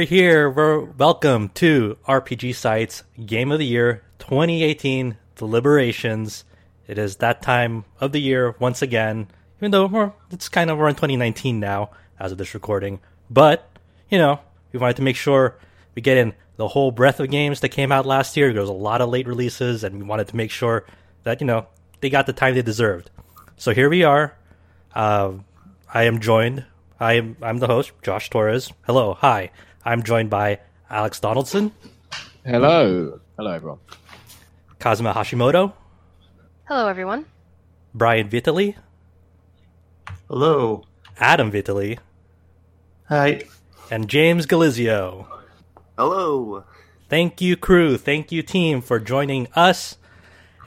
We're here. We're welcome to RPG Sites Game of the Year 2018 deliberations. It is that time of the year once again. Even though we're, it's kind of we're in 2019 now as of this recording, but you know we wanted to make sure we get in the whole breadth of games that came out last year. There was a lot of late releases, and we wanted to make sure that you know they got the time they deserved. So here we are. Uh, I am joined I am I'm the host, Josh Torres. Hello, hi. I'm joined by Alex Donaldson. Hello. Hello everyone. Kazuma Hashimoto. Hello everyone. Brian Vitali. Hello. Adam Vitali. Hi. And James Galizio. Hello. Thank you, crew. Thank you, team, for joining us.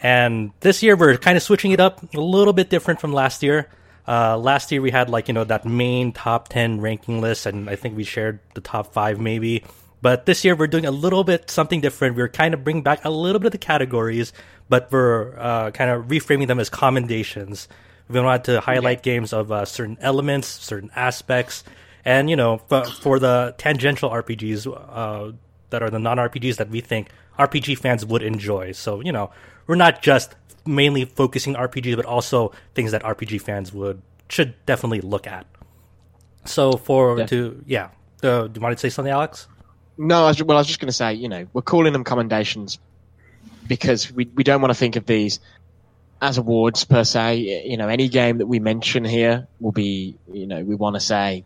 And this year we're kind of switching it up a little bit different from last year. Uh, last year we had like you know that main top ten ranking list, and I think we shared the top five maybe. But this year we're doing a little bit something different. We're kind of bringing back a little bit of the categories, but we're uh, kind of reframing them as commendations. We wanted to highlight games of uh, certain elements, certain aspects, and you know, for, for the tangential RPGs uh, that are the non RPGs that we think RPG fans would enjoy. So you know, we're not just mainly focusing RPG, but also things that RPG fans would should definitely look at. So for yeah. to yeah, uh, do you want to say something, Alex? No, I was, well, I was just going to say, you know, we're calling them commendations because we we don't want to think of these as awards per se. You know, any game that we mention here will be, you know, we want to say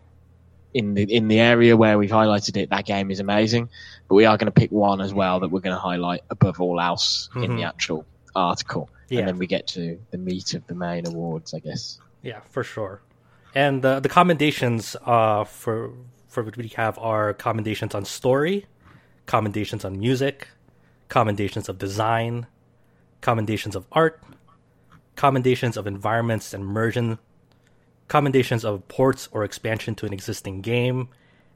in the in the area where we've highlighted it, that game is amazing. But we are going to pick one as well that we're going to highlight above all else mm-hmm. in the actual article yeah. and then we get to the meat of the main awards, I guess. Yeah, for sure. And uh, the commendations uh, for for what we have are commendations on story, commendations on music, commendations of design, commendations of art, commendations of environments and immersion, commendations of ports or expansion to an existing game,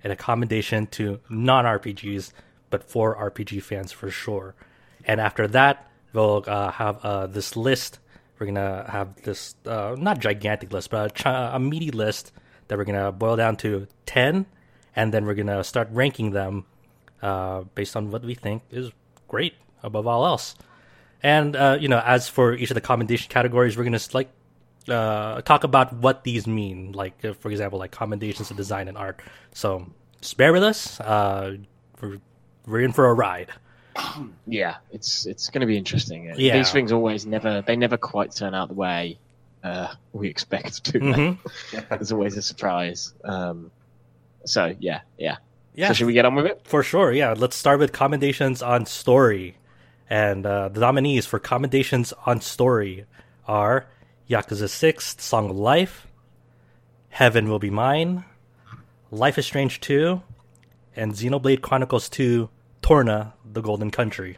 and a commendation to non RPGs, but for RPG fans for sure. And after that, we'll uh, have uh, this list. We're gonna have this uh, not gigantic list, but a, a, meaty list that we're gonna boil down to ten, and then we're gonna start ranking them uh, based on what we think is great above all else. And uh, you know, as for each of the commendation categories, we're gonna like uh, talk about what these mean. Like, for example, like commendations of design and art. So, spare with us. we're, we're in for a ride yeah, it's it's going to be interesting. Yeah. These things always never they never quite turn out the way uh, we expect to. Mm-hmm. There's always a surprise. Um, so yeah, yeah. Yeah. So should we get on with it? For sure. Yeah. Let's start with commendations on story, and uh, the nominees for commendations on story are Yakuza Six: Song of Life, Heaven Will Be Mine, Life is Strange Two, and Xenoblade Chronicles Two Torna, the Golden Country.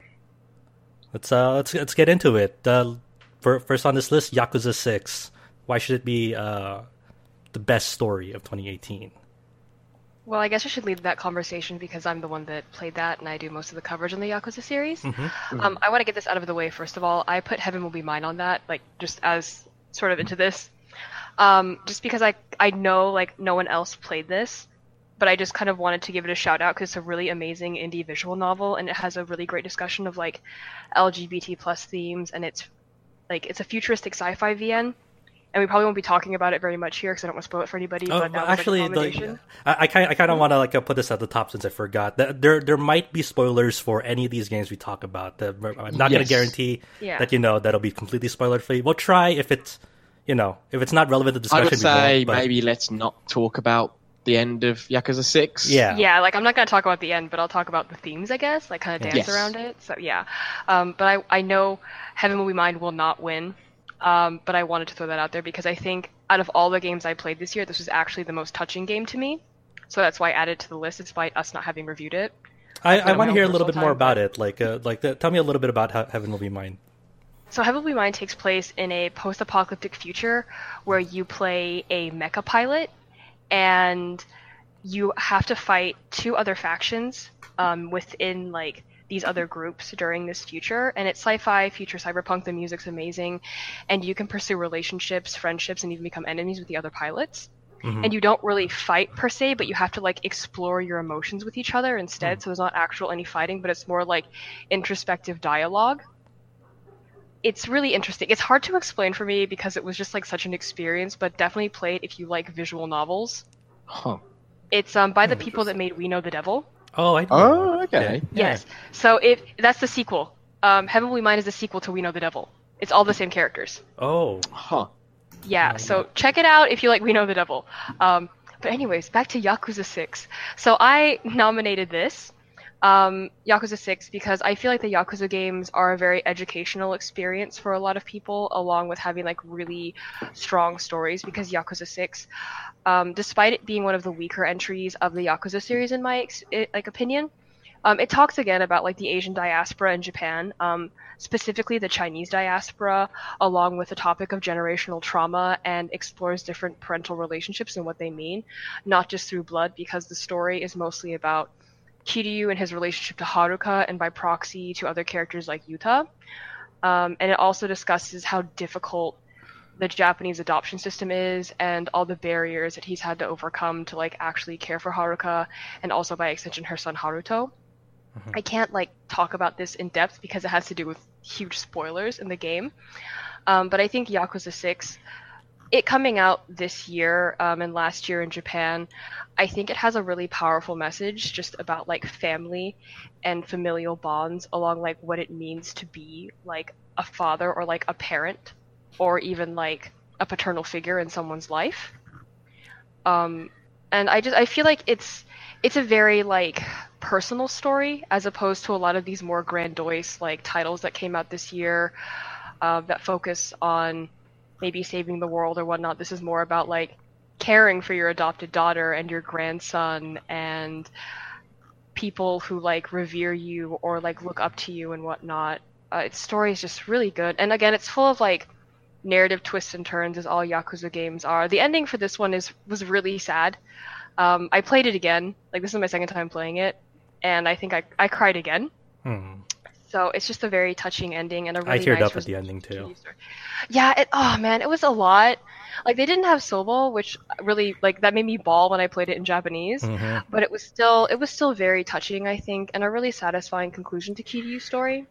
Let's uh let's let's get into it. Uh, for, first on this list, Yakuza Six. Why should it be uh, the best story of 2018? Well, I guess I should lead that conversation because I'm the one that played that and I do most of the coverage on the Yakuza series. Mm-hmm. Mm-hmm. Um, I want to get this out of the way first of all. I put Heaven Will Be Mine on that, like just as sort of into this, um, just because I I know like no one else played this, but I just kind of wanted to give it a shout out because it's a really amazing indie visual novel and it has a really great discussion of like LGBT plus themes and it's like it's a futuristic sci-fi VN. And we probably won't be talking about it very much here because I don't want to spoil it for anybody. Oh, but actually, the, I, I kind I kind of want to like uh, put this at the top since I forgot. There there might be spoilers for any of these games we talk about. I'm not yes. going to guarantee yeah. that you know that'll be completely spoiler free. We'll try if it's you know if it's not relevant to the discussion. I would say maybe let's not talk about the end of Yakuza Six. Yeah, yeah. Like I'm not gonna talk about the end, but I'll talk about the themes, I guess. Like kind of dance yes. around it. So yeah. Um, but I I know Heaven Will Be Mine will not win. Um, but I wanted to throw that out there because I think out of all the games I played this year, this was actually the most touching game to me. So that's why I added to the list, despite us not having reviewed it. I, I want to hear a little bit time, more about but... it. Like, uh, like, the, tell me a little bit about how Heaven Will Be Mine. So Heaven Will Be Mine takes place in a post-apocalyptic future where you play a mecha pilot, and you have to fight two other factions um, within like these other groups during this future and it's sci-fi future cyberpunk the music's amazing and you can pursue relationships friendships and even become enemies with the other pilots Mhm. and you don't really fight per se, but you have to like explore your emotions with each other instead. So there's not actual any fighting, but it's more like introspective dialogue. It's really interesting. It's hard to explain for me because it was just like such an experience, but definitely play it if you like visual novels. Huh. It's um by the people that made We Know the Devil. Oh, I know. Oh, okay. Yeah. Yes. So if that's the sequel. Um, Heaven Will Be Mine is the sequel to We Know the Devil. It's all the same characters. Oh, Huh. Yeah, so check it out if you like We Know the Devil. Um, but anyways, back to Yakuza 6. So I nominated this, um, Yakuza 6, because I feel like the Yakuza games are a very educational experience for a lot of people, along with having like really strong stories. Because Yakuza 6, um, despite it being one of the weaker entries of the Yakuza series, in my ex- i like opinion, um, it talks again about like the Asian diaspora in Japan, um, specifically the Chinese diaspora, along with the topic of generational trauma, and explores different parental relationships and what they mean, not just through blood, because the story is mostly about Kiryu and his relationship to Haruka, and by proxy to other characters like Yuta. Um, and it also discusses how difficult the Japanese adoption system is and all the barriers that he's had to overcome to like actually care for Haruka and also by extension her son Haruto. I can't like talk about this in depth because it has to do with huge spoilers in the game. Um, but I think Yakuza 6, it coming out this year um, and last year in Japan, I think it has a really powerful message just about like family and familial bonds along like what it means to be like a father or like a parent or even like a paternal figure in someone's life. Um, and I just I feel like it's it's a very like personal story as opposed to a lot of these more grandiose like titles that came out this year uh, that focus on maybe saving the world or whatnot. This is more about like caring for your adopted daughter and your grandson and people who like revere you or like look up to you and whatnot. Uh, its story is just really good, and again, it's full of like narrative twists and turns, as all Yakuza games are. The ending for this one is was really sad. Um, I played it again. Like this is my second time playing it, and I think I I cried again. Hmm. So it's just a very touching ending and a really I teared nice up at the ending, too. Yeah, it, oh man, it was a lot. Like they didn't have Sobol, which really like that made me bawl when I played it in Japanese. Mhm. But it was still it was still very touching, I think, and a really satisfying conclusion to Kiryu's story.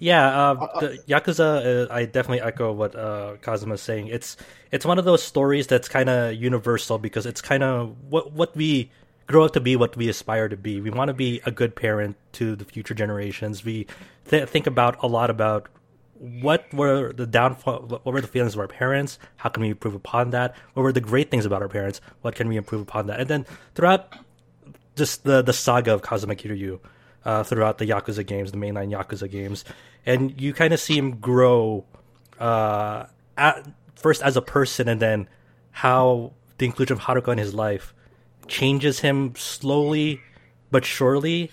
Yeah, uh, the Yakuza. Uh, I definitely echo what uh, Kazuma's saying. It's it's one of those stories that's kind of universal because it's kind of what what we grow up to be, what we aspire to be. We want to be a good parent to the future generations. We th- think about a lot about what were the downfall, what were the feelings of our parents. How can we improve upon that? What were the great things about our parents? What can we improve upon that? And then throughout just the the saga of Kazuma Kiryu uh, throughout the Yakuza games, the mainline Yakuza games, and you kind of see him grow uh, at, first as a person, and then how the inclusion of Haruka in his life changes him slowly but surely,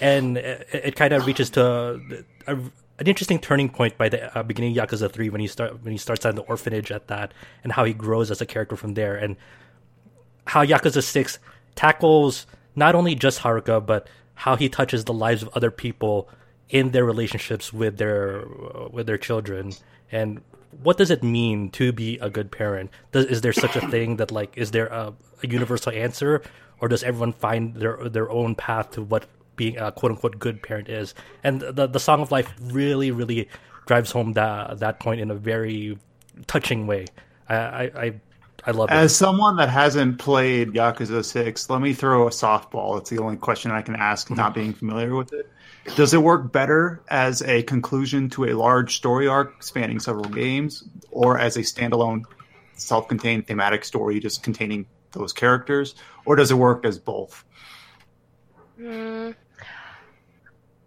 and it, it kind of reaches to a, an interesting turning point by the uh, beginning of Yakuza Three when he start when he starts at the orphanage at that, and how he grows as a character from there, and how Yakuza 6 tackles not only just Haruka, but how he touches the lives of other people in their relationships with their uh, with their children. And what does it mean to be a good parent? Does, is there such a thing that like is there a, a universal answer? Or does everyone find their their own path to what being a quote unquote good parent is? And the the song of life really really drives home that that point in a very touching way. I i i, I love it. As someone that hasn't played Yakuza 6, let me throw a softball. It's the only question I can ask, not mm-hmm. being familiar with it. Does it work better as a conclusion to a large story arc spanning several games, or as a standalone, self contained thematic story just containing those characters, or does it work as both? Mm,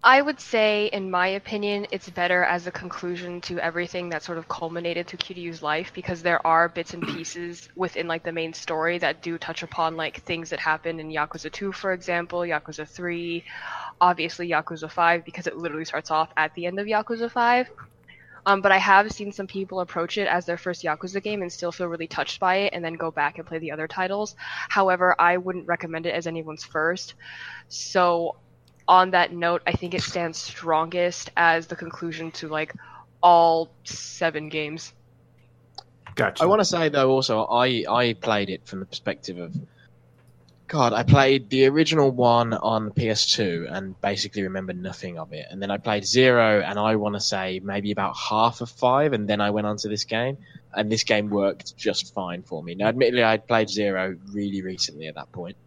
I would say, in my opinion, it's better as a conclusion to everything that sort of culminated to Kiryu's life because there are bits and pieces within like the main story that do touch upon like things that happened in Yakuza 2, for example, Yakuza 3, obviously Yakuza 5 because it literally starts off at the end of Yakuza 5. Um, but I have seen some people approach it as their first Yakuza game and still feel really touched by it and then go back and play the other titles. However, I wouldn't recommend it as anyone's first. So on that note, I think it stands strongest as the conclusion to like all seven games. Gotcha. I want to say though, also, I I played it from the perspective of. God, I played the original one on PS2 and basically remember nothing of it. And then I played Zero, and I want to say maybe about half of five, and then I went on to this game, and this game worked just fine for me. Now, admittedly, I played Zero really recently at that point,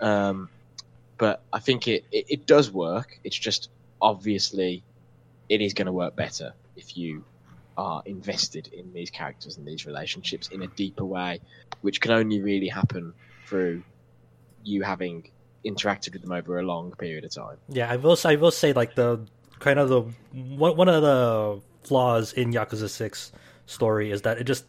um, but I think it, it, it does work. It's just obviously it is going to work better if you are invested in these characters and these relationships in a deeper way, which can only really happen through you having interacted with them over a long period of time. Yeah, I will. I will say like the kind of the one one of the flaws in Yakuza Six story is that it just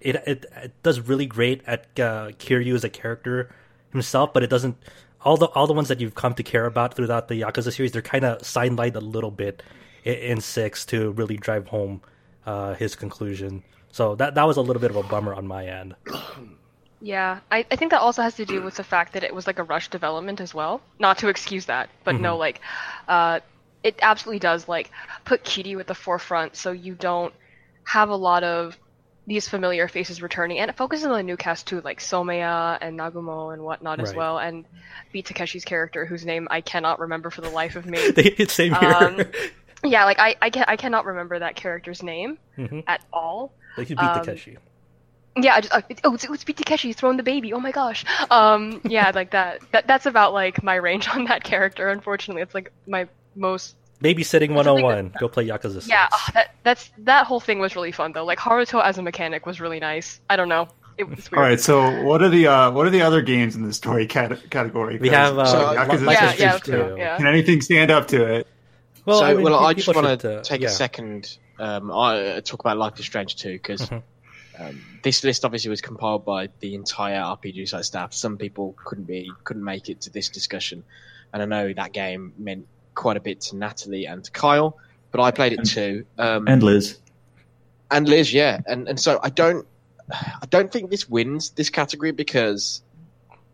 it it, it does really great at uh, Kiryu as a character himself, but it doesn't. All the all the ones that you've come to care about throughout the Yakuza series, they're kind of sidelined a little bit in, in six to really drive home uh, his conclusion. So that that was a little bit of a bummer on my end. Yeah, I, I think that also has to do with the fact that it was like a rush development as well. Not to excuse that, but no, like, uh, it absolutely does like put Kiryu at the forefront, so you don't have a lot of these familiar faces returning, and it focuses on the new cast too, like Someya and Nagumo and whatnot as well, and Beat Takeshi's character, whose name I cannot remember for the life of me. They- Same here. Um, yeah, like I I, can, I cannot remember that character's name Mhm. at all. They could beat um, Takeshi. Yeah, I just uh, it- oh, it's, it's Beat Takeshi throwing the baby. Oh my gosh. Um, yeah, like that. That that's about like my range on that character. Unfortunately, it's like my most. Babysitting I think 101. Go play Yakuza 6. Yeah, ah, that that's that whole thing was really fun though. Like Haruto as a mechanic was really nice. I don't know. It was weird. All right. So, what are the uh, what are the other games in the story cat- category? We have, uh, So, Yakuza Yeah, yeah, Strange 2. yeah. Can anything stand up to it? Well, so, I mean, well, I just want to uh, take yeah. a second. Um, I uh, talk about Life is Strange too, because Mhm. Um, this list obviously was compiled by the entire RPG site staff. Some people couldn't be couldn't make it to this discussion, and I know that game meant quite a bit to Natalie and to Kyle. But I played it too, um, And Liz. and Liz, yeah, and and so I don't, I don't think this wins this category because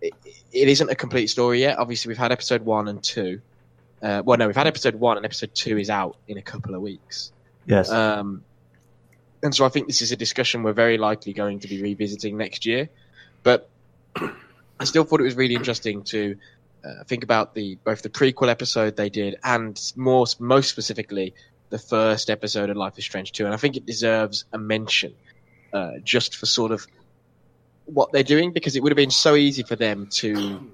it, it isn't a complete story yet. Obviously, we've had episode one and two. Uh, well, no, we've had episode one, and episode two is out in a couple of weeks. Yes. Um, and so I think this is a discussion we're very likely going to be revisiting next year. But I still thought it was really interesting to uh, think about the both the prequel episode they did and more most specifically the first episode of Life is Strange 2. And I think it deserves a mention uh, just for sort of what they're doing because it would have been so easy for them to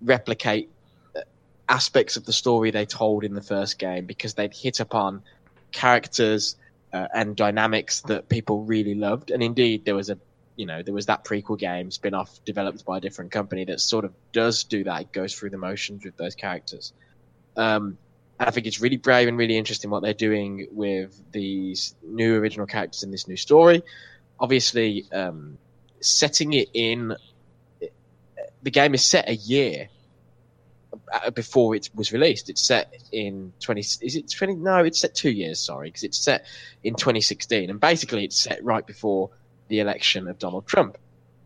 replicate uh, aspects of the story they told in the first game because they'd hit upon characters uh, and dynamics that people really loved. And indeed, there was a you know there was that prequel game spin-off developed by a different company that sort of does do that. It goes through the motions with those characters. Um, I think it's really brave and really interesting what they're doing with these new original characters in this new story. Obviously, um, setting it in the game is set a year before it was released. It's set in twenty. Is it twenty? No, it's set two years. Sorry, because it's set in twenty sixteen, and basically it's set right before the election of Donald Trump.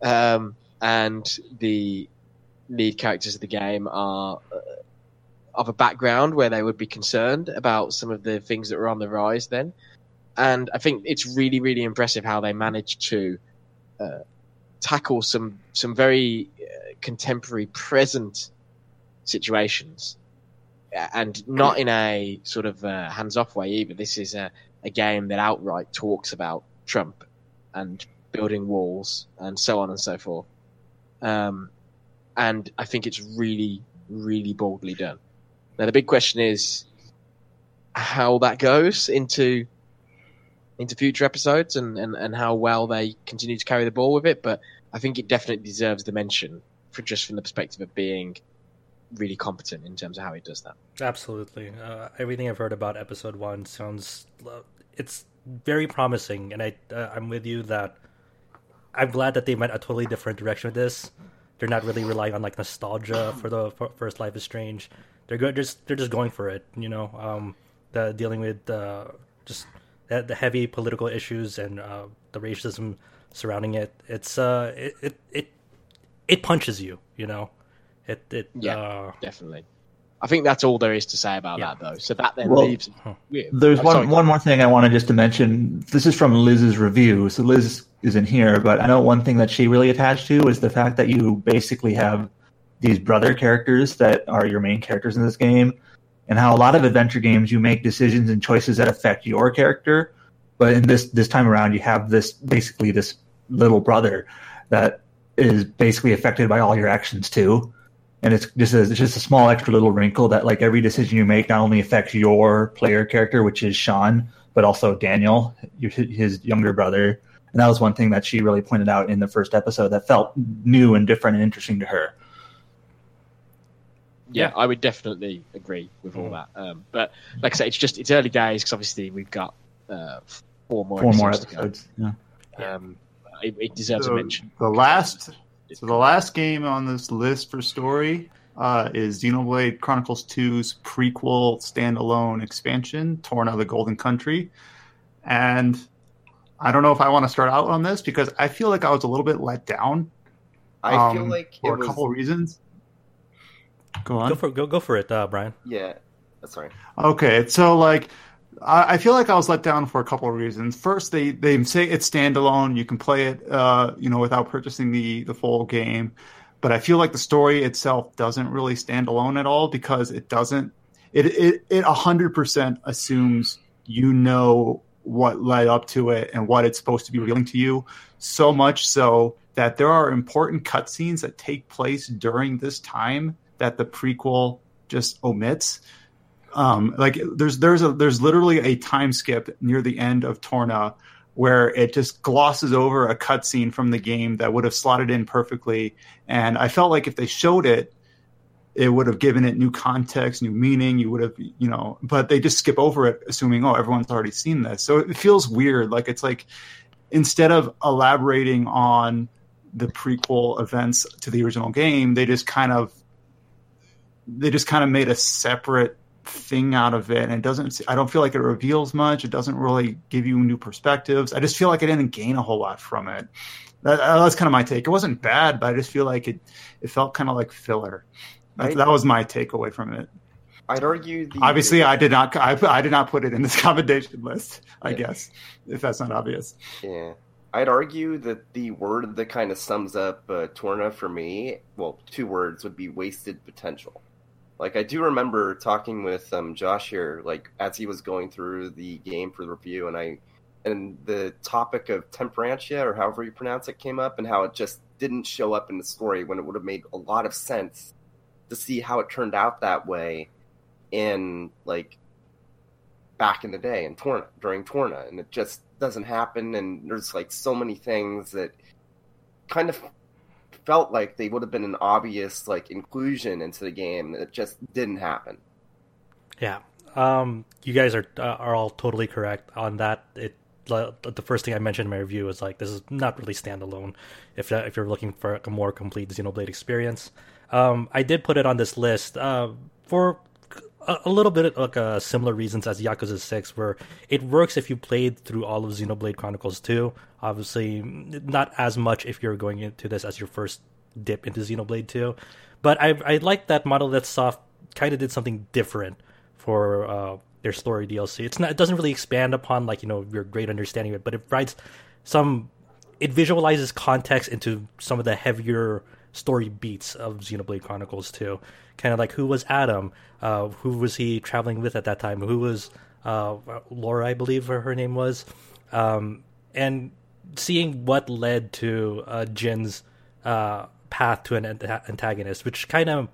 Um, and the lead characters of the game are uh, of a background where they would be concerned about some of the things that were on the rise then. And I think it's really, really impressive how they managed to uh, tackle some some very uh, contemporary, present situations, and not in a sort of uh, hands-off way either. This is a, a game that outright talks about Trump and building walls and so on and so forth. Um, and I think it's really, really boldly done. Now the big question is how that goes into into future episodes and, and, and how well they continue to carry the ball with it. But I think it definitely deserves the mention for just from the perspective of being really competent in terms of how he does that. Absolutely. Uh, everything I've heard about episode one sounds it's very promising, and I uh, I'm with you that I'm glad that they went a totally different direction with this. They're not really relying on like nostalgia for the for first Life is Strange. They're good. Just they're just going for it. You know, um, the dealing with uh, just the, the heavy political issues and uh, the racism surrounding it. It's uh, it, it it it punches you. You know, it it Yeah. uh, Definitely. I think that's all there is to say about Yeah. that, though. So that then Well, leaves. with- There's oh, one sorry. one more thing I wanted just to mention. This is from Liz's review. So Liz isn't here, but I know one thing that she really attached to is the fact that you basically have these brother characters that are your main characters in this game, and how a lot of adventure games you make decisions and choices that affect your character, but in this this time around you have this basically this little brother that is basically affected by all your actions too. And it's just a, it's just a small extra little wrinkle that like every decision you make not only affects your player character, which is Sean, but also Daniel, his younger brother. And that was one thing that she really pointed out in the first episode that felt new and different and interesting to her. Yeah, I would definitely agree with all that. Um, but like I said, it's just it's early days because obviously we've got uh, four more Four episodes more to go. episodes. Yeah. Um, it, it deserves a mention. the last So the last game on this list for story uh, is Xenoblade Chronicles 2's prequel standalone expansion, Torna the Golden Country. And I don't know if I want to start out on this because I feel like I was a little bit let down I feel um, like it for a was. couple of reasons. Go on. Go for go go for it, uh, Brian. Yeah, sorry. Okay, so like I, I feel like I was let down for a couple of reasons. First, they they say it's standalone. You can play it, uh, you know, without purchasing the the full game. But I feel like the story itself doesn't really stand alone at all because it doesn't. It it it hundred percent assumes you know what led up to it and what it's supposed to be revealing to you. So much so that there are important cutscenes that take place during this time that the prequel just omits um like there's there's a there's literally a time skip near the end of Torna where it just glosses over a cutscene from the game that would have slotted in perfectly and I felt like if they showed it it would have given it new context, new meaning. You would have, you know, but they just skip over it, assuming, oh, everyone's already seen this. So it feels weird. Like it's like instead of elaborating on the prequel events to the original game, they just kind of they just kind of made a separate thing out of it and it doesn't i don't feel like it reveals much. It doesn't really give you new perspectives. I just feel like i didn't gain a whole lot from it. That, that's kind of my take. It wasn't bad but i just feel like it it felt kind of like filler. That, that was my takeaway from it. I'd argue the obviously i did not I, I did not put it in this commendation list i Yeah. guess if that's not obvious. Yeah. I'd argue that the word that kind of sums up uh, Torna for me, well, two words would be wasted potential. Like I do remember talking with um, Josh here, like as he was going through the game for the review, and I, and the topic of temperantia or however you pronounce it came up, and how it just didn't show up in the story when it would have made a lot of sense to see how it turned out that way, in like back in the day in Torna during Torna, and it just doesn't happen. And there's like so many things that kind of felt like they would have been an obvious like inclusion into the game that just didn't happen. Yeah. Um, you guys are uh, are all totally correct on that. It the first thing I mentioned in my review was like this is not really standalone. If that, if you're looking for a more complete Xenoblade experience, um, I did put it on this list uh, for a, a little bit like uh, similar reasons as Yakuza Six, where it works if you played through all of Xenoblade Chronicles Two. Obviously, not as much if you're going into this as your first dip into Xenoblade Two, but I I like that Monolith Soft kind of did something different for uh, their story DLC. It's not. It doesn't really expand upon like you know your great understanding of it, but it provides some. It visualizes context into some of the heavier story beats of Xenoblade Chronicles 2. Kind of like who was Addam? Uh, who was he traveling with at that time? Who was uh, Lora? I believe her, name was. Um, and seeing what led to uh, Jin's uh, path to an antagonist, which kind of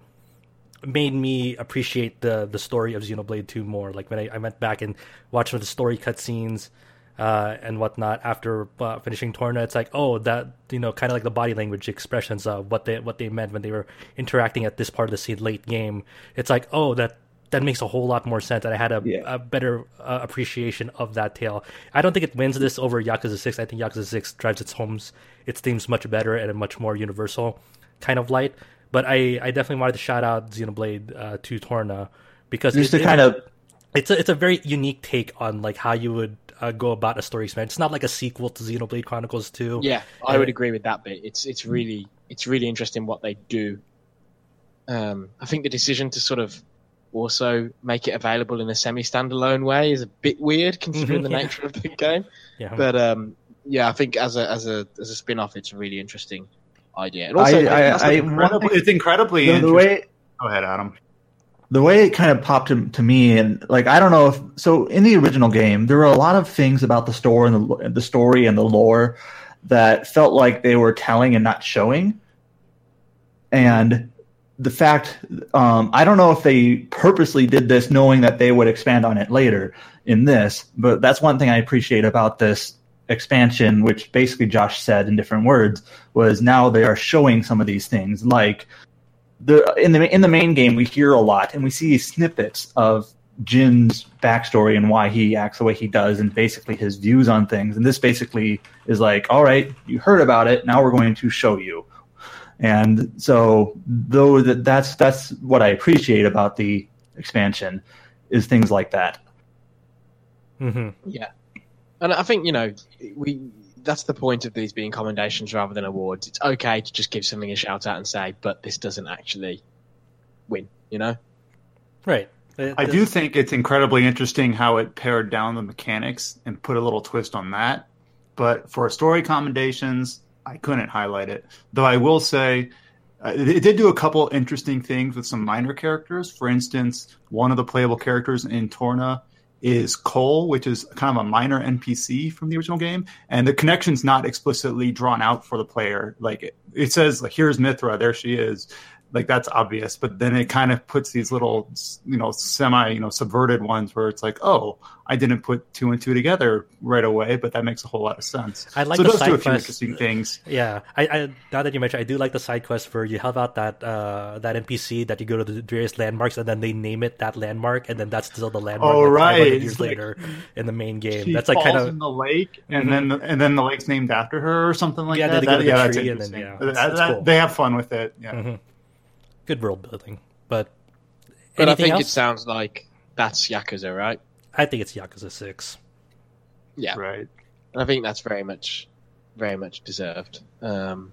made me appreciate the the story of Xenoblade 2 more. Like when I, I went back and watched the story cutscenes uh, and whatnot after uh, finishing Torna, it's like, oh, that you know, kind of like the body language expressions of what they what they meant when they were interacting at this part of the scene late game. It's like, oh, that that makes a whole lot more sense, and I had a, Yeah. a better uh, appreciation of that tale. I don't think it wins this over Yakuza Six. I think Yakuza Six drives its homes its themes much better and a much more universal kind of light. But I, I definitely wanted to shout out Xenoblade uh, to Torna because Just it- to it- kind of it's a, it's a very unique take on like how you would uh, go about a story expansion. It's not like a sequel to Xenoblade Chronicles Two. Yeah, I would agree with that bit. It's it's really it's really interesting what they do. Um, I think the decision to sort of also make it available in a semi-standalone way is a bit weird considering Mhm, the yeah. nature of the game. yeah. But um, yeah, I think as a as a as a spin off, it's a really interesting idea. And I, also, I, That's I, incredible- it's incredibly the, the way Go ahead, Adam. The way it kind of popped to, to me and like i don't know if so in the original game there were a lot of things about the story and the, the story and the lore that felt like they were telling and not showing. And the fact um, i don't know if they purposely did this knowing that they would expand on it later in this but that's one thing i appreciate about this expansion which basically josh said in different words was now they are showing some of these things like the in the in the main game we hear a lot and we see snippets of Jin's backstory and why he acts the way he does and basically his views on things. And this basically is like all right you heard about it. Now we're going to show you. And so though that that's that's what I appreciate about the expansion is things like that. Hmm Yeah, and I think you know we. That's the point of these being commendations rather than awards. It's okay to just give something a shout out and say, but this doesn't actually win. You know? Right. It- I do think it's incredibly interesting how it pared down the mechanics and put a little twist on that. But for story commendations, I couldn't highlight it. Though I will say, uh, it, it did do a couple interesting things with some minor characters. For instance, one of the playable characters in Torna is Cole, which is kind of a minor NPC from the original game, and the connection's not explicitly drawn out for the player. Like it, it says, like, "Here's Mythra, there she is." Like that's obvious, but then it kind of puts these little, you know, semi, you know, subverted ones where it's like, "Oh, I didn't put two and two together right away," but that makes a whole lot of sense. I like so the it does do a few quests. interesting things. Yeah, I, I now that you mentioned, I do like the side quest where you help out that uh, that NPC that you go to the various landmarks and then they name it that landmark and then that's still the landmark. Oh, right. years like- later in the main game. That's like kind of in the lake, and Mhm. then the, and then the lake's named after her or something like Yeah, that. they That- to the yeah, that's tree and then, interesting. yeah, That- it's- it's that- cool. They have fun with it. Yeah. Mhm. Good world building. But But I think else? it sounds like that's Yakuza, right? I think it's Yakuza Six. Yeah, Right. and I think that's very much, very much deserved. Um,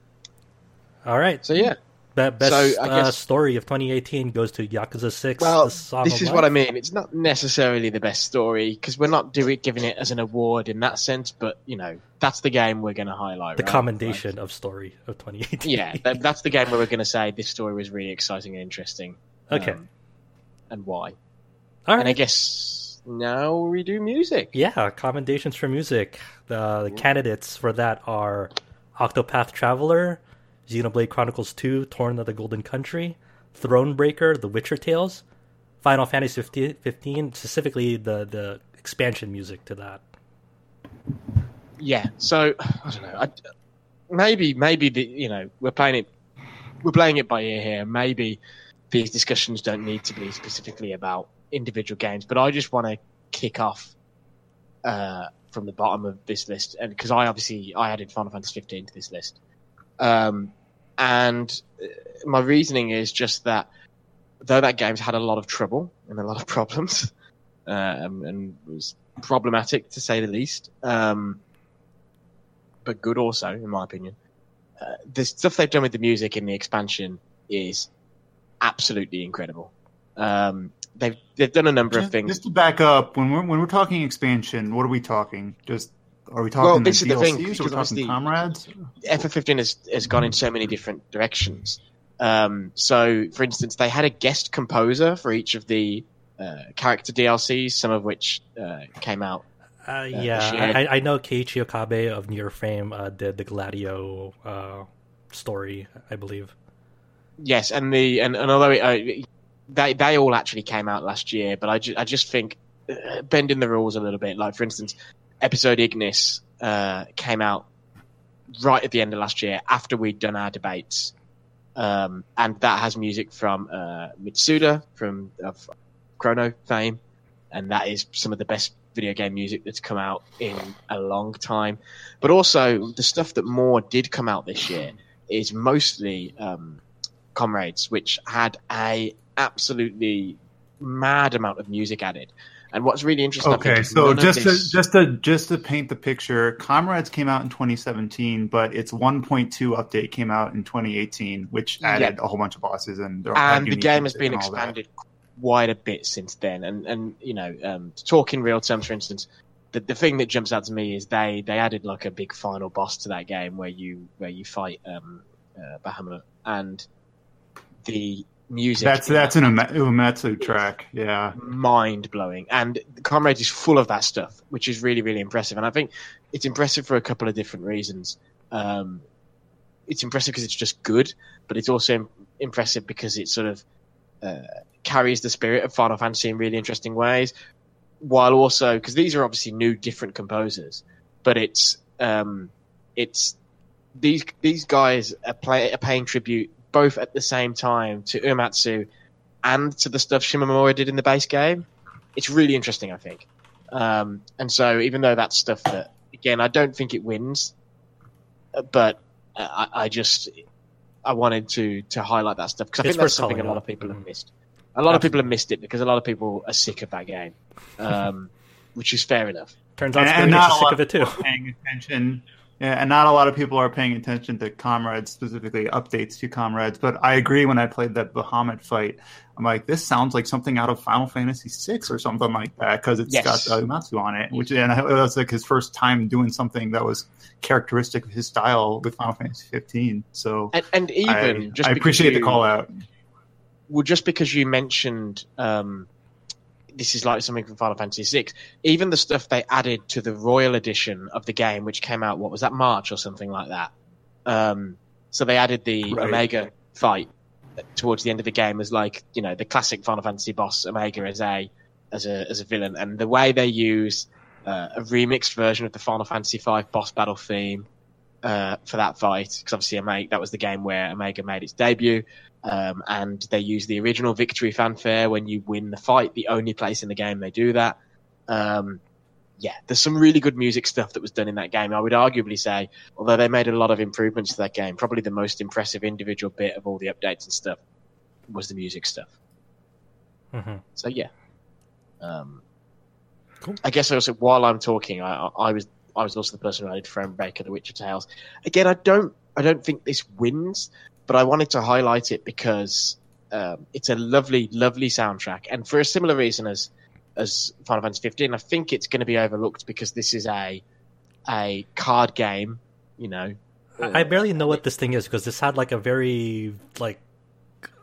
All right, so yeah, Be- best So, uh, guess- story of 2018 goes to Yakuza Six. Well, the Song this is what I mean. It's not necessarily the best story because we're not doing giving it as an award in that sense. But you know, that's the game we're going to highlight. The right? commendation of story of 2018. Yeah, that, that's the game where we're going to say this story was really exciting and interesting. Okay. um, and why? All And I guess now we do music. Yeah, commendations for music. The, the candidates for that are Octopath Traveler, Xenoblade Chronicles 2, Torna of the Golden Country, Thronebreaker, The Witcher Tales, Final Fantasy 15, 15 specifically the, the expansion music to that. Yeah. So I don't know. I, maybe maybe the you know we're playing it we're playing it by ear here. Maybe these discussions don't need to be specifically about individual games, but I just want to kick off uh, from the bottom of this list, and because I obviously I added Final Fantasy 15 to this list, um, and uh, my reasoning is just that though that game's had a lot of trouble and a lot of problems, um, and was problematic to say the least. Um, but good also, in my opinion. Uh, the stuff they've done with the music in the expansion is absolutely incredible. Um, they've they've done a number of things. just to back up, when we're when we're talking expansion, what are we talking? Just are we talking Well, the this is the thing, or because we're talking comrades? FF15 has has gone in so many different directions. Um, so, for instance, they had a guest composer for each of the uh, character DLCs, some of which uh, came out. Uh, Yeah, yeah, she had- I, I know Keiichi Okabe of NieR Fame uh, did the Gladio uh, story, I believe. Yes, and the and, and although it, uh, they they all actually came out last year, but I, ju- I just think uh, bending the rules a little bit. Like for instance, episode Ignis uh, came out right at the end of last year after we'd done our debates, um, and that has music from uh, Mitsuda from of Chrono fame, and that is some of the best video game music that's come out in a long time. But also the stuff that more did come out this year is mostly um, Comrades, which had a absolutely mad amount of music added. And what's really interesting, Okay, so just this- to just to just to paint the picture, Comrades came out in 2017, but its 1.2 update came out in 2018, which added a whole bunch of bosses and and the game has been and all that. expanded quite a bit since then. And and you know, um, to talk in real terms, for instance, the, the thing that jumps out to me is they, they added like a big final boss to that game where you where you fight um, uh, Bahamut and the music. That's that's that an Uematsu track. Yeah. mind blowing. And Comrade is full of that stuff, which is really, really impressive. And I think it's impressive for a couple of different reasons. Um, it's impressive because it's just good, but it's also im- impressive because it sort of uh, carries the spirit of Final Fantasy in really interesting ways, while also because these are obviously new, different composers, but it's um, it's these these guys are, play, are paying tribute both at the same time to Uematsu and to the stuff Shimomura did in the base game. It's really interesting, I think. Um, and so, even though that's stuff that, again, I don't think it wins, uh, but uh, I, I just I wanted to to highlight that stuff because I It's think that's something a lot of people have missed. A lot of people have missed it because a lot of people are sick of that game, um, which is fair enough. Turns out And, Square and not is a sick lot of it too. paying attention. Yeah, and not a lot of people are paying attention to Comrades, specifically updates to Comrades. But I agree when I played that Bahamut fight, I'm like, this sounds like something out of Final Fantasy VI or something like that because it's Yes. got Uematsu on it. Which and it was like his first time doing something that was characteristic of his style with Final Fantasy 15. So And, and even I, just I appreciate the call out. well, just because you mentioned um, this is like something from Final Fantasy VI, even the stuff they added to the Royal Edition of the game, which came out, what was that, March or something like that? Um, so they added the Right. Omega fight towards the end of the game as like, you know, the classic Final Fantasy boss, Omega, as a, as a, as a villain. And the way they use uh, a remixed version of the Final Fantasy V boss battle theme uh, for that fight, because obviously Omega, that was the game where Omega made its debut um, and they use the original victory fanfare when you win the fight. The only place in the game they do that. Um, yeah, there's some really good music stuff that was done in that game. I would arguably say, although they made a lot of improvements to that game, probably the most impressive individual bit of all the updates and stuff was the music stuff. Mhm. So yeah, um, Cool. I guess also while I'm talking, I, I I was I was also the person who added Thronebreaker, The Witcher Tales. Again, I don't I don't think this wins, but I wanted to highlight it because um, it's a lovely, lovely soundtrack, and for a similar reason as as Final Fantasy 15, I think it's going to be overlooked because this is a a card game, you know. I barely know what this thing is because this had like a very like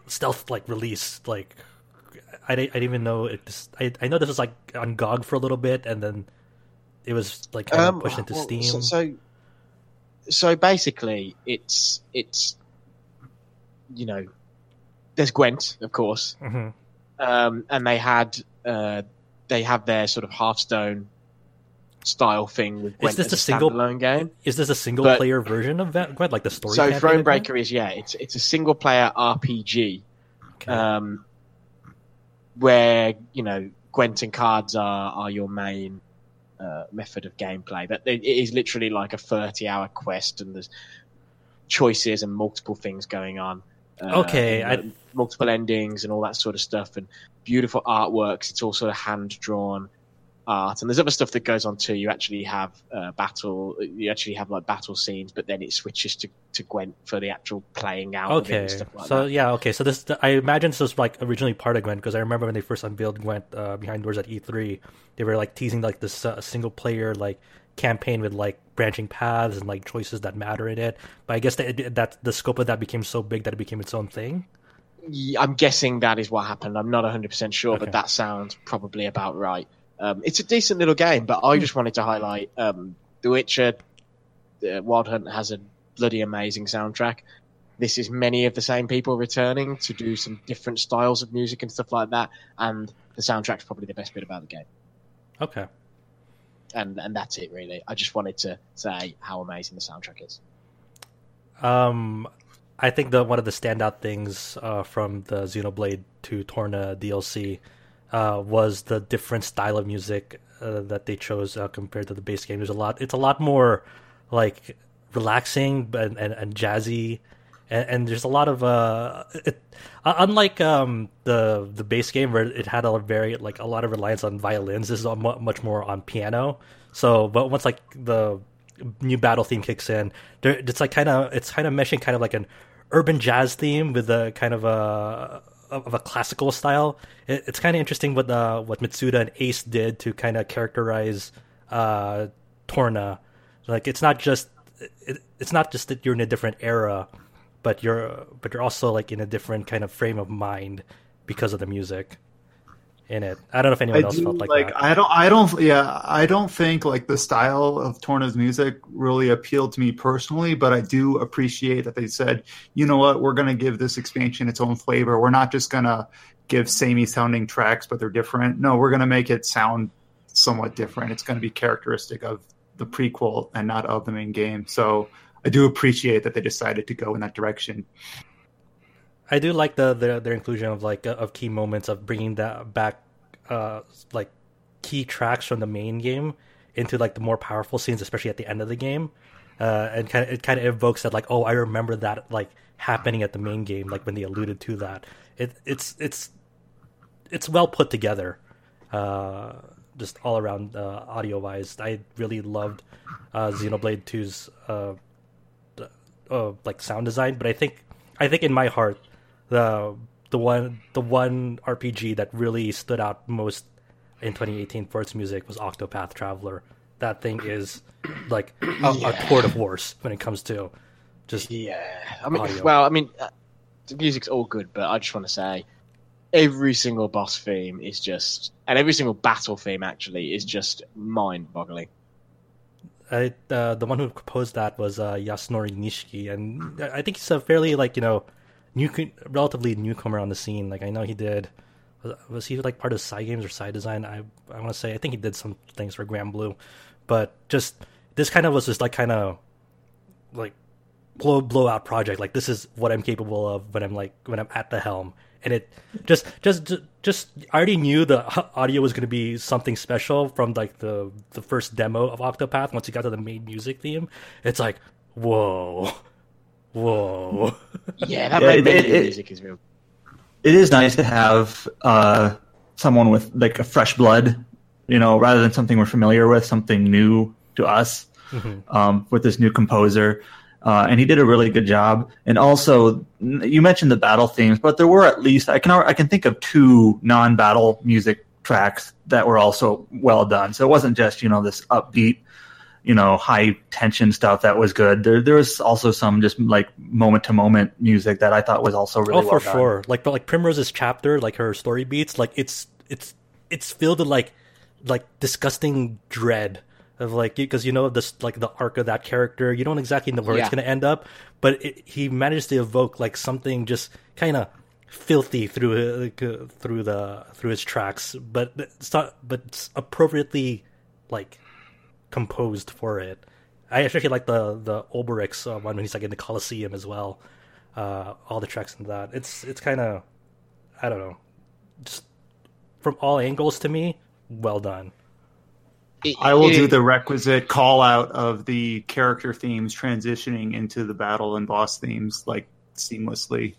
stealth like release. Like I, di- I didn't even know it. I I know this was like on GOG for a little bit, and then it was like kind of pushed into Um, well, Steam. So, so, so basically, it's it's you know, there's Gwent, of course, hmm um, and they had uh, they have their sort of Hearthstone style thing with Gwent this as a a single- standalone game. Is this a single But- player version of that Gwent, like the story? So campaign of Gwent? Thronebreaker is yeah, it's it's a single player RPG Okay. um, where you know Gwent and cards are are your main uh, method of gameplay. But it is literally like a thirty hour quest, and there's choices and multiple things going on. Uh, Okay, and, I- uh, multiple endings and all that sort of stuff, and beautiful artworks. It's also hand drawn art, and there's other stuff that goes on too. You actually have uh, battle, you actually have like battle scenes, but then it switches to to Gwent for the actual playing out. Okay, and stuff like so that. yeah, okay, so this I imagine this was like originally part of Gwent because I remember when they first unveiled Gwent uh, behind doors at E3, they were like teasing like this uh, single player like campaign with like branching paths and like choices that matter in it. But I guess that that the scope of that became so big that it became its own thing. I'm guessing that is what happened. I'm not 100% sure, Okay. but that sounds probably about right. Um, it's a decent little game, but I just wanted to highlight um, The Witcher uh, Wild Hunt has a bloody amazing soundtrack. This is many of the same people returning to do some different styles of music and stuff like that, and the soundtrack's probably the best bit about the game. Okay, And and that's it really. I just wanted to say how amazing the soundtrack is. um, I think the one of the standout things uh, from the Xenoblade 2 Torna DLC uh, was the different style of music uh, that they chose uh, compared to the base game. There's a lot. It's a lot more like relaxing and and, and jazzy, and, and there's a lot of uh, it, uh, unlike um the the base game where it had a very like a lot of reliance on violins. This is much more on piano. So, but once like the new battle theme kicks in, there it's like kind of it's kind of meshing kind of like an urban jazz theme with a kind of a of a classical style. It, it's kind of interesting what uh, what Mitsuda and Ace did to kind of characterize uh, Torna. Like it's not just it, it's not just that you're in a different era, but you're but you're also like in a different kind of frame of mind because of the music in it. I don't know if anyone I else do, felt like, like that. I don't I don't yeah I don't think like the style of Torna's music really appealed to me personally, but I do appreciate that they said, you know what, we're gonna give this expansion its own flavor. We're not just gonna give samey sounding tracks, but they're different. No, we're gonna make it sound somewhat different. It's gonna be characteristic of the prequel and not of the main game. So I do appreciate that they decided to go in that direction. I do like the, the their inclusion of like of key moments of bringing that back, uh, like key tracks from the main game into like the more powerful scenes, especially at the end of the game, uh, and kind of it kind of evokes that like oh I remember that like happening at the main game like when they alluded to that. It it's it's it's well put together, uh, just all around uh, audio wise. I really loved uh, Xenoblade 2's uh, uh, like sound design, but I think I think in my heart the the one the one RPG that really stood out most in 2018 for its music was Octopath Traveler. That thing is like a, a tour de force when it comes to just Yeah, I mean, Audio. well, I mean, uh, the music's all good, but I just want to say, every single boss theme is just, and every single battle theme actually is just mind-boggling. I, uh, the one who composed that was uh, Yasunori Nishiki, and I think he's a fairly like you know, new relatively newcomer on the scene. Like I know he did, was, was he like part of Cygames or Side Design? I I want to say I think he did some things for Granblue, but just this kind of was just like kind of like blow blowout project. Like this is what I'm capable of when I'm like when I'm at the helm. And it just, just, just, just. I already knew the audio was going to be something special from like the the first demo of Octopath. Once you got to the main music theme, it's like, whoa, whoa. Yeah, that Yeah, main it- it- music is real. it is nice to have uh, someone with like a fresh blood, you know, rather than something we're familiar with, something new to us um, with this new composer. Uh, and he did a really good job. And also, you mentioned the battle themes, but there were at least I can I can think of two non-battle music tracks that were also well done. So it wasn't just you know this upbeat, you know, high tension stuff that was good. There there was also some just like moment to moment music that I thought was also really oh, well for done. sure. Like, but like Primrose's chapter, like her story beats, like it's it's it's filled with like like disgusting dread of like because you know this like the arc of that character. You don't exactly know where Yeah. it's going to end up, but it, he managed to evoke like something just kind of filthy through like, uh, through the through his tracks, but it's not but it's appropriately like composed for it. I especially like the the Olberic's uh, one when he's like in the Colosseum as well. Uh, all the tracks in that. It's it's kind of I don't know, just from all angles to me, well done. I will do the requisite call out of the character themes transitioning into the battle and boss themes like seamlessly.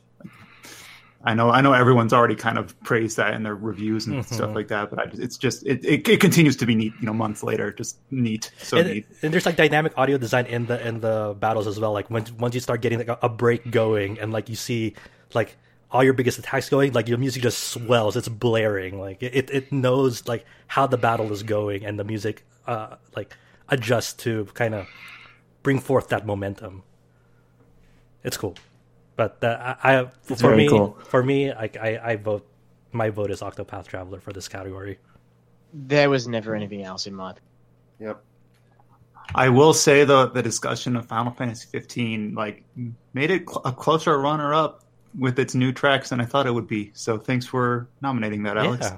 I know, I know, everyone's already kind of praised that in their reviews and Mhm. stuff like that, but I just, it's just it, it, it continues to be neat. You know, months later, just neat, so and, neat. and there's like dynamic audio design in the in the battles as well. Like once once you start getting like a, a break going, and like you see like all your biggest attacks going, like your music just swells. It's blaring. Like it it knows like how the battle is going, and the music uh like adjusts to kind of bring forth that momentum. It's cool, but uh, I, I It's for me cool. for me I, I I vote my vote is Octopath Traveler for this category. There was never anything else in my. Yep. I will say though, the discussion of Final Fantasy 15 like made it cl- a closer runner up with its new tracks than I thought it would be. So thanks for nominating that, Alex. Yeah,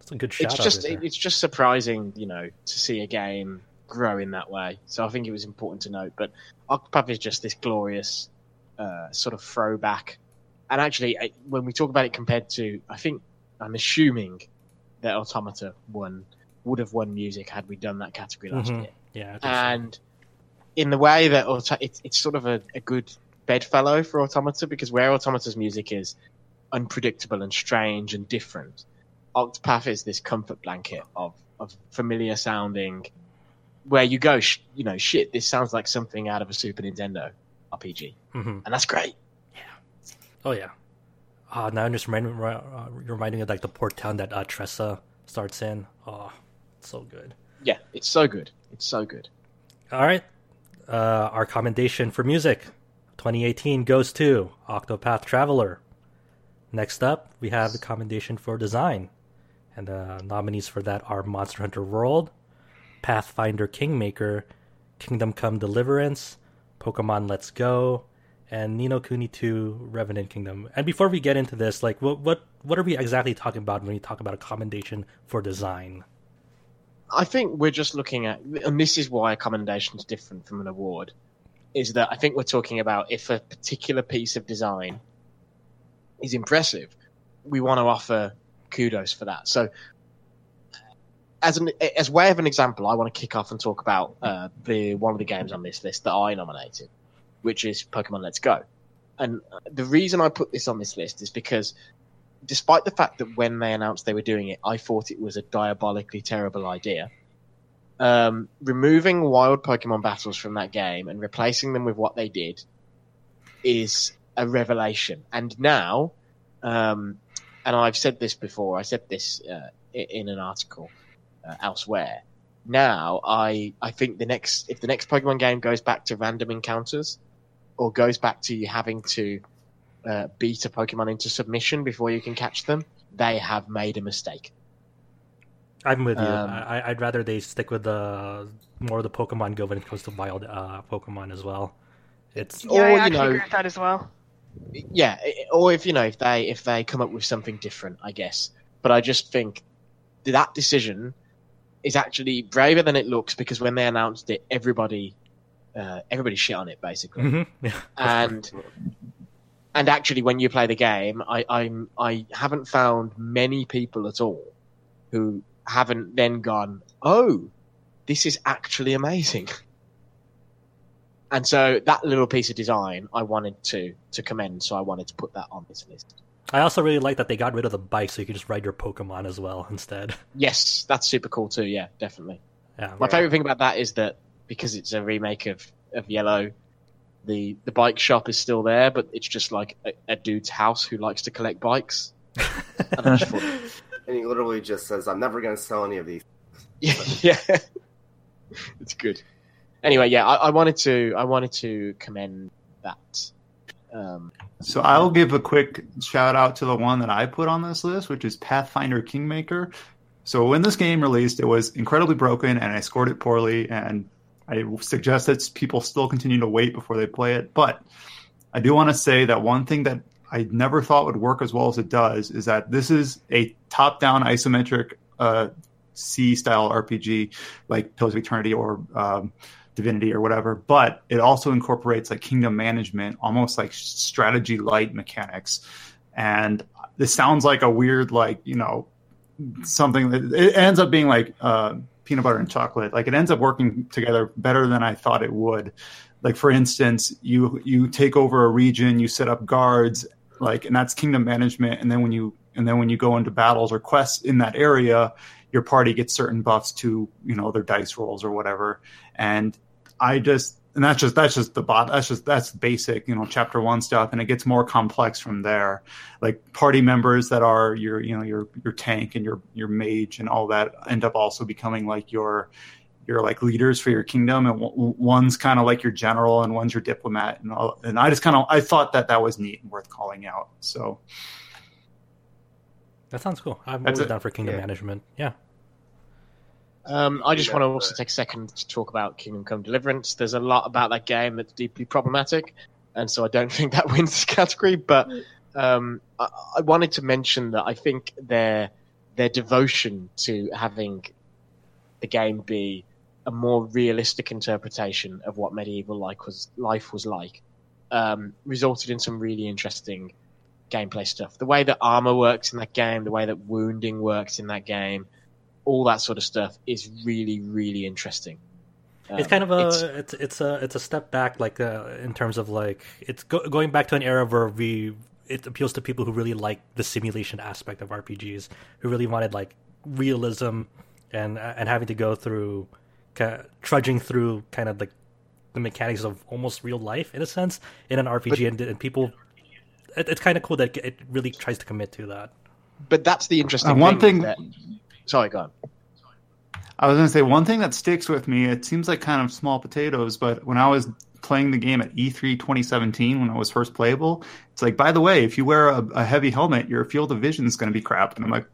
it's a good shout It's just it, it's just surprising, you know, to see a game grow in that way. So I think it was important to note. But Octopath is just this glorious uh, sort of throwback. And actually, I, when we talk about it compared to, I think I'm assuming that Automata won would have won music had we done that category last Mhm. year. Yeah, think so. and in the way that Auto- it's, it's sort of a, a good bedfellow for Automata because where Automata's music is unpredictable and strange and different, Octopath is this comfort blanket of, of familiar sounding, where you go, sh- you know, shit, this sounds like something out of a Super Nintendo RPG, Mhm. and that's great. Yeah. Oh yeah. Ah, now I'm just reminding, uh, reminding of like the port town that uh, Tressa starts in. Oh, it's so good. yeah, it's so good. It's so good. All right. Uh, our commendation for music 2018 goes to Octopath Traveler. Next up, we have the commendation for design. And the nominees for that are Monster Hunter World, Pathfinder Kingmaker, Kingdom Come Deliverance, Pokemon Let's Go, and Ni no Kuni 2 Revenant Kingdom. And before we get into this, like what what what are we exactly talking about when we talk about a commendation for design? I think we're just looking at, and this is why a commendation is different from an award, is that I think we're talking about if a particular piece of design is impressive, we want to offer kudos for that. So, as an as way of an example, I want to kick off and talk about uh, the one of the games on this list that I nominated, which is Pokemon Let's Go. And the reason I put this on this list is because despite the fact that when they announced they were doing it, I thought it was a diabolically terrible idea. Um, removing wild Pokemon battles from that game and replacing them with what they did is a revelation. And now, um, and I've said this before, I said this uh, in an article uh, elsewhere. Now, I I think the next if the next Pokemon game goes back to random encounters, or goes back to you having to uh, beat a Pokemon into submission before you can catch them, they have made a mistake. I'm with you. Um, I, I'd rather they stick with the more of the Pokemon Go when it comes to wild uh, Pokemon as well. It's Yeah, Or, I you know- agree with that as well. Yeah, or if you know if they if they come up with something different, I guess. But I just think that decision is actually braver than it looks because when they announced it, everybody uh, everybody shit on it basically. Mhm. yeah. and and actually when you play the game I, I'm I haven't found many people at all who haven't then gone, Oh, this is actually amazing. And so that little piece of design I wanted to to commend, so I wanted to put that on this list. I also really like that they got rid of the bike so you could just ride your Pokemon as well instead. Yes, that's super cool too, yeah, definitely. Yeah. My favorite thing about that is that because it's a remake of, of Yellow, the the bike shop is still there, but it's just like a, a dude's house who likes to collect bikes. And I just thought, And he literally just says, "I'm never going to sell any of these." yeah, yeah, it's good. Anyway, yeah, I, I wanted to I wanted to commend that. Um, So I'll give a quick shout out to the one that I put on this list, which is Pathfinder Kingmaker. So when this game released, it was incredibly broken, and I scored it poorly. And I suggest that people still continue to wait before they play it. But I do want to say that one thing that I never thought would work as well as it does is that this is a top-down isometric uh, C-style RPG, like Pillars of Eternity or um, Divinity or whatever, but it also incorporates like kingdom management, almost like strategy light mechanics. And this sounds like a weird, like, you know, something that it ends up being like uh, peanut butter and chocolate. Like it ends up working together better than I thought it would. Like for instance, you you take over a region, you set up guards, like, and that's kingdom management. And then when you and then when you go into battles or quests in that area, your party gets certain buffs to you know their dice rolls or whatever. And I just and that's just that's just the bot that's just that's basic you know chapter one stuff and it gets more complex from there like party members that are your you know your your tank and your your mage and all that end up also becoming like your your like leaders for your kingdom and w- one's kind of like your general and one's your diplomat and all and I just kind of I thought that that was neat and worth calling out so That sounds cool. I'm always down for kingdom Yeah. management. Yeah. Um, I just want to also take a second to talk about Kingdom Come Deliverance. There's a lot about that game that's deeply problematic, and so I don't think that wins this category. But um, I, I wanted to mention that I think their their devotion to having the game be a more realistic interpretation of what medieval life was life was like um, resulted in some really interesting gameplay stuff. The way that armor works in that game, the way that wounding works in that game all that sort of stuff is really really interesting. it's Um, kind of a it's- it's it's, a it's a step back like uh, in terms of like it's go, going back to an era where we it appeals to people who really like the simulation aspect of RPGs who really wanted like realism and and having to go through ca- trudging through kind of like the mechanics of almost real life in a sense in an RPG and, and people it, it's kind of cool that it really tries to commit to that but that's the interesting Uh, one thing. thing- that- sorry, go on. I was going to say one thing that sticks with me. It seems like kind of small potatoes, but when I was playing the game at E3 2017 when I was first playable, it's like, by the way, if you wear a, a heavy helmet, your field of vision is going to be crap. And I'm like,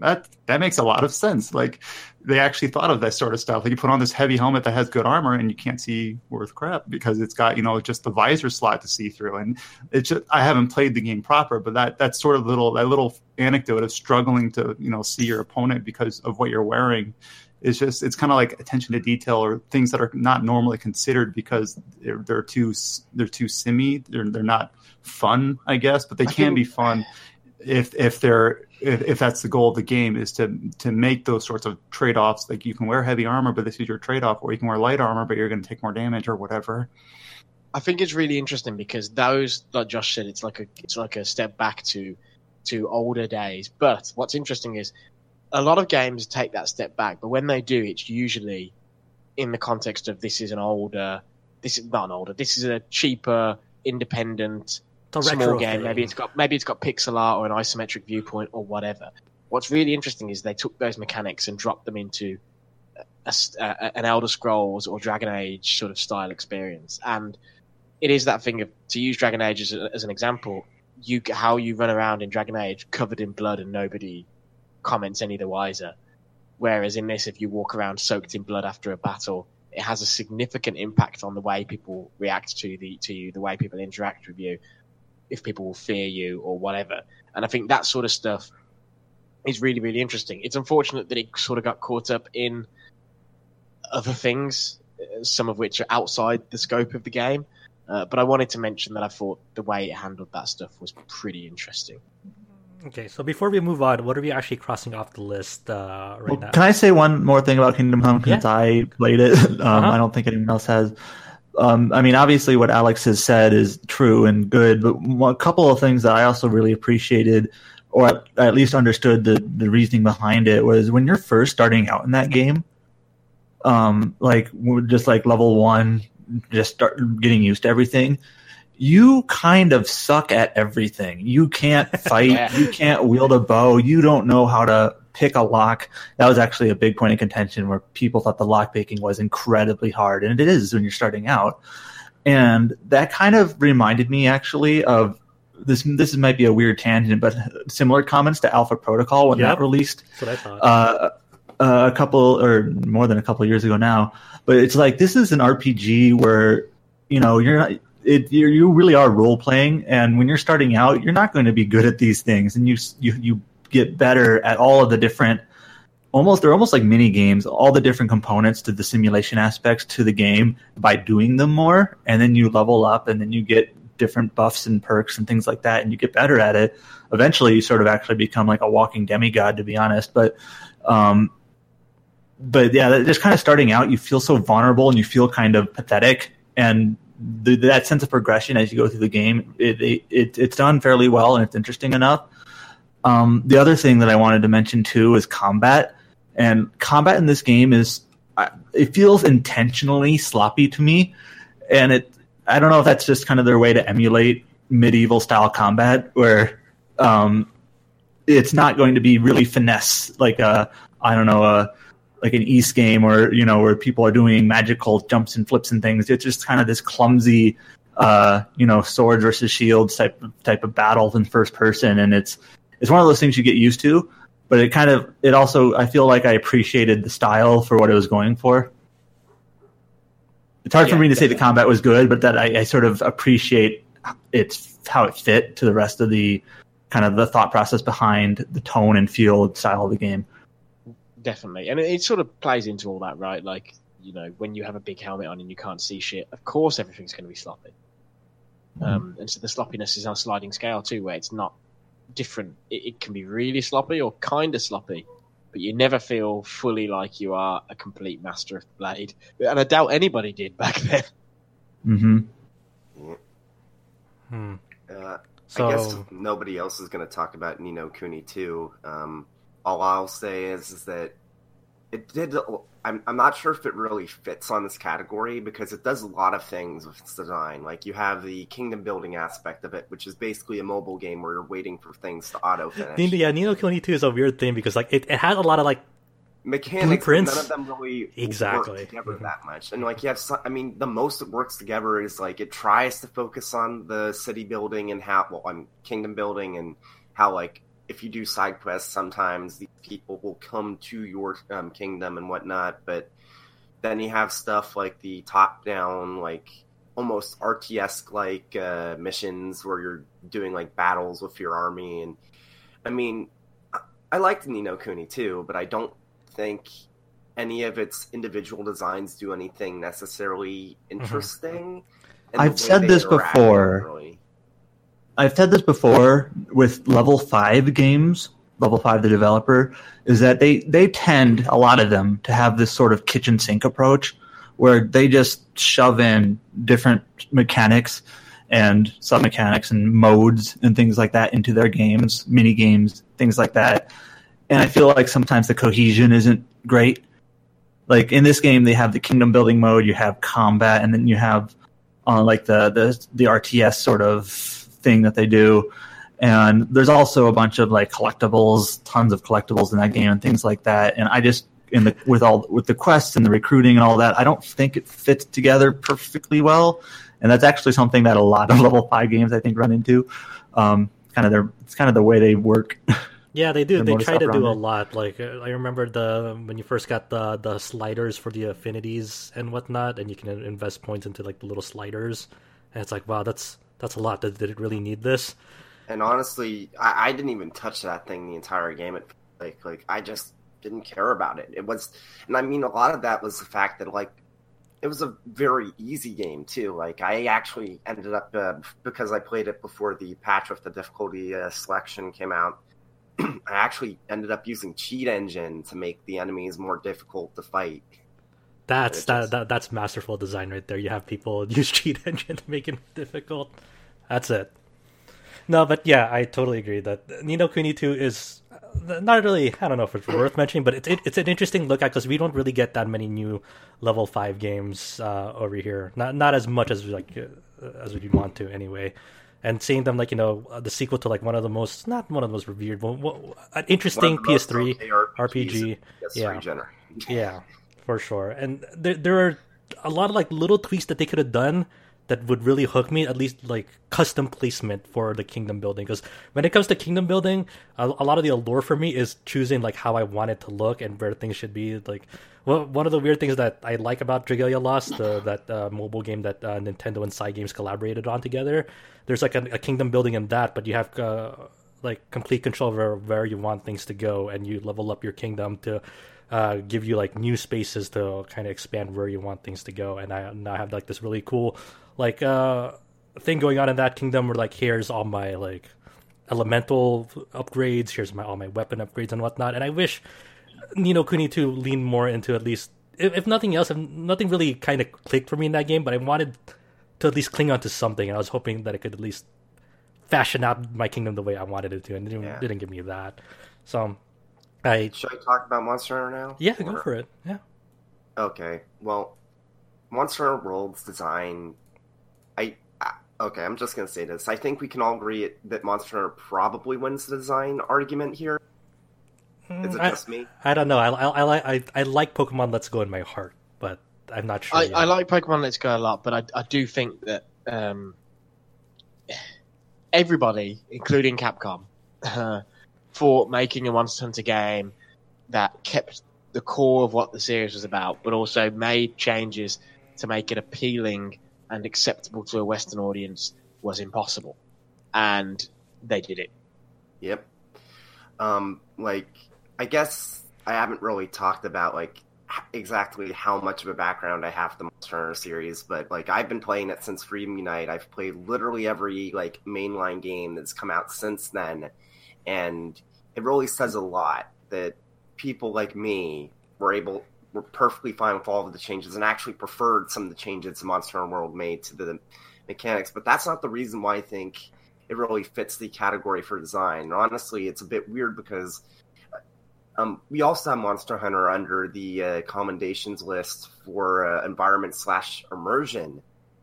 that that makes a lot of sense. Like they actually thought of that sort of stuff. Like you put on this heavy helmet that has good armor, and you can't see worth crap because it's got you know just the visor slot to see through. And it's just I haven't played the game proper, but that that sort of little that little anecdote of struggling to you know see your opponent because of what you're wearing it's just it's kind of like attention to detail or things that are not normally considered because they're, they're too they're too simmy they're they're not fun I guess but they can be fun if if they're if, if that's the goal of the game is to to make those sorts of trade offs like you can wear heavy armor but this is your trade off or you can wear light armor but you're going to take more damage or whatever. I think it's really interesting because those like Josh said it's like a it's like a step back to to older days but what's interesting is a lot of games take that step back, but when they do, it's usually in the context of this is an older, this is not an older, this is a cheaper, independent, small game. Maybe it's got maybe it's got pixel art or an isometric viewpoint or whatever. What's really interesting is they took those mechanics and dropped them into a, a, an Elder Scrolls or Dragon Age sort of style experience, and it is that thing of to use Dragon Age as, a, as an example. You how you run around in Dragon Age covered in blood and nobody comments any the wiser. Whereas in this, if you walk around soaked in blood after a battle, it has a significant impact on the way people react to the to you, the way people interact with you, if people will fear you or whatever. And I think that sort of stuff is really really interesting. It's unfortunate that it sort of got caught up in other things, some of which are outside the scope of the game. Uh, but I wanted to mention that I thought the way it handled that stuff was pretty interesting. Okay, so before we move on, what are we actually crossing off the list uh, right well, now? Can I say one more thing about Kingdom Come since yeah. I played it? Um, uh-huh. I don't think anyone else has. Um, I mean, obviously, what Alex has said is true and good, but a couple of things that I also really appreciated, or at least understood the the reasoning behind it, was when you're first starting out in that game, um, like just like level one, just start getting used to everything you kind of suck at everything. You can't fight. You can't wield a bow. You don't know how to pick a lock. That was actually a big point of contention where people thought the lock picking was incredibly hard, and it is when you're starting out. And that kind of reminded me actually of this. This might be a weird tangent, but similar comments to Alpha Protocol when yep. that released. That's what I thought. Uh, a couple or more than a couple years ago now. But it's like this is an RPG where you know you're not it you really are role playing, and when you're starting out, you're not going to be good at these things, and you you you get better at all of the different almost they're almost like mini games all the different components to the simulation aspects to the game by doing them more and then you level up and then you get different buffs and perks and things like that and you get better at it. Eventually you sort of actually become like a walking demigod to be honest but um but yeah just kind of starting out you feel so vulnerable and you feel kind of pathetic and the, that sense of progression as you go through the game, it, it, it's done fairly well and it's interesting enough. Um, the other thing that I wanted to mention too is combat, and combat in this game is it feels intentionally sloppy to me, and it I don't know if that's just kind of their way to emulate medieval style combat where um, it's not going to be really finesse like a I don't know a like an East game or you know where people are doing magical jumps and flips and things. It's just kind of this clumsy, uh, you know, sword versus shield type type of battle in first person, and it's it's one of those things you get used to. But it kind of it also I feel like I appreciated the style for what it was going for. It's hard yeah, for me to definitely. say the combat was good, but that I, I sort of appreciate it's how it fit to the rest of the kind of the thought process behind the tone and feel and style of the game definitely, and it, it, sort of plays into all that, right? Like you know, when you have a big helmet on and you can't see shit, of course everything's going to be sloppy. Mm. Um, and so the sloppiness is on a sliding scale too, where it's not different. It, it can be really sloppy or kind of sloppy, but you never feel fully like you are a complete master of the blade. And I doubt anybody did back then. Mm-hmm. Hmm. Uh, so... I guess nobody else is going to talk about Ni no Kuni too. Um, all I'll say is is that it did. I'm I'm not sure if it really fits on this category because it does a lot of things with its design. Like you have the kingdom building aspect of it, which is basically a mobile game where you're waiting for things to auto finish. Yeah, Ni no Kuni 2 is a weird thing because like it, it had a lot of like mechanics, none of them really Exactly. work together Mhm. that much. And like you have, some, I mean, the most it works together is like it tries to focus on the city building and how, well, on kingdom building and how like if you do side quests, sometimes these people will come to your um, kingdom and whatnot. But then you have stuff like the top down, like almost RTS like uh, missions where you're doing like battles with your army. And I mean, I- I liked Ni no Kuni too, but I don't think any of its individual designs do anything necessarily interesting. And the I've said this before. really- I've said this before with level five games, level five, the developer, is that they, they tend, a lot of them, to have this sort of kitchen sink approach where they just shove in different mechanics and sub mechanics and modes and things like that into their games, mini games, things like that. And I feel like sometimes the cohesion isn't great. Like in this game, they have the kingdom building mode, you have combat, and then you have on like the, the the RTS sort of thing that they do. And there's also a bunch of like collectibles, tons of collectibles in that game and things like that. And I just in the with all with the quests and the recruiting and all that, I don't think it fits together perfectly well. And that's actually something that a lot of level five games I think run into. Um, kind of their it's kind of the way they work. Yeah, they do. They try to do a lot. Like uh, I remember the when you first got the the sliders for the affinities and whatnot, and you can invest points into like the little sliders, and it's like, wow, that's that's a lot. Did, did it really need this? And honestly, I, I didn't even touch that thing the entire game. It, like, like I just didn't care about it. It was, and I mean, a lot of that was the fact that like it was a very easy game too. Like I actually ended up uh, because I played it before the patch with the difficulty uh, selection came out. I actually ended up using Cheat Engine to make the enemies more difficult to fight. That's that, that that's masterful design right there. You have people use cheat engine to make it difficult. That's it. No, but yeah, I totally agree that Ni no Kuni 2 is uh, not really. I don't know if it's worth mentioning, but it's it, it's an interesting look at because we don't really get that many new level five games uh, over here. Not not as much as like uh, as we want to anyway. And seeing them like you know uh, the sequel to like one of the most not one of the most revered, but what, an interesting One of the most PS3 RPG. Yes, Yeah. regenerate. Yeah, for sure. And there there are a lot of like little tweaks that they could have done that would really hook me. At least like custom placement for the kingdom building. Because when it comes to kingdom building, a, a lot of the allure for me is choosing like how I want it to look and where things should be. Like, well, one of the weird things that I like about Dragalia Lost, that uh, mobile game that uh, Nintendo and Cygames collaborated on together. There's like a, a kingdom building in that, but you have. Like complete control over where you want things to go, and you level up your kingdom to uh, give you like new spaces to kind of expand where you want things to go. And I now have like this really cool like uh, thing going on in that kingdom where like here's all my like elemental upgrades, here's my all my weapon upgrades and whatnot. And I wish Ni no Kuni to lean more into at least if, if nothing else, if nothing really kind of clicked for me in that game, but I wanted to at least cling on to something, and I was hoping that it could at least fashion out my kingdom the way I wanted it to, and it didn't, Yeah. didn't give me that. So, I Should I talk about Monster Hunter now? yeah, go for it. Yeah, Okay, well, Monster Hunter World's design, I, I okay, I'm just gonna say this. I think we can all agree that Monster Hunter probably wins the design argument here. Is it I, just me? I don't know. I, I, I like I, I like Pokemon Let's Go in my heart, but I'm not sure. I. I like Pokemon Let's Go a lot, but I, I do think that um, everybody, including Capcom, uh, for making a Monster Hunter game that kept the core of what the series was about, but also made changes to make it appealing and acceptable to a Western audience was impossible. And they did it. Yep. Um, like, I guess I haven't really talked about like exactly how much of a background I have the Monster Hunter series, but like I've been playing it since Freedom Unite. I've played literally every like mainline game that's come out since then, and it really says a lot that people like me were able were perfectly fine with all of the changes and actually preferred some of the changes Monster Hunter World made to the mechanics. But that's not the reason why I think it really fits the category for design. Honestly, it's a bit weird because um, we also have Monster Hunter under the uh, commendations list for uh, environment slash immersion.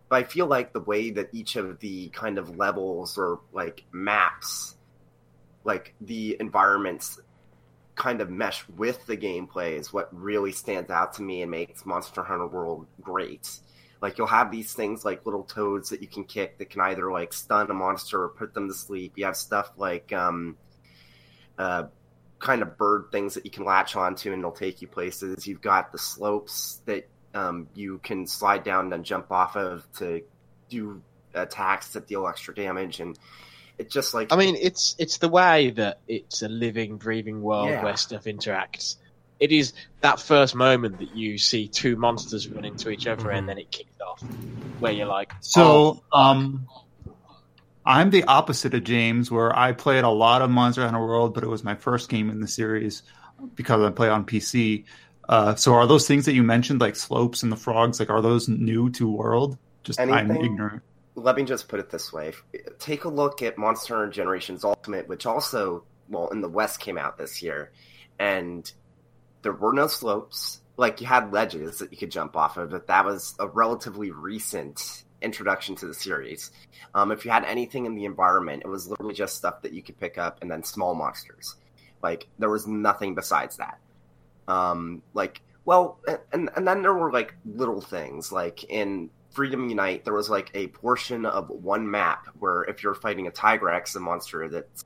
But I feel like the way that each of the kind of levels or like maps, like the environments kind of mesh with the gameplay is what really stands out to me and makes Monster Hunter World great. Like you'll have these things like little toads that you can kick that can either like stun a monster or put them to sleep. You have stuff like um, uh, kind of bird things that you can latch onto and they'll take you places. You've got the slopes that um, you can slide down and jump off of to do attacks that deal extra damage and it just like I mean, it's it's the way that it's a living, breathing world Yeah. where stuff interacts. It is that first moment that you see two monsters run into each other, Mhm. and then it kicks off, where you're like, So, oh, um, I'm the opposite of James, where I played a lot of Monster Hunter World, but it was my first game in the series because I play on PC. Uh, so, are those things that you mentioned, like slopes and the frogs, like are those new to World? Just I'm ignorant. let me just put it this way. Take a look at Monster Hunter Generations Ultimate, which also, well, in the West came out this year, and there were no slopes. Like you had ledges that you could jump off of, but that was a relatively recent introduction to the series. Um, if you had anything in the environment, it was literally just stuff that you could pick up and then small monsters. Like there was nothing besides that. Um, like well, and and then there were like little things like in Freedom Unite, there was like a portion of one map where if you're fighting a Tigrex, a monster that's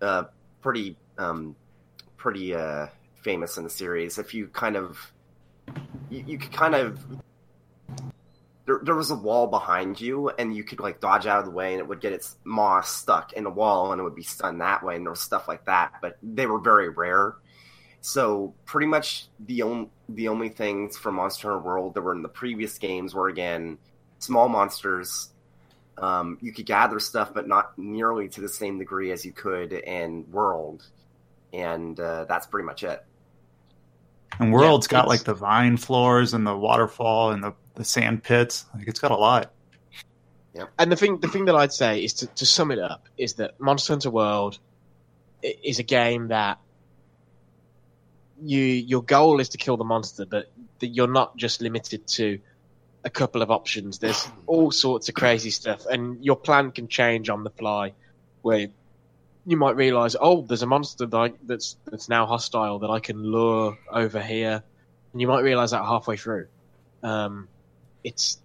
uh, pretty um, pretty uh, famous in the series, if you kind of you, you could kind of there, there was a wall behind you and you could like dodge out of the way and it would get its maw stuck in the wall and it would be stunned that way and there was stuff like that but they were very rare so pretty much the only the only things from Monster Hunter World that were in the previous games were again small monsters. Um, you could gather stuff, but not nearly to the same degree as you could in World, and uh, that's pretty much it. And World's got like the vine floors and the waterfall and the, the sand pits. Like it's got a lot. Yeah, And the thing, the thing that I'd say is to, to sum it up is that Monster Hunter World is a game that you your goal is to kill the monster, but you're not just limited to a couple of options. There's all sorts of crazy stuff, and your plan can change on the fly. Where you might realize, oh, there's a monster that I, that's that's now hostile that I can lure over here, and you might realize that halfway through. Um, it's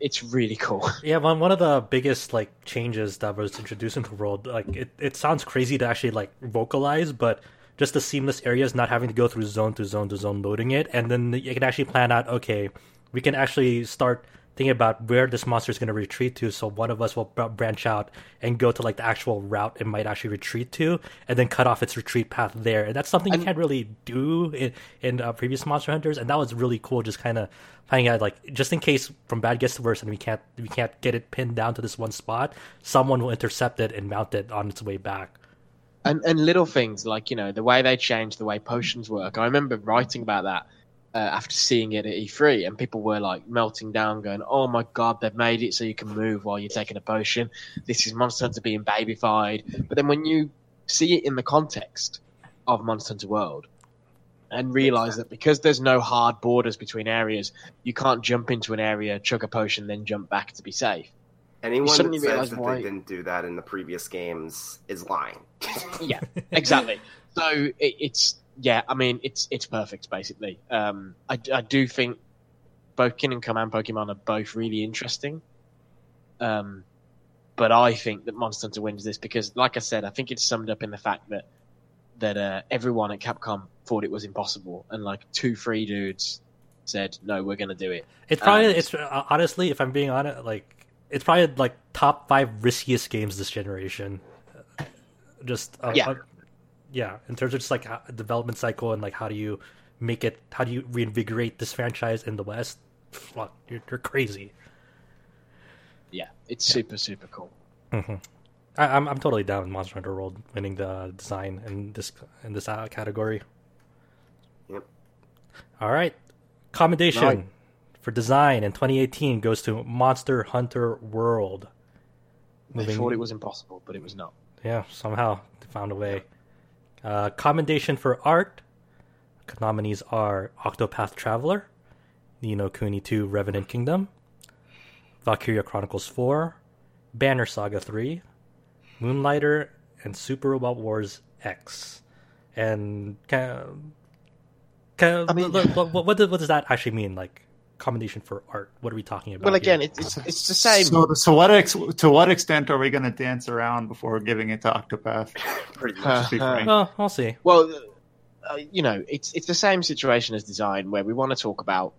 it's really cool. Yeah, one one of the biggest like changes that was introduced into the world, like it, it sounds crazy to actually like vocalize, but just the seamless areas, not having to go through zone to zone to zone loading it, and then you can actually plan out. Okay, we can actually start thinking about where this monster is going to retreat to. So one of us will b- branch out and go to like the actual route it might actually retreat to, and then cut off its retreat path there. And that's something you And- can't really do in in uh, previous Monster Hunters, and that was really cool. Just kind of finding out like just in case from bad gets to worse, and we can't we can't get it pinned down to this one spot, someone will intercept it and mount it on its way back. and and little things like you know the way they change the way potions work. I remember writing about that uh, after seeing it at E3, and people were like melting down, going, "Oh my god, they've made it so you can move while you're taking a potion. This is Monster Hunter being babyfied." But then when you see it in the context of Monster Hunter World. And realize that because there's no hard borders between areas, you can't jump into an area, chug a potion, then jump back to be safe. Anyone that realize says that why- they didn't do that in the previous games is lying. yeah, exactly. So it, it's yeah. I mean, it's it's perfect basically. Um, I, I do think both Kingdom Come and Pokemon are both really interesting. Um, but I think that Monster Hunter wins this because, like I said, I think it's summed up in the fact that that uh, everyone at Capcom thought it was impossible, and like two free dudes said, "No, we're going to do it." It's probably Um, it's uh, honestly, if I'm being honest, like it's probably like top five riskiest games this generation. Uh, Just uh, Yeah. Yeah, in terms of just like how- development cycle and like how do you make it, how do you reinvigorate this franchise in the West? Fuck, you're, you're crazy. Yeah, it's super super cool. I, I'm I'm totally down with Monster Hunter World winning the design in this in this uh, category. Yep. All right, commendation Right. for design in 2018 goes to Monster Hunter World. They Moving- thought it was impossible, but it was not. Yeah, somehow they found a way. Uh, commendation for art. Nominees are Octopath Traveler, Ni no Kuni 2 Revenant Kingdom, Valkyria Chronicles 4, Banner Saga 3, Moonlighter, and Super Robot Wars X. and kind of, I mean- what, what does- what does that actually mean? Like commendation for art? What are we talking about? Well, again, here? it's it's, it's the same. So, so what ex- to what extent are we going to dance around before giving it to Octopath? Pretty much. Just be Uh-huh. frank. well, we'll see. Well, uh, you know, it's it's the same situation as design, where we want to talk about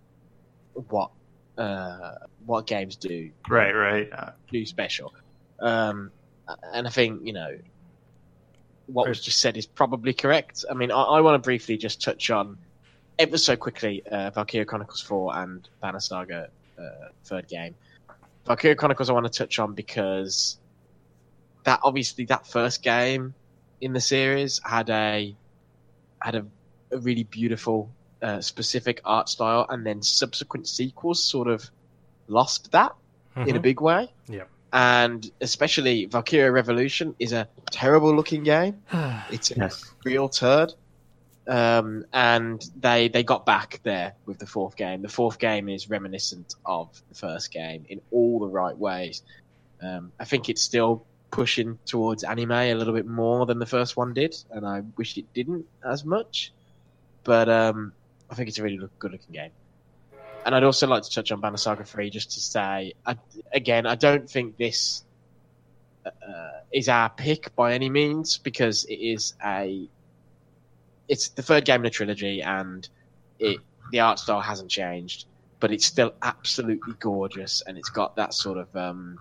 what uh, what games do right, right. Uh, do special, um, and I think you know what was just said is probably correct. I mean, I, I want to briefly just touch on ever so quickly uh, Valkyria Chronicles Four and Banner Saga uh, third game. Valkyria Chronicles I want to touch on because that obviously that first game in the series had a had a, a really beautiful uh, specific art style, and then subsequent sequels sort of lost that in a Mhm. big way. Yeah. And especially Valkyria Revolution is a terrible looking game. It's a Yes. real turd. Um, and they they got back there with the fourth game. The fourth game is reminiscent of the first game in all the right ways. Um, I think it's still pushing towards anime a little bit more than the first one did, and I wish it didn't as much. But um, I think it's a really good looking game. And I'd also like to touch on Banner Saga 3 just to say, I, again, I don't think this uh, is our pick by any means because it is a. It's the third game in a trilogy and it the art style hasn't changed, but it's still absolutely gorgeous and it's got that sort of. Um,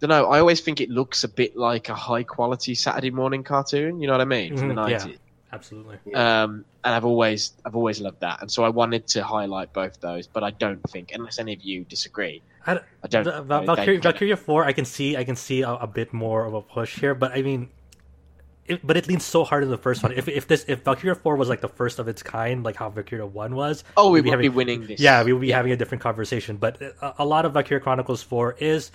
don't know. I always think it looks a bit like a high quality Saturday morning cartoon. You know what I mean from the Mhm, yeah. nineties. Absolutely. Um, and I've always I've always loved that, and so I wanted to highlight both those. But I don't think, unless any of you disagree, I don't- I don't. The- know, Val- they- Valkyria, Valkyria Four, I can see, I can see a, a bit more of a push here, but I mean, it, but it leans so hard in the first one. If if this if Valkyria Four was like the first of its kind, like how Valkyria One was, oh, we we'd would be having- winning this. yeah, we would be having a different conversation. But a, a lot of Valkyria Chronicles Four is.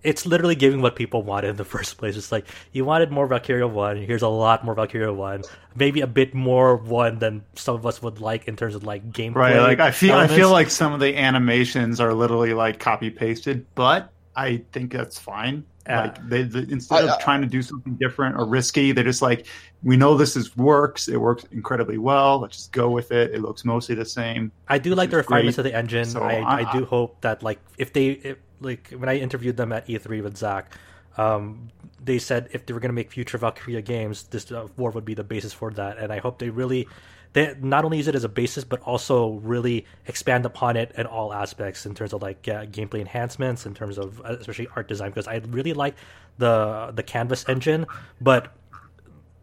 It's literally giving what people wanted in the first place. It's like you wanted more Valkyria One. Here's a lot more Valkyria One. Maybe a bit more one than some of us would like in terms of like gameplay. Right, like I feel, I feel like some of the animations are literally like copy pasted, but I think that's fine. Yeah. Like they, they instead I- of trying to do something different or risky, they're just like, we know this is works. It works incredibly well. Let's just go with it. It looks mostly the same. I do like the is refinements great. of the engine. So I, I, I- do hope that like if they if, like when I interviewed them at E3 with Zach, um, they said if they were going to make future Valkyria games, this uh, war would be the basis for that. And I hope they really they not only use it as a basis, but also really expand upon it in all aspects in terms of like uh, gameplay enhancements, in terms of uh, especially art design. Because I really like the the canvas engine, but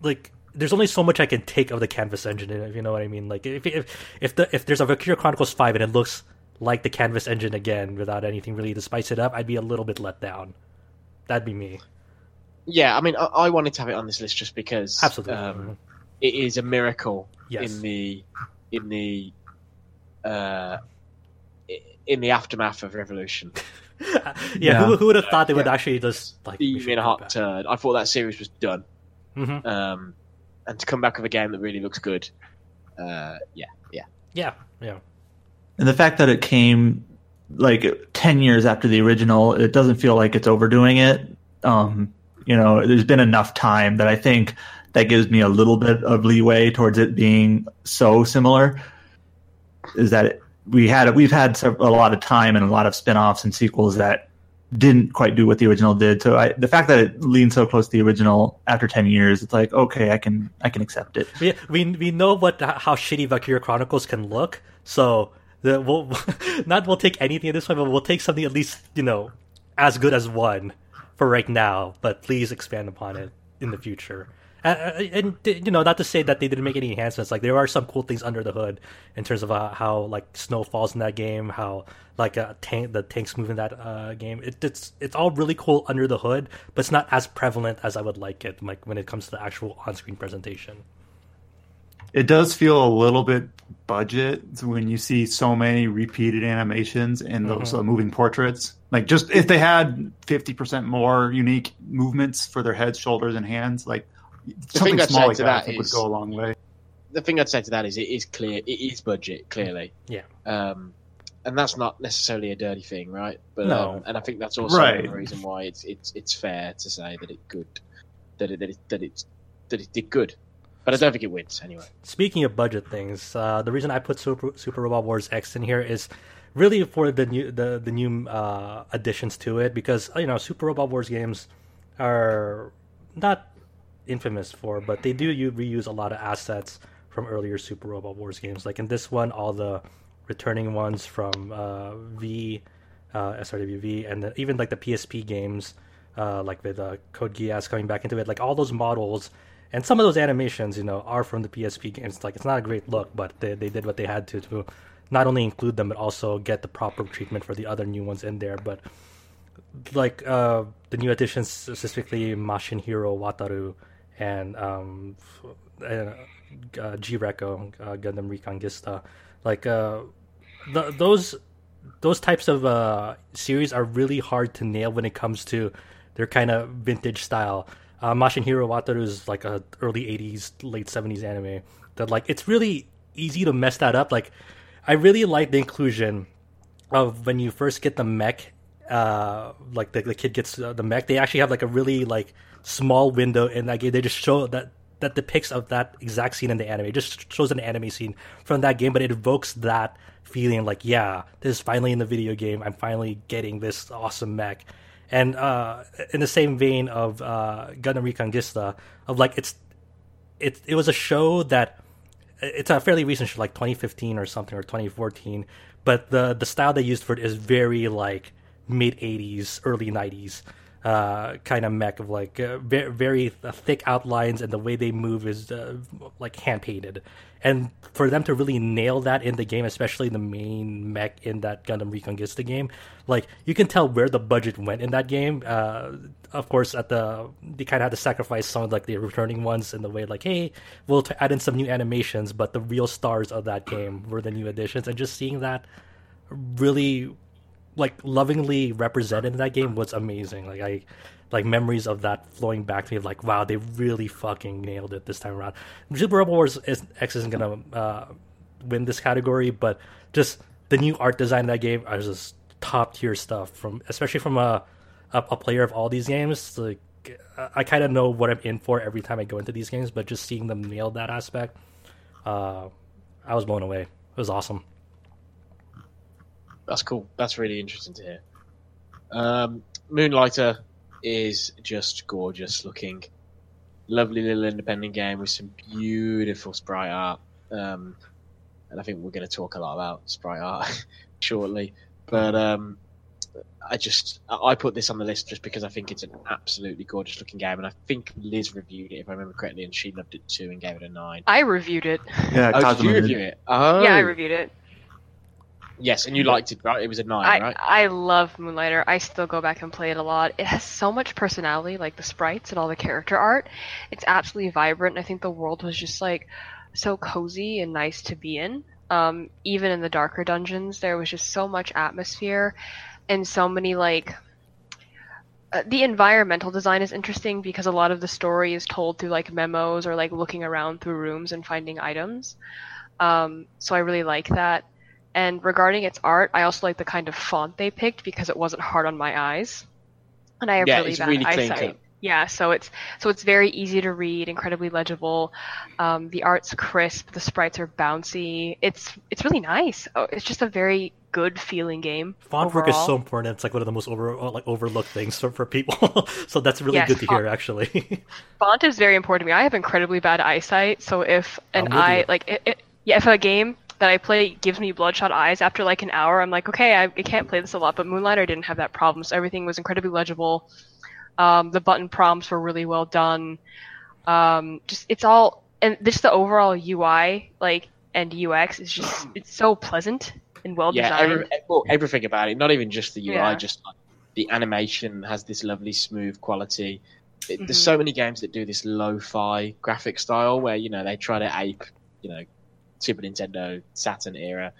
like there's only so much I can take of the canvas engine, if you know what I mean. Like if if if the if there's a Valkyria Chronicles Five and it looks like the canvas engine again without anything really to spice it up, I'd be a little bit let down. That'd be me. yeah. I mean, I, I wanted to have it on this list just because Absolutely. um, it is a miracle Yes. in the in the uh, in the aftermath of Revolution. yeah, Yeah. Who, who would have thought they would Yeah. actually just like Beam in a hot turd. I thought that series was done. hmm Um, and to come back with a game that really looks good, uh, yeah, yeah. Yeah, yeah. And the fact that it came like 10 years after the original, it doesn't feel like it's overdoing it. Um, you know, there's been enough time that I think that gives me a little bit of leeway towards it being so similar. Is that we had we've had a lot of time and a lot of spin-offs and sequels that didn't quite do what the original did. So I, the fact that it leans so close to the original after 10 years, it's like, okay, I can I can accept it. We we we know what how shitty Valkyria Chronicles can look, so the, we'll not we'll take anything at this point, but we'll take something at least you know as good as one for right now. But please expand upon it in the future. And, and you know, not to say that they didn't make any enhancements. Like there are some cool things under the hood in terms of uh, how like snow falls in that game, how like uh, tank the tanks move in that uh, game. It, it's it's all really cool under the hood, but it's not as prevalent as I would like it. Like when it comes to the actual on-screen presentation. It does feel a little bit budget when you see so many repeated animations and those Mhm. uh, moving portraits. Like just if they had fifty percent more unique movements for their heads, shoulders, and hands, like something thing I'd say like to that, I would go a long way. The thing I'd say to that is it is clear, it is budget, clearly. Yeah. Um, and that's not necessarily a dirty thing, right? But No. um, and I think that's also Right. the reason why it's it's it's fair to say that it good, that it that it that it, that it did good. but I don't think it wins anyway. Speaking of budget things, uh, the reason I put Super, Super Robot Wars X in here is really for the new the the new uh, additions to it because you know Super Robot Wars games are not infamous for, but they do you reuse a lot of assets from earlier Super Robot Wars games. Like in this one, all the returning ones from uh, V, uh, SRWV, and the, even like the PSP games, uh, like with uh, Code Geass coming back into it. Like all those models and some of those animations, you know, are from the PSP games. Like it's not a great look, but they they did what they had to to not only include them but also get the proper treatment for the other new ones in there. But like uh, the new additions, specifically Mashin Hero Wataru and um, uh, G-Reco, uh, Gundam Reconguista, like uh, the, those those types of uh, series are really hard to nail when it comes to their kind of vintage style. Uh, Mashin Hero Wataru is like a early '80s, late '70s anime that like it's really easy to mess that up. Like I really like the inclusion of when you first get the mech, uh, like the, the kid gets uh, the mech. They actually have like a really like small window in that game. They just show that that depicts of that exact scene in the anime. It just shows an anime scene from that game, but it evokes that feeling like, yeah, this is finally in the video game. I'm finally getting this awesome mech. And uh, in the same vein of uh, Gundam Reconguista, of like it's it it was a show that it's a fairly recent show, like 2015 or something, or 2014. But the the style they used for it is very like mid 80s, early 90s uh, kind of mech of like uh, very, very thick outlines, and the way they move is uh, like hand painted. And for them to really nail that in the game, especially the main mech in that Gundam Reconguista game, like you can tell where the budget went in that game. Uh, of course, at the they kind of had to sacrifice some of like the returning ones in the way like, hey, we'll t- add in some new animations, but the real stars of that game were the new additions, and just seeing that really like lovingly represented in that game was amazing. Like I like memories of that flowing back to me of like wow they really fucking nailed it this time around. Super Robot Wars is, X isn't gonna uh, win this category, but just the new art design that game is just top tier stuff from especially from a, a, a player of all these games. Like I kind of know what I'm in for every time I go into these games, but just seeing them nail that aspect, uh, I was blown away. It was awesome. That's cool. That's really interesting to hear. Um, Moonlighter is just gorgeous looking. Lovely little independent game with some beautiful sprite art. Um, and I think we're going to talk a lot about sprite art shortly. But um, I just I put this on the list just because I think it's an absolutely gorgeous looking game, and I think Liz reviewed it if I remember correctly, and she loved it too and gave it a nine. I reviewed it. Yeah, Oh, Kazuma did you review it? Oh, Yeah, I reviewed it. Yes, and you liked it, right? It was a nine, I, right? I love Moonlighter. I still go back and play it a lot. It has so much personality, like the sprites and all the character art. It's absolutely vibrant. I think the world was just like so cozy and nice to be in. Um, even in the darker dungeons, there was just so much atmosphere and so many like. Uh, the environmental design is interesting because a lot of the story is told through like memos or like looking around through rooms and finding items. Um, so I really like that. And regarding its art, I also like the kind of font they picked because it wasn't hard on my eyes. And I have Yeah, really it's bad really clean eyesight. cut. Yeah, so it's so it's very easy to read, incredibly legible. Um, the art's crisp, the sprites are bouncy. It's it's really nice. Oh, it's just a very good feeling game. Font work is so important. It's like one of the most over like overlooked things for, for people. so that's really Yes, good to font- hear, actually. font is very important to me. I have incredibly bad eyesight, so if an eye you. like it, it, yeah, if a game that I play gives me bloodshot eyes after like an hour, I'm like, okay, I, I can't play this a lot. But Moonlighter didn't have that problem, so everything was incredibly legible. Um, the button prompts were really well done. Um, just it's all and just the overall UI like and UX is just it's so pleasant and well yeah, designed. every, well, everything about it. Not even just the UI, Yeah. just like the animation has this lovely smooth quality. It, Mhm. There's so many games that do this lo-fi graphic style where you know they try to ape, you know, Super Nintendo, Saturn era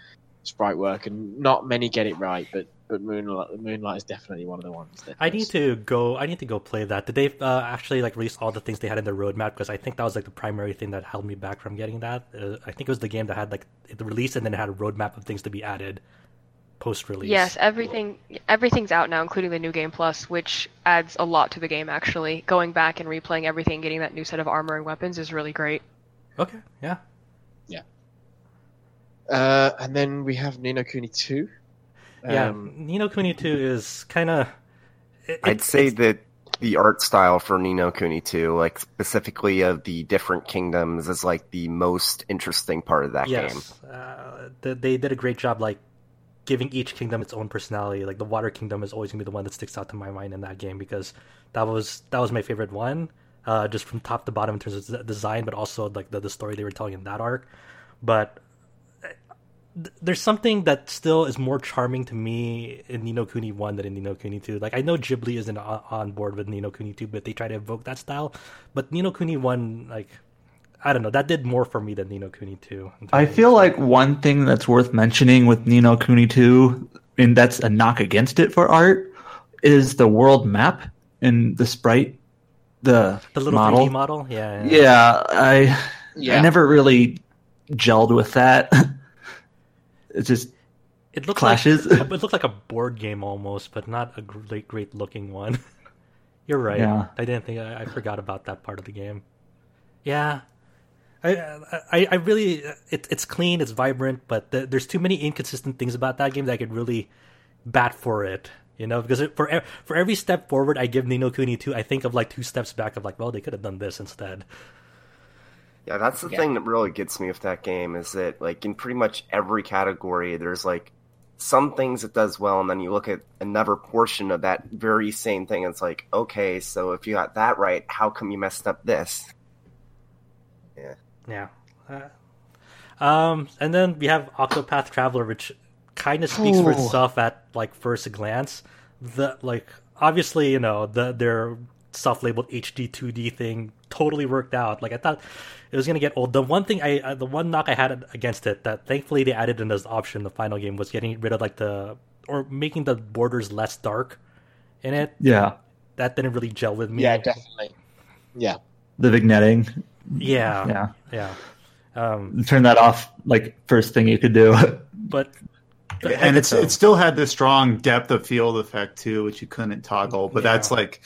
sprite work, and not many get it right. But but Moonlight, Moonlight is definitely one of the ones that I does. need to go. I need to go play that. Did they uh, actually like release all the things they had in their roadmap? Because I think that was like the primary thing that held me back from getting that. Uh, I think it was the game that had like the release and then it had a roadmap of things to be added post release. Yes, everything everything's out now, including the new game plus, which adds a lot to the game. Actually, going back and replaying everything, getting that new set of armor and weapons is really great. Okay, yeah. Uh, and then we have Ni no Kuni 2. Yeah, Um, Ni no Kuni 2 is kind of. I'd say that the art style for Ni no Kuni 2, like specifically of the different kingdoms, is like the most interesting part of that game. yes, uh, they did a great job, like giving each kingdom its own personality. Like the Water Kingdom is always gonna be the one that sticks out to my mind in that game because that was that was my favorite one, uh, just from top to bottom in terms of the design, but also like the, the story they were telling in that arc. But uh, th- there's something that still is more charming to me in Ni no Kuni 1 than in Ni no Kuni 2. Like, I know Ghibli isn't on on board with Ni no Kuni 2, but they try to evoke that style. But Ni no Kuni 1, like, I don't know, that did more for me than Ni no Kuni 2. I feel like one thing that's worth mentioning with Ni no Kuni 2, and that's a knock against it for art, is the world map and the sprite, the, the little model. 3D model, yeah, Yeah, I yeah. I never really gelled with that. it just It looked Clashes. like it looked like a board game almost, but not a great, great looking one. You're right. Yeah. I didn't think I, I forgot about that part of the game. Yeah, I I, I really it, it's clean, it's vibrant, but the, there's too many inconsistent things about that game that I could really bat for it. You know, because it, for for every step forward I give Ni no Kuni 2, I think of like two steps back of like, well, they could have done this instead. Yeah, that's the Yeah. thing that really gets me with that game is that like in pretty much every category there's like some things it does well and then you look at another portion of that very same thing and it's like, okay, so if you got that right, how come you messed up this? Yeah. Uh, um, and then we have Octopath Traveler, which kind of speaks for itself at like first glance. The like obviously you know the their self-labeled HD 2D thing totally worked out. Like I thought it was gonna get old. The one thing I uh, the one knock I had against it that thankfully they added in as option the final game was getting rid of like the or making the borders less dark in it. yeah, That didn't really gel with me. yeah, definitely. Yeah. the vignetting. Yeah. Yeah, Yeah. Um, turn that off like first thing you could do. but and it's so. it still had this strong depth of field effect too, which you couldn't toggle. But Yeah. that's like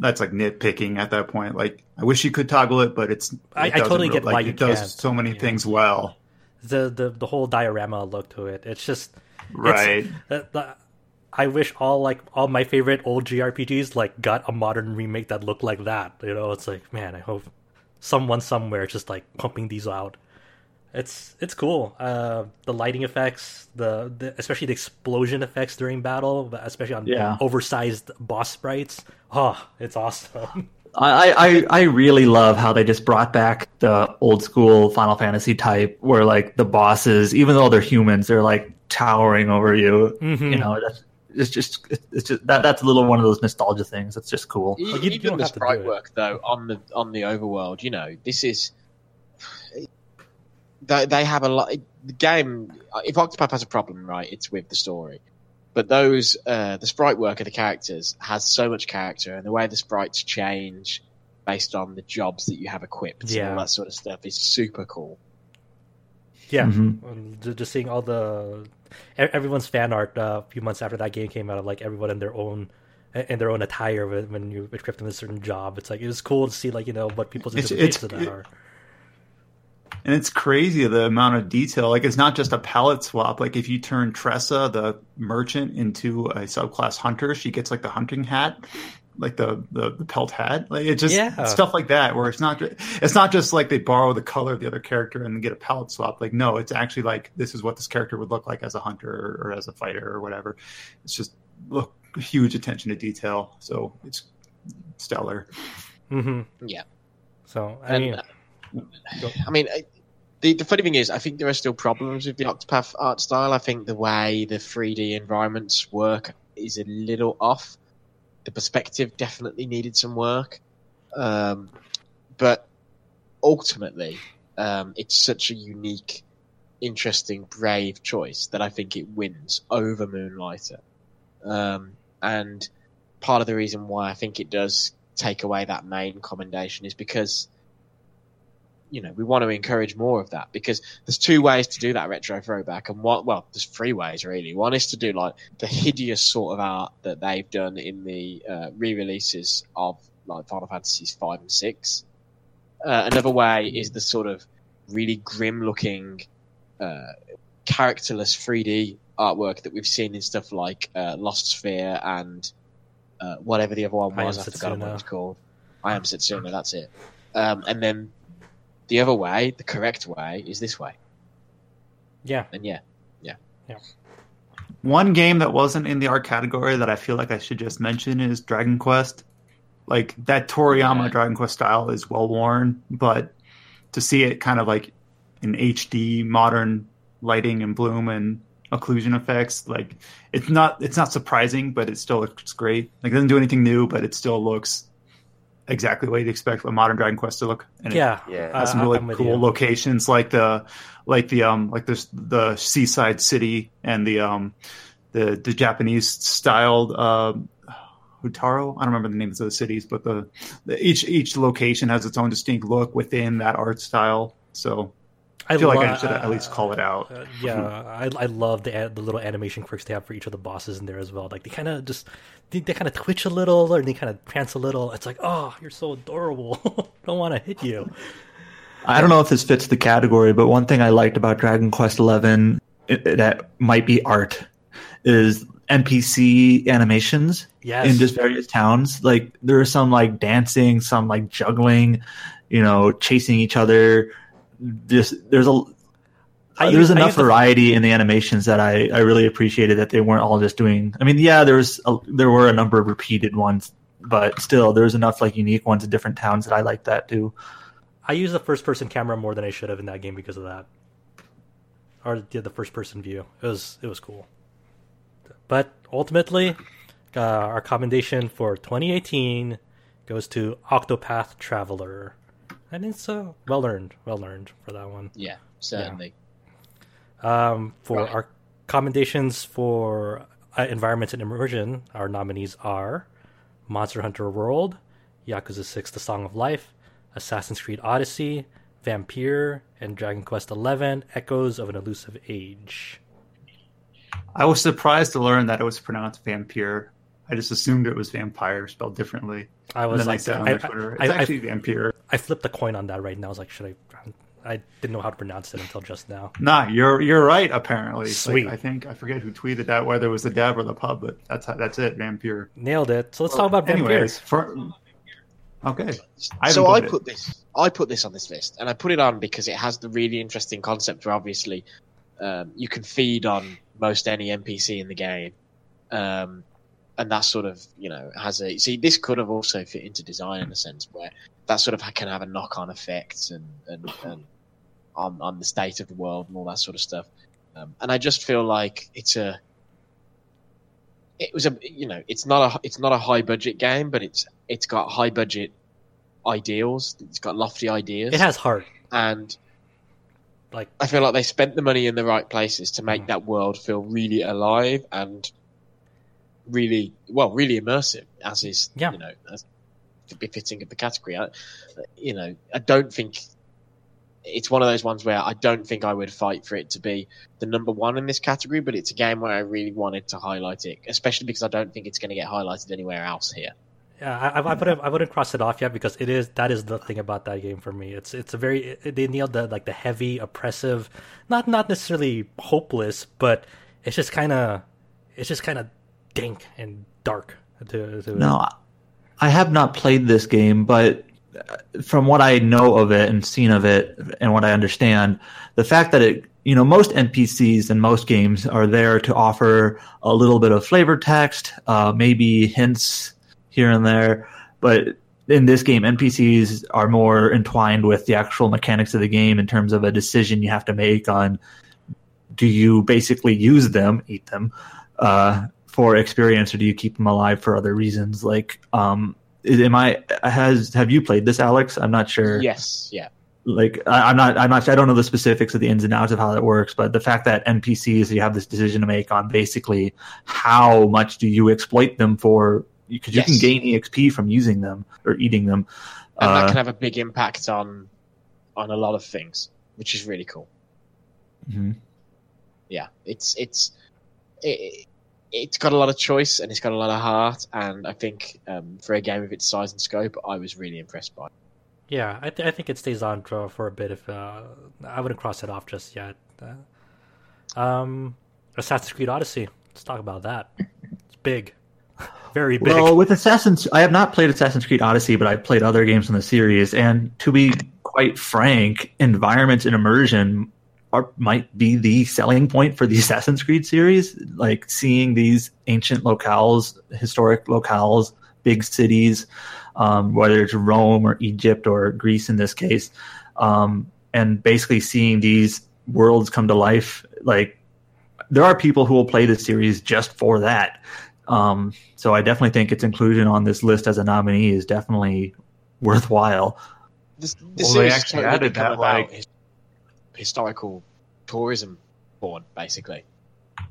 that's like nitpicking at that point. Like I wish you could toggle it, but it's it I- I totally get like, why it you does can't. so many Yeah. things well. the the the whole diorama look to it. It's just Right. the, the, I wish all like all my favorite old JRPGs like got a modern remake that looked like that. You know, it's like man, I hope someone somewhere just like pumping these out. It's it's cool. Uh, the lighting effects, the, the especially the explosion effects during battle, especially on Yeah. oversized boss sprites. Oh, it's awesome. I, I I really love how they just brought back the old school Final Fantasy type, where like the bosses, even though they're humans, they're like towering over you. Mhm. You know, that's it's just it's just that that's a little one of those nostalgia things. That's just cool. E- Well, you- you Even don't the have to do sprite work though on the on the overworld, you know, this is they they have a lot. The game, if Octopath has a problem, right, it's with the story. But those uh, the sprite work of the characters has so much character, and the way the sprites change based on the jobs that you have equipped and Yeah. all that sort of stuff is super cool. Yeah, Mhm. Um, just seeing all the e- everyone's fan art uh, a few months after that game came out of like everyone in their own in their own attire when when you equip them a certain job. It's like it was cool to see like you know what people's It's- interpretations of it's- that are. And it's crazy the amount of detail. Like it's not just a palette swap. Like if you turn Tressa, the merchant, into a subclass hunter, she gets like the hunting hat, like the the, the pelt hat. Like it just Yeah. stuff like that. Where it's not it's not just like they borrow the color of the other character and get a palette swap. Like no, it's actually like this is what this character would look like as a hunter or, or as a fighter or whatever. It's just look huge attention to detail. So it's stellar. hmm Yeah. So I And, mean, uh, I mean, the, the funny thing is, I think there are still problems with the Octopath art style. I think the way the 3D environments work is a little off. The perspective definitely needed some work. Um, but ultimately, um, it's such a unique, interesting, brave choice that I think it wins over Moonlighter. Um, and part of the reason why I think it does take away that main commendation is because you know, we want to encourage more of that because there's two ways to do that retro throwback, and one, well, there's three ways really. One is to do like the hideous sort of art that they've done in the uh, re-releases of like Final Fantasies five and six. Uh, another way is the sort of really grim looking, uh, characterless 3D artwork that we've seen in stuff like uh, Lost Sphear and uh, whatever the other one was. I forgot what it was called. I am Setsuna. That's it. Um, and then the other way, the correct way, is this way. Yeah. And yeah, yeah, yeah. One game that wasn't in the art category that I feel like I should just mention is Dragon Quest. Like that Toriyama Yeah. Dragon Quest style is well worn, but to see it kind of like in HD modern lighting and bloom and occlusion effects, like it's not it's not surprising, but it still looks great. Like it doesn't do anything new, but it still looks exactly what you'd expect a modern Dragon Quest to look. And it Yeah. Yeah. Uh, has some really I'm cool you. locations like the like the um like this the seaside city and the um the the Japanese styled uh Hutaro. I don't remember the names of the cities, but the, the each each location has its own distinct look within that art style. So I feel like I lo- should at least call it out. Uh, yeah, I, I love the the little animation quirks they have for each of the bosses in there as well. Like they kind of just they, they kind of twitch a little or they kind of prance a little. It's like, oh, you're so adorable. Don't want to hit you. I don't know if this fits the category, but one thing I liked about Dragon Quest XI i- that might be art is NPC animations Yes. in just various towns. Like there are some like dancing, some like juggling, you know, chasing each other. Just there's a I there's I enough use the- variety in the animations that I, I really appreciated that they weren't all just doing. I mean, yeah, there was a, there were a number of repeated ones, but still there was enough like unique ones in different towns that I liked that too. I use the first person camera more than I should have in that game because of that. Or yeah, the first person view. It was it was cool. But ultimately, uh, our commendation for 2018 goes to Octopath Traveler, and it's uh, well earned, well earned for that one. yeah, certainly. Um, for Right. our commendations for uh, environments and immersion, our nominees are Monster Hunter World, Yakuza 6: The Song of Life, Assassin's Creed Odyssey, Vampyr, and Dragon Quest XI: Echoes of an Elusive Age. I was surprised to learn that it was pronounced vampire. I just assumed it was vampire spelled differently. I was I like, said on I, Twitter, I, it's I, actually vampire. I flipped the coin on that right now. I was like, should I? I didn't know how to pronounce it until just now. Nah, you're you're right. Apparently, Like, Sweet. I think I forget who tweeted that, whether it was the dev or the pub, but that's how, that's it. Vampire. Nailed it. So let's talk about Vampyr. Anyways, for okay, I so I played put this I put this on this list, and I put it on because it has the really interesting concept where obviously um, you can feed on most any NPC in the game, um, and that sort of you know has a see this could have also fit into design in a sense where that sort of can have a knock on effect and and, and on on the state of the world and all that sort of stuff, um, and I just feel like it's a it was a you know it's not a it's not a high budget game, but it's it's got high budget ideals. It's got lofty ideas. It has heart. and Like I feel like they spent the money in the right places to Mm. make that world feel really alive and really well, really immersive. As is, Yeah. you know, as befitting of the category. I, you know, I don't think it's one of those ones where I don't think I would fight for it to be the number one in this category, but it's a game where I really wanted to highlight it, especially because I don't think it's going to get highlighted anywhere else here. Yeah, I, I, wouldn't, I wouldn't cross it off yet because it is that is the thing about that game for me. It's it's a very they nailed the like the heavy, oppressive, not not necessarily hopeless, but it's just kind of it's just kind of dank and dark. To, to No, I have not played this game, but from what I know of it and seen of it and what I understand, the fact that it, you know, most NPCs in most games are there to offer a little bit of flavor text, uh, maybe hints here and there, but in this game, NPCs are more entwined with the actual mechanics of the game in terms of a decision you have to make on do you basically use them, eat them, uh, for experience, or do you keep them alive for other reasons? Like, um, am I has have you played this, Alex? I'm not sure. Yes, yeah. Like, I, I'm not. I'm not. I don't know the specifics of the ins and outs of how that works, but the fact that NPCs you have this decision to make on basically how much do you exploit them for because you can gain exp from using them or eating them. and Uh, that can have a big impact on on a lot of things, which is really cool. mhm. Yeah, it's it's it, it's got a lot of choice and it's got a lot of heart, and I think um, for a game of its size and scope, I was really impressed by. it. Yeah, I, th- I think it stays on for, for a bit. If uh, I wouldn't cross it off just yet. Uh, um, Assassin's Creed Odyssey. Let's talk about that. It's big, very big. Well, with Assassin's, I have not played Assassin's Creed Odyssey, but I've played other games in the series. And to be quite frank, environments and immersion are might be the selling point for the Assassin's Creed series. Like seeing these ancient locales, historic locales, big cities, um, whether it's Rome or Egypt or Greece in this case, um, and basically seeing these worlds come to life. Like there are people who will play the series just for that. Um, so I definitely think its inclusion on this list as a nominee is definitely worthwhile. This, this Well, they actually added that, about like- his- historical tourism board, basically.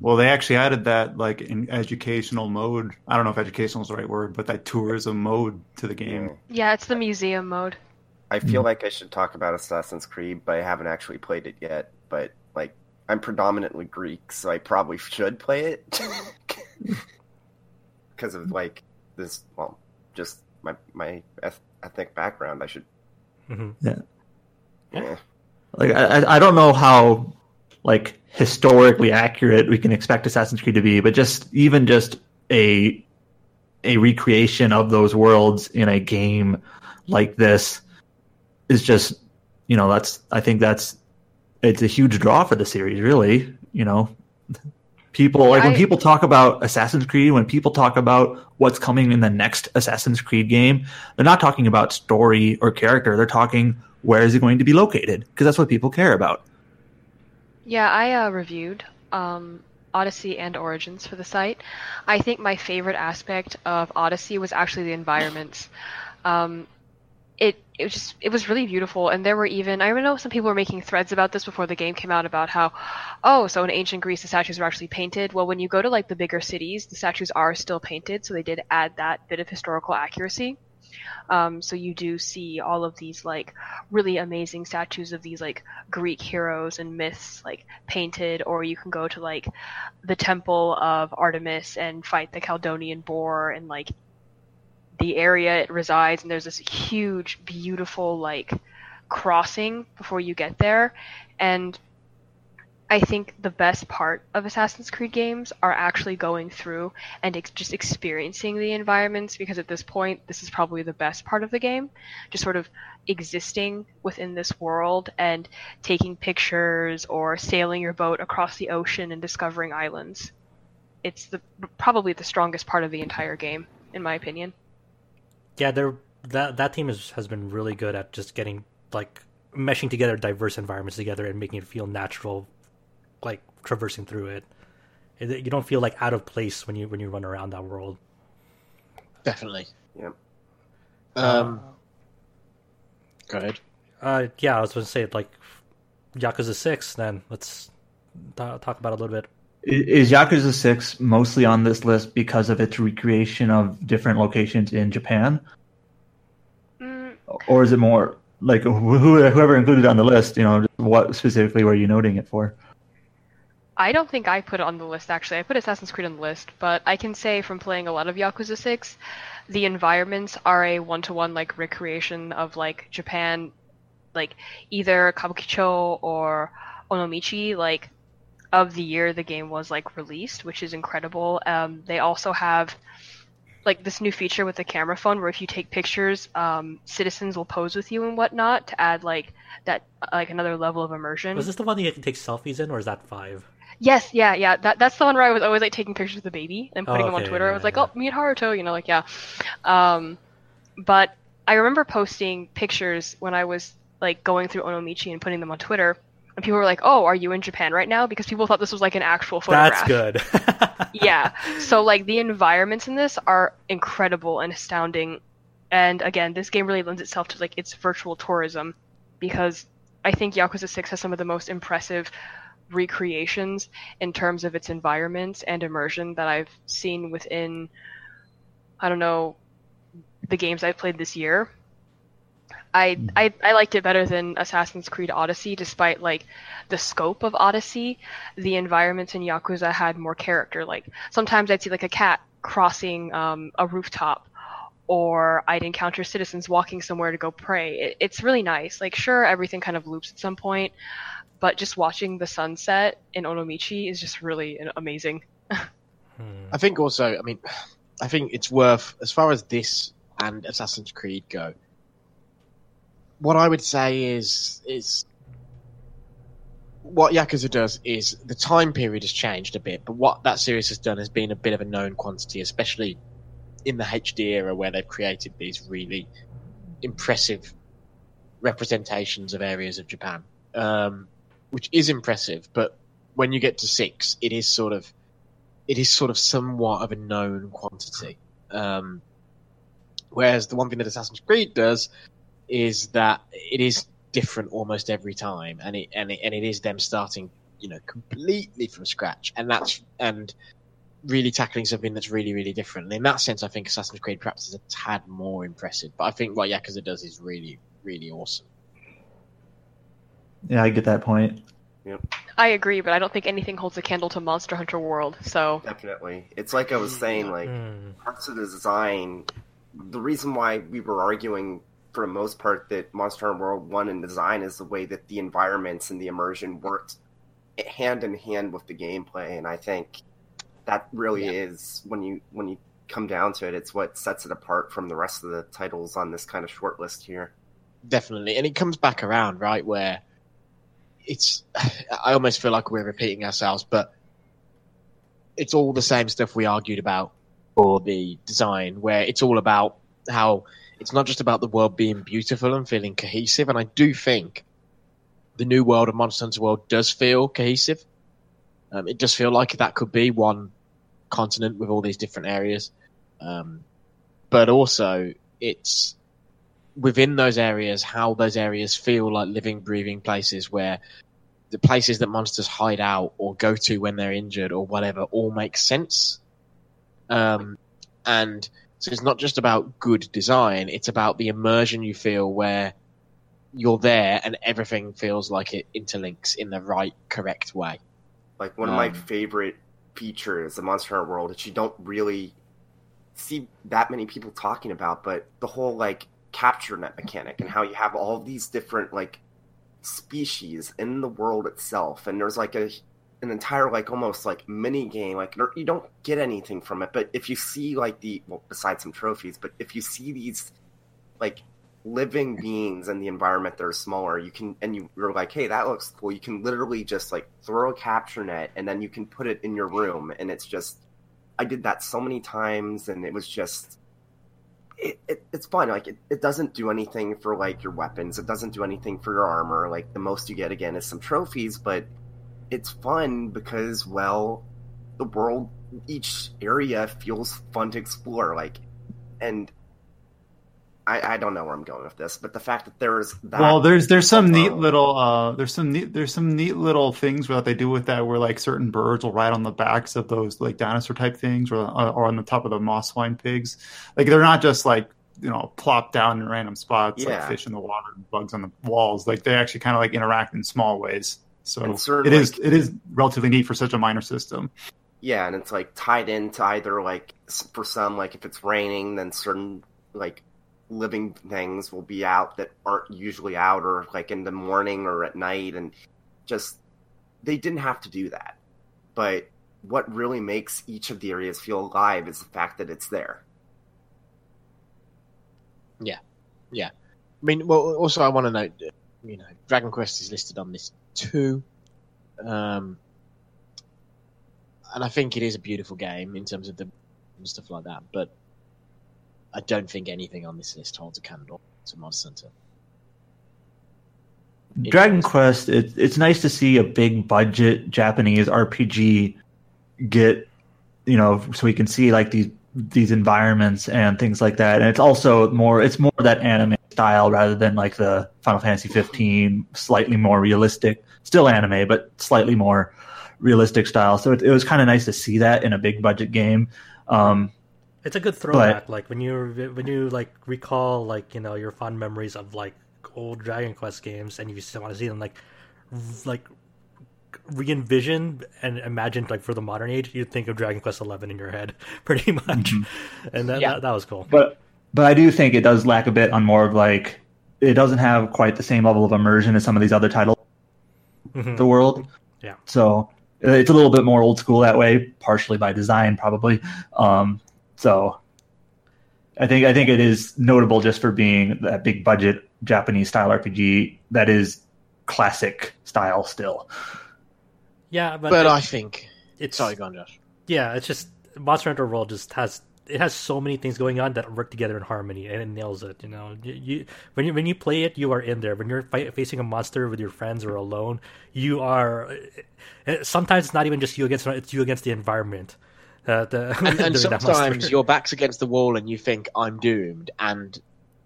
Well, they actually added that like in educational mode. I don't know if educational is the right word, but that tourism mode to the game. Yeah, it's the museum mode. I feel like I should talk about Assassin's Creed, but I haven't actually played it yet. But like, I'm predominantly Greek, so I probably should play it because of like this. Well, just my my eth- ethnic background. I should. Mhm. Yeah. Yeah. Like I, I- I don't know how like historically accurate we can expect Assassin's Creed to be, but just even just a a recreation of those worlds in a game like this is just you know that's I think that's it's a huge draw for the series really you know? People like when people talk about Assassin's Creed when people talk about what's coming in the next Assassin's Creed game they're not talking about story or character they're talking where is it going to be located because that's what people care about Yeah, I uh, reviewed um, Odyssey and Origins for the site. I think my favorite aspect of Odyssey was actually the environments. Um, it it was just it was really beautiful, and there were even I know some people were making threads about this before the game came out about how, oh, so in ancient Greece the statues were actually painted. Well, when you go to like the bigger cities, the statues are still painted, so they did add that bit of historical accuracy. Um, so you do see all of these like really amazing statues of these like Greek heroes and myths like painted, or you can go to like the temple of Artemis and fight the Calydonian boar and like the area it resides. And there's this huge beautiful like crossing before you get there. And I think the best part of Assassin's Creed games are actually going through and ex- just experiencing the environments because at this point this is probably the best part of the game. Just sort of existing within this world and taking pictures or sailing your boat across the ocean and discovering islands. It's the probably the strongest part of the entire game in my opinion. Yeah, they're that that team is, has been really good at just getting like meshing together diverse environments together and making it feel natural, like traversing through it. It- You don't feel like out of place when you when you run around that world. Definitely. Yeah. Um, go ahead. Uh, yeah, I was going to say like Yakuza Six. Then let's ta talk about it a little bit. Is Yakuza 6 mostly on this list because of its recreation of different locations in Japan? mm, Or is it more like who, whoever included it on the list, you know, what specifically were you noting it for? I don't think I put it on the list actually. I put Assassin's Creed on the list, but I can say from playing a lot of Yakuza 6, the environments are a one-to-one like recreation of like Japan, like either Kabukicho or Onomichi, like of the year the game was like released, which is incredible. Um, they also have like this new feature with the camera phone where if you take pictures, um, citizens will pose with you and whatnot to add like that like another level of immersion. Was this the one that you can take selfies in, or is that five? Yes, yeah, yeah. That that's the one where I was always like taking pictures of the baby and putting Oh, them on Twitter. yeah, I was like, yeah. oh, meet Haruto, you know, like yeah. Um, but I remember posting pictures when I was like going through Onomichi and putting them on Twitter, and people were like, "Oh, are you in Japan right now?" Because people thought this was like an actual photograph. That's good. yeah. So like the environments in this are incredible and astounding. And again, this game really lends itself to like its virtual tourism because I think Yakuza 6 has some of the most impressive recreations in terms of its environments and immersion that I've seen within I don't know the games I've played this year. I, I I liked it better than Assassin's Creed Odyssey, despite like the scope of Odyssey. The environments in Yakuza had more character. Like sometimes I'd see like a cat crossing um, a rooftop, or I'd encounter citizens walking somewhere to go pray. It, it's really nice. Like, sure, everything kind of loops at some point, but just watching the sunset in Onomichi is just really amazing. I think also, I mean, I think it's worth as far as this and Assassin's Creed go. What I would say is is what Yakuza does is the time period has changed a bit, but what that series has done has been a bit of a known quantity, especially in the HD era where they've created these really impressive representations of areas of Japan, um, which is impressive. But when you get to six, it is sort of it is sort of somewhat of a known quantity. Um, whereas the one thing that Assassin's Creed does is that it is different almost every time, and it and it, and it is them starting, you know, completely from scratch, and that's and really tackling something that's really really different. And in that sense, I think Assassin's Creed perhaps is a tad more impressive, but I think what Yakuza does is really really awesome. Yeah, I get that point. Yep. I agree, but I don't think anything holds a candle to Monster Hunter World. So Definitely. It's like I was saying, like Hmm. parts of the design. The reason why we were arguing for the most part that Monster Hunter World won in design is the way that the environments and the immersion worked hand in hand with the gameplay, and I think that really Yeah. is when you when you come down to it, it's what sets it apart from the rest of the titles on this kind of short list here. Definitely, and it comes back around, right? Where it's, I almost feel like we're repeating ourselves, but it's all the same stuff we argued about for the design, where it's all about how it's not just about the world being beautiful and feeling cohesive, and I do think the new world of Monster Hunter World does feel cohesive. Um, it does feel like that could be one continent with all these different areas, um, but also it's within those areas how those areas feel like living, breathing places where the places that monsters hide out or go to when they're injured or whatever all make sense. Um, and so it's not just about good design; it's about the immersion you feel where you're there and everything feels like it interlinks in the right, correct way. Like one of my Um, favorite features of Monster Hunter World that you don't really see that many people talking about, but the whole like capture net mechanic and how you have all these different like species in the world itself, and there's like a an entire like almost like mini game. Like you don't get anything from it, but if you see like the well, besides some trophies, but if you see these like living beings in the environment that are smaller, you can and you, you're like, hey, that looks cool. You can literally just like throw a capture net and then you can put it in your room, and it's just. I did that so many times, and it was just. It, it, it's fun. Like it, it doesn't do anything for like your weapons. It doesn't do anything for your armor. Like the most you get again is some trophies, but it's fun because well, the world, each area feels fun to explore. Like, and I, I don't know where I'm going with this, but the fact that there's that. Well, there's there's some neat little uh there's some neat there's some neat little things that they do with that where like certain birds will ride on the backs of those like dinosaur type things or uh, or on the top of the Mosswine pigs. Like they're not just like you know plop down in random spots Yeah. like fish in the water and bugs on the walls. Like they actually kind of like interact in small ways. So it is like- it is relatively neat for such a minor system. Yeah, and it's like tied into either like for some like if it's raining, then certain like living things will be out that aren't usually out, or like in the morning or at night, and just they didn't have to do that. But what really makes each of the areas feel alive is the fact that it's there. Yeah. Yeah. I mean, well, also I want to note, you know, Dragon Quest is listed on this too, um, and I think it is a beautiful game in terms of the and stuff like that. But I don't think anything on this list holds a candle to Monster Hunter. It Dragon is- Quest, it, it's nice to see a big budget Japanese RPG get, you know, so we can see like these these environments and things like that. And it's also more, it's more that anime style rather than like the Final Fantasy 15, slightly more realistic, still anime, but slightly more realistic style. So it, it was kind of nice to see that in a big budget game. Um, It's a good throwback. Like when you when you like recall like you know your fond memories of like old Dragon Quest games, and you still want to see them like like re-envision and imagine like for the modern age, you'd think of Dragon Quest Eleven in your head, pretty much. And that, Yeah. that that was cool. but but I do think it does lack a bit on more of like it doesn't have quite the same level of immersion as some of these other titles Mhm. the world. Yeah. So uh, it's a little bit more old school that way, partially by design, probably. Um, so I think I think it is notable just for being that big budget Japanese style RPG that is classic style still. Yeah, but, But it- I think. it's Sorry, go on, Josh. yeah, it's just Monster Hunter World just has it has so many things going on that work together in harmony, and it nails it. You know, you, you when you when you play it, you are in there. When you're fight, facing a monster with your friends or alone, you are. eh, Sometimes it's not even just you against it's you against the environment. Uh, the, and, and sometimes your back's against the wall and you think I'm doomed, and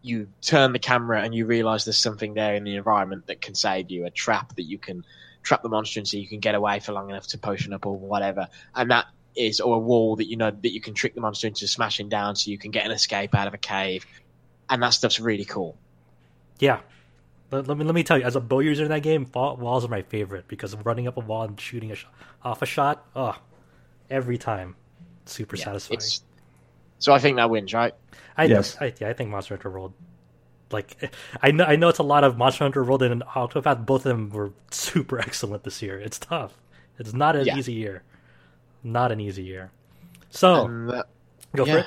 you turn the camera and you realize there's something there in the environment that can save you, a trap that you can trap the monster in so you can get away for long enough to potion up or whatever, and that is or a wall that you know that you can trick the monster into smashing down so you can get an escape out of a cave, and that stuff's really cool. Yeah. Let, let me let me tell you, as a bow user in that game, walls are my favorite because of running up a wall and shooting a sh- off a shot. Oh, every time, super Yeah, satisfying. it's- so I think that wins, right? I, Yes. I, yeah, I think Monster Hunter World. Like, I know, I know it's a lot of Monster Hunter World and Octopath. Both of them were super excellent this year. It's tough. It's not an Yeah. easy year. Not an easy year. So And, uh, go for yeah. it.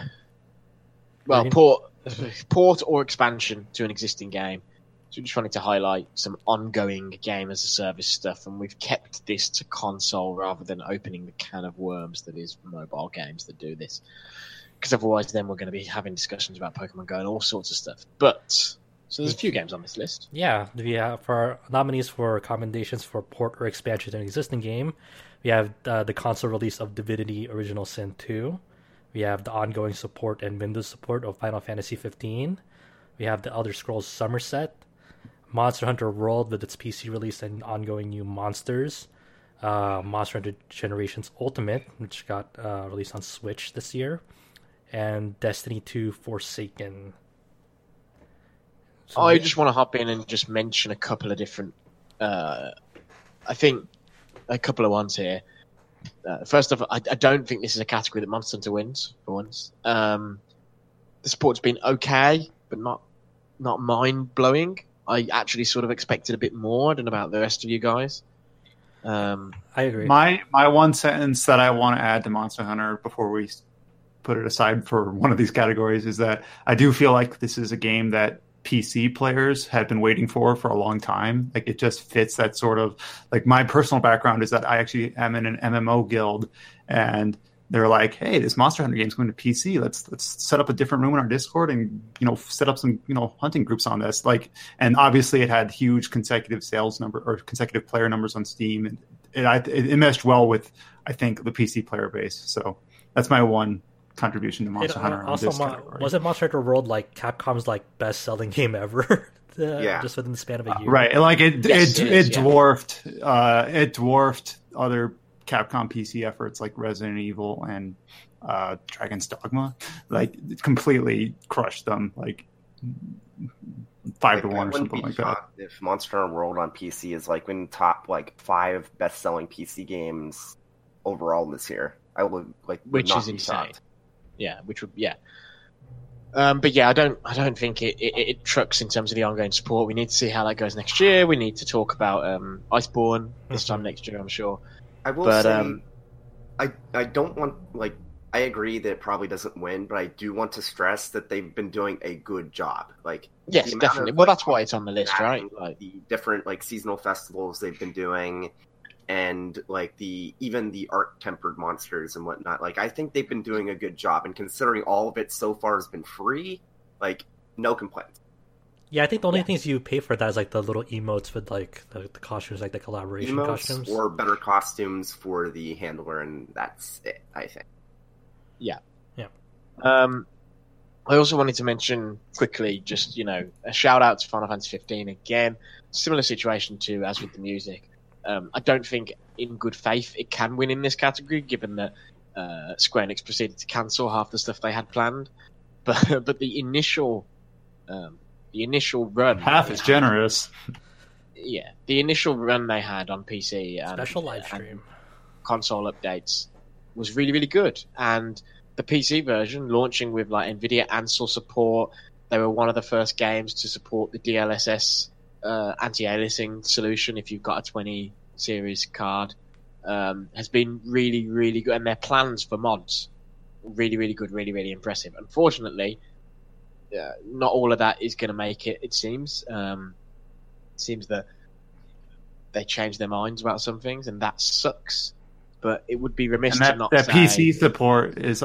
Well, port, port or expansion to an existing game. So we just wanted to highlight some ongoing game as a service stuff, and we've kept this to console rather than opening the can of worms that is mobile games that do this. Because otherwise, then we're going to be having discussions about Pokemon Go and all sorts of stuff. But so there's a few games on this list. Yeah, we have for nominees for commendations for port or expansion to an existing game. We have uh, the console release of Divinity Original Sin 2. We have the ongoing support and Windows support of Final Fantasy 15. We have the Elder Scrolls Summerset, Monster Hunter World with its PC release and ongoing new monsters, uh, Monster Hunter Generations Ultimate, which got uh, released on Switch this year, and Destiny 2 Forsaken. So I we- just want to hop in and just mention a couple of different. Uh, I think a couple of ones here. Uh, first off, I, I don't think this is a category that Monster Hunter wins for once. Um, the support's been okay, but not not mind blowing. I actually sort of expected a bit more. than about the rest of you guys. Um, I agree. My my one sentence that I want to add to Monster Hunter before we put it aside for one of these categories is that I do feel like this is a game that PC players have been waiting for for a long time. Like it just fits that sort of like my personal background is that I actually am in an MMO guild and they're like, "Hey, this Monster Hunter game's going to PC. Let's let's set up a different room in our Discord and you know set up some you know hunting groups on this." Like, and obviously it had huge consecutive sales number or consecutive player numbers on Steam, and it it, it meshed well with I think the PC player base. So that's my one contribution to It, Monster uh, Hunter. on also, this Mo- wasn't Monster Hunter World like Capcom's like best selling game ever? Uh, Yeah. just within the span of a year. right? and, Like it Yes, it, it it, is, yeah. dwarfed uh, it dwarfed other Capcom PC efforts like Resident Evil and uh, Dragon's Dogma. Like completely crushed them. Like five to Like, I one or something like that. If Monster World on PC is like in top like five best selling PC games overall this year, I would like would Which not is be insane. shocked. yeah, which would yeah. Um, but yeah, I don't I don't think it, it, it trucks in terms of the ongoing support. We need to see how that goes next year. We need to talk about um, Iceborne this time next year, I'm sure. I will But, say, um, I I don't want like I agree that it probably doesn't win, but I do want to stress that they've been doing a good job. Like Yes, definitely. of, Well, like, that's why it's on the list, right? Like, the different like seasonal festivals they've been doing, and like the even the art tempered monsters and whatnot. Like I think they've been doing a good job, and considering all of it so far has been free, like no complaints. Yeah, I think the only Yeah. things you pay for that is like the little emotes with like the, the costumes, like the collaboration Emotes costumes. or better costumes for the handler, and that's it. I think. Yeah, yeah. Um, I also wanted to mention quickly, just you know, a shout out to Final Fantasy 15 again. Similar situation to as with the music. Um, I don't think, in good faith, it can win in this category, given that uh, Square Enix proceeded to cancel half the stuff they had planned. But but the initial, um, the initial run, Half they is had- generous. Yeah, the initial run they had on PC and Special live and stream. console updates was really really good and the PC version launching with like NVIDIA Ansel support. They were one of the first games to support the DLSS uh, anti-aliasing solution if you've got a 20 series card. Um, has been really, really good, and their plans for mods really, really good, really, really impressive. Unfortunately, uh, not all of that is going to make it. It seems. Um, it seems that they changed their minds about some things, and that sucks. But it would be remiss and that, to not that say, PC support is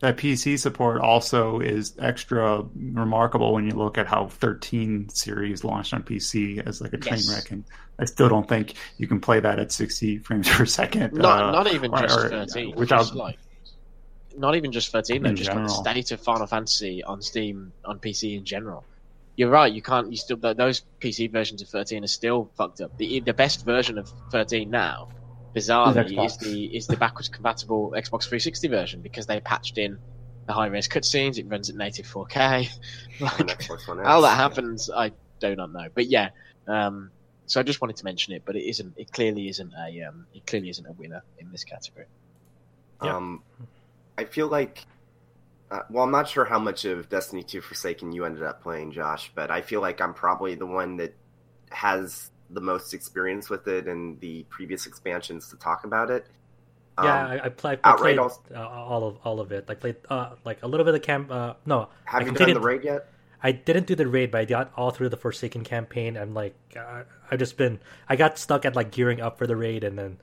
that PC support also is extra remarkable when you look at how 13 series launched on PC as like a train Yes. wreck, and I still don't think you can play that at 60 frames per second. Not, uh, not even or- just or, 13. without just like, not even just 13, though, In just like the general. state of Final Fantasy on Steam, on PC in general. You're right, you can't, you still, those PC versions of 13 are still fucked up. The, the best version of 13 now, bizarrely, Xbox. is the, is the backwards compatible Xbox 360 version because they patched in the high res cutscenes, it runs at native 4K. on like, Xbox One X. how that happens, I do not know. But yeah, um, so I just wanted to mention it, but it isn't, it clearly isn't a, um, it clearly isn't a winner in this category. Yeah. Um, I feel like, uh, well, I'm not sure how much of Destiny 2 Forsaken you ended up playing, Josh, but I feel like I'm probably the one that has the most experience with it and the previous expansions to talk about it. Yeah, Um, I, I, play, I played also- uh, all of all of it. I played uh, like a little bit of camp. Uh, no, have I you done the raid yet? I didn't do the raid, but I got all through the Forsaken campaign. And like, uh, I've just been. I got stuck at like gearing up for the raid, and then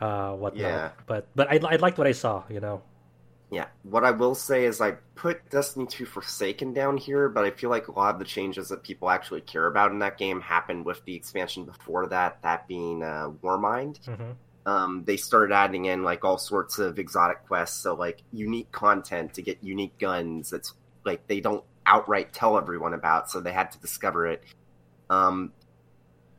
uh, whatnot. Yeah. But but I I liked what I saw. You know. Yeah. What I will say is I put Destiny 2 Forsaken down here, but I feel like a lot of the changes that people actually care about in that game happened with the expansion before that, that being uh, Warmind. hmm um, they started adding in like all sorts of exotic quests, so like unique content to get unique guns. That's like they don't outright tell everyone about, so they had to discover it. Um,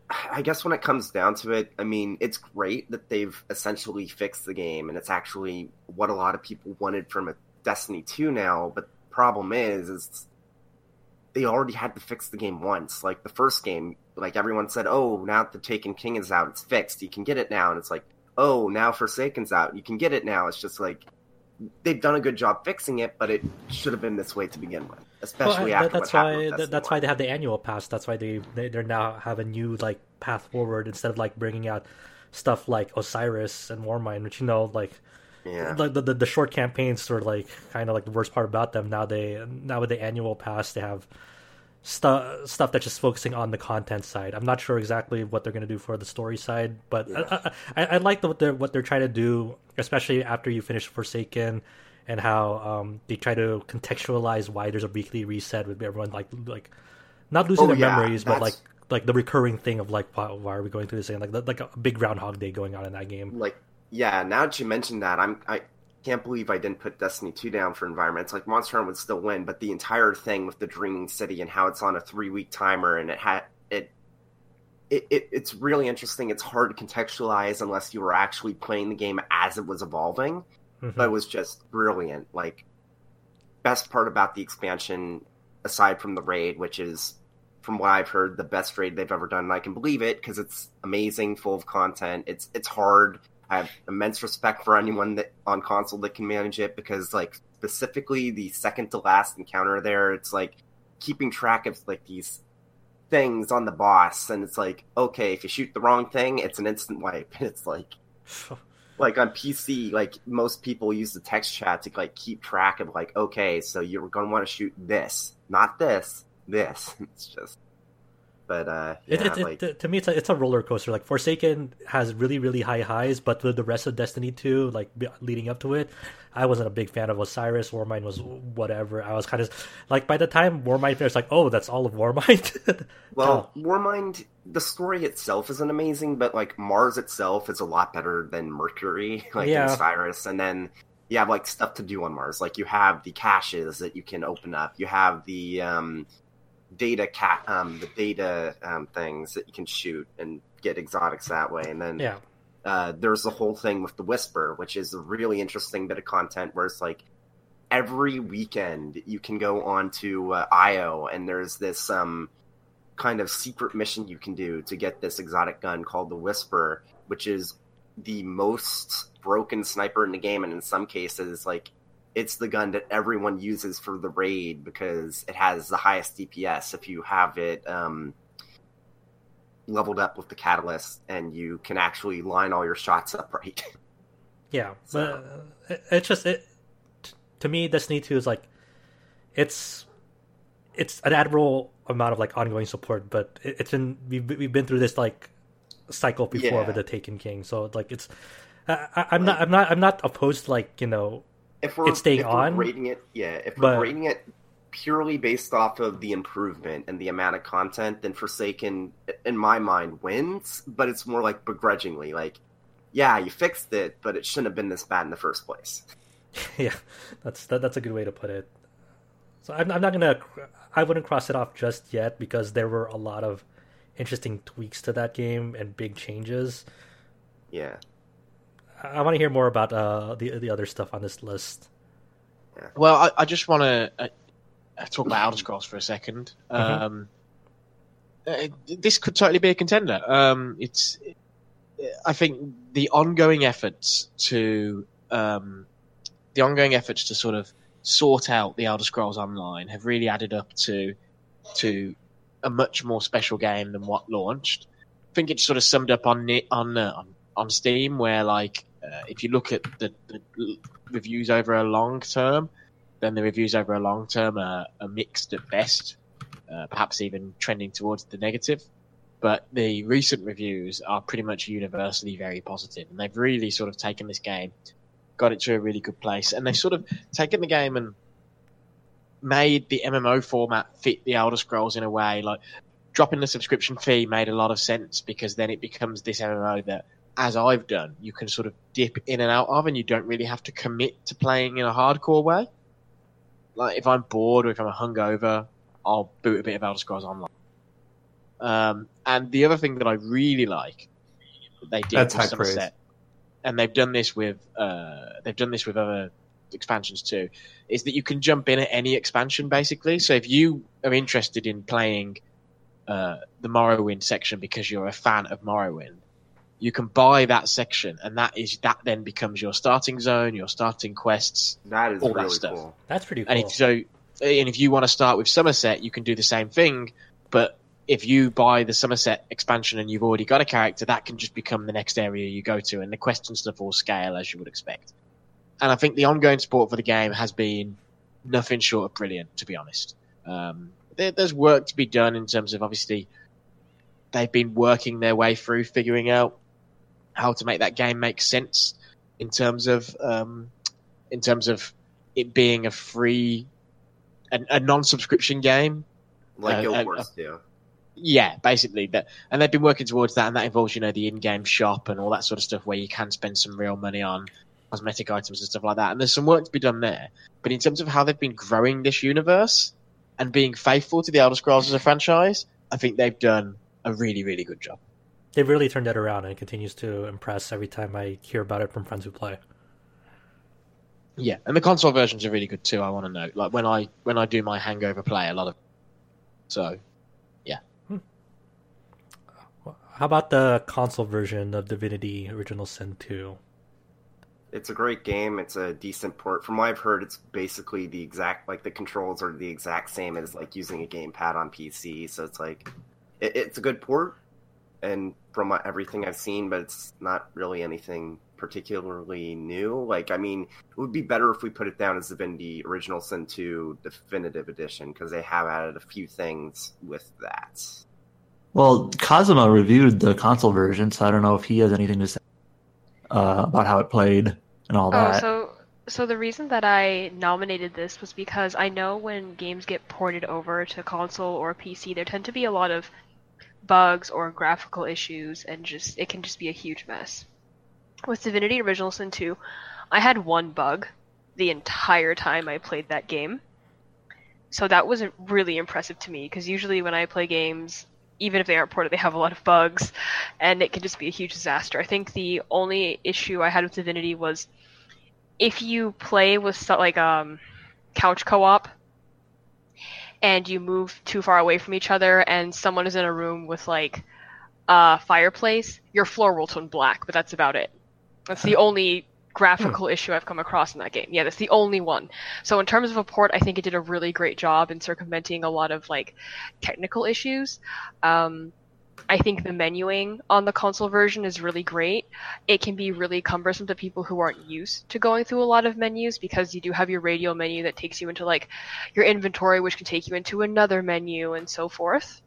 I guess when it comes down to it, I mean, it's great that they've essentially fixed the game, and it's actually what a lot of people wanted from a Destiny 2 now. But the problem is, is they already had to fix the game once. Like the first game, like everyone said, "Oh, now the Taken King is out, it's fixed. You can get it now." And it's like, "Oh, now Forsaken's out. You can get it now." It's just like they've done a good job fixing it, but it should have been this way to begin with, especially Well, after that's why with that's why they have the annual pass. That's why they they they now have a new like path forward instead of like bringing out stuff like Osiris and Warmind, which you know like yeah. the, the the short campaigns were like kind of like the worst part about them. Now they now with the annual pass they have stuff stuff that's just focusing on the content side. I'm not sure exactly what they're gonna do for the story side, but I, I, I like the, what they're what they're trying to do, especially after you finish Forsaken. And how um, they try to contextualize why there's a weekly reset with everyone like like not losing Oh, their yeah, memories, but like like the recurring thing of like why, why are we going through this thing like like a big Groundhog Day going on in that game. like yeah now that you mentioned that i'm i can't believe i didn't put destiny 2 down for environment it's like monster hunter would still win but the entire thing with the dreaming city and how it's on a three week timer and it had it it, it it's really interesting. It's hard to contextualize unless you were actually playing the game as it was evolving Mhm. but it was just brilliant. Like best part about the expansion aside from the raid which is from what i've heard the best raid they've ever done and i can believe it because it's amazing full of content. It's it's hard. I have immense respect for anyone that on console that can manage it because like specifically the second to last encounter there it's like keeping track of like these things on the boss and it's like okay if you shoot the wrong thing it's an instant wipe. It's like like on PC, like most people use the text chat to like keep track of like, okay, so you're gonna want to shoot this, not this, this. It's just, but uh, yeah, it, it, like to me, it's a, it's a roller coaster. Like Forsaken has really, really high highs, but with the rest of Destiny 2, like leading up to it, I wasn't a big fan of Osiris. Warmind was whatever. I was kind of like by the time Warmind finished, like, oh, that's all of Warmind. well, Warmind, the story itself isn't amazing, but like Mars itself is a lot better than Mercury, like Yeah. in Osiris, and then you have like stuff to do on Mars. Like you have the caches that you can open up. You have the um, data cat, um, the data um, things that you can shoot and get exotics that way, and then yeah, uh, there's the whole thing with the Whisper, which is a really interesting bit of content where it's like every weekend you can go on to uh, Io and there's this um, kind of secret mission you can do to get this exotic gun called the Whisper, which is the most broken sniper in the game, and in some cases, like it's the gun that everyone uses for the raid because it has the highest DPS if you have it um, leveled up with the catalyst and you can actually line all your shots up right. Yeah, So- but it, it's just it to me. Destiny Two is like it's it's an admirable amount of like ongoing support, but it, it's in we've we've been through this like cycle before Yeah. with the Taken King, so like it's. I, I- I'm not. I'm not. I'm not opposed to like you know. If we're, It's staying if we're on, rating it, yeah, if we're rating it purely based off of the improvement and the amount of content, then Forsaken, in my mind, wins. But it's more like begrudgingly, like, yeah, you fixed it, but it shouldn't have been this bad in the first place. yeah, that's that, that's a good way to put it. So I'm, I'm not gonna. I wouldn't cross it off just yet because there were a lot of interesting tweaks to that game and big changes. Yeah, I, want to hear more about uh, the the other stuff on this list. Well, I, I just want to uh, talk about Elder Scrolls for a 2nd Mhm. Um, uh, this could totally be a contender. Um, it's, I think, the ongoing efforts to um, the ongoing efforts to sort of sort out the Elder Scrolls Online have really added up to to a much more special game than what launched. I think it's sort of summed up on on uh, on, on Steam, where like uh, if you look at the, the reviews over a long term, then the reviews over a long term are, are mixed at best, uh, perhaps even trending towards the negative. But the recent reviews are pretty much universally very positive, and they've really sort of taken this game, got it to a really good place, and they've sort of taken the game and made the MMO format fit the Elder Scrolls in a way. Like dropping the subscription fee made a lot of sense because then it becomes this MMO that, as I've done, you can sort of dip in and out of, and you don't really have to commit to playing in a hardcore way. Like if I'm bored or if I'm hungover, I'll boot a bit of Elder Scrolls Online. Um, and the other thing that I really like that they did That's with praise. And they've done this with uh, they've done this with other expansions too, is that you can jump in at any expansion basically. So if you are interested in playing uh, the Morrowind section because you're a fan of Morrowind, you can buy that section, and that is that then becomes your starting zone, your starting quests, that is All that stuff. cool. That's pretty cool. and if, so, and if you want to start with Somerset, you can do the same thing. But if you buy the Somerset expansion and you've already got a character, that can just become the next area you go to, and the quest and stuff will scale as you would expect. And I think the ongoing support for the game has been nothing short of brilliant, to be honest. Um, there, there's work to be done in terms of obviously they've been working their way through figuring out how to make that game make sense in terms of um, in terms of it being a free a, a non-subscription game. Like Uh, Guild uh, Wars yeah basically that and they've been working towards that and that involves you know the in-game shop and all that sort of stuff where you can spend some real money on cosmetic items and stuff like that and there's some work to be done there. But in terms of how they've been growing this universe and being faithful to the elder scrolls as a franchise i think they've done a really really good job They've really turned that around and it continues to impress every time I hear about it from friends who play. yeah and the console versions are really good too i want to note like when i when i do my hangover play a lot of so Yeah. Hmm. How about the console version of Divinity Original Sin 2? It's a great game. It's a decent port. From what I've heard, it's basically the exact like the controls are the exact same as like using a gamepad on PC. So it's like it, it's a good port, and from what, everything I've seen, but it's not really anything particularly new. Like I mean, it would be better if we put it down as the Divinity Original Sin 2 Definitive Edition because they have added a few things with that. Well, Kazuma reviewed the console version, so I don't know if he has anything to say uh, about how it played and all Oh, that. so so the reason that I nominated this was because I know when games get ported over to console or PC, there tend to be a lot of bugs or graphical issues, and just it can just be a huge mess. With Divinity Original Sin 2, I had one bug the entire time I played that game. So that was really impressive to me because usually when I play games, even if they aren't ported, they have a lot of bugs, and it can just be a huge disaster. I think the only issue I had with Divinity was if you play with like um couch co-op and you move too far away from each other and someone is in a room with like a fireplace, your floor will turn black, but that's about it. That's the only graphical issue I've come across in that game. Yeah, that's the only one. So in terms of a port, I think it did a really great job in circumventing a lot of like technical issues. Um, I think the menuing on the console version is really great. It can be really cumbersome to people who aren't used to going through a lot of menus because you do have your radial menu that takes you into like your inventory, which can take you into another menu and so forth.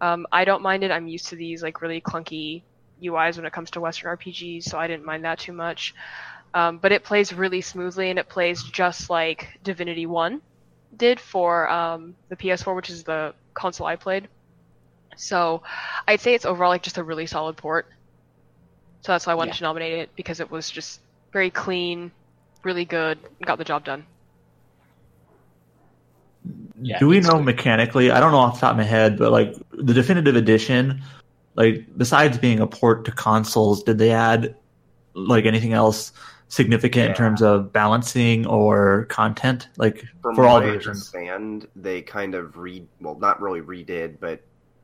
Um, I don't mind it. I'm used to these like really clunky UIs when it comes to Western RPGs, so I didn't mind that too much. Um, but it plays really smoothly and it plays just like Divinity 1 did for um, the PS4, which is the console I played. So I'd say it's overall like just a really solid port. So that's why I wanted Yeah. to nominate it because it was just very clean, really good, got the job done. Yeah, Do we know good. mechanically? I don't know off the top of my head, but like the definitive edition, like besides being a port to consoles, did they add like anything else significant in terms of balancing or content? Like From for all what I versions. understand, they kind of re well, not really redid, but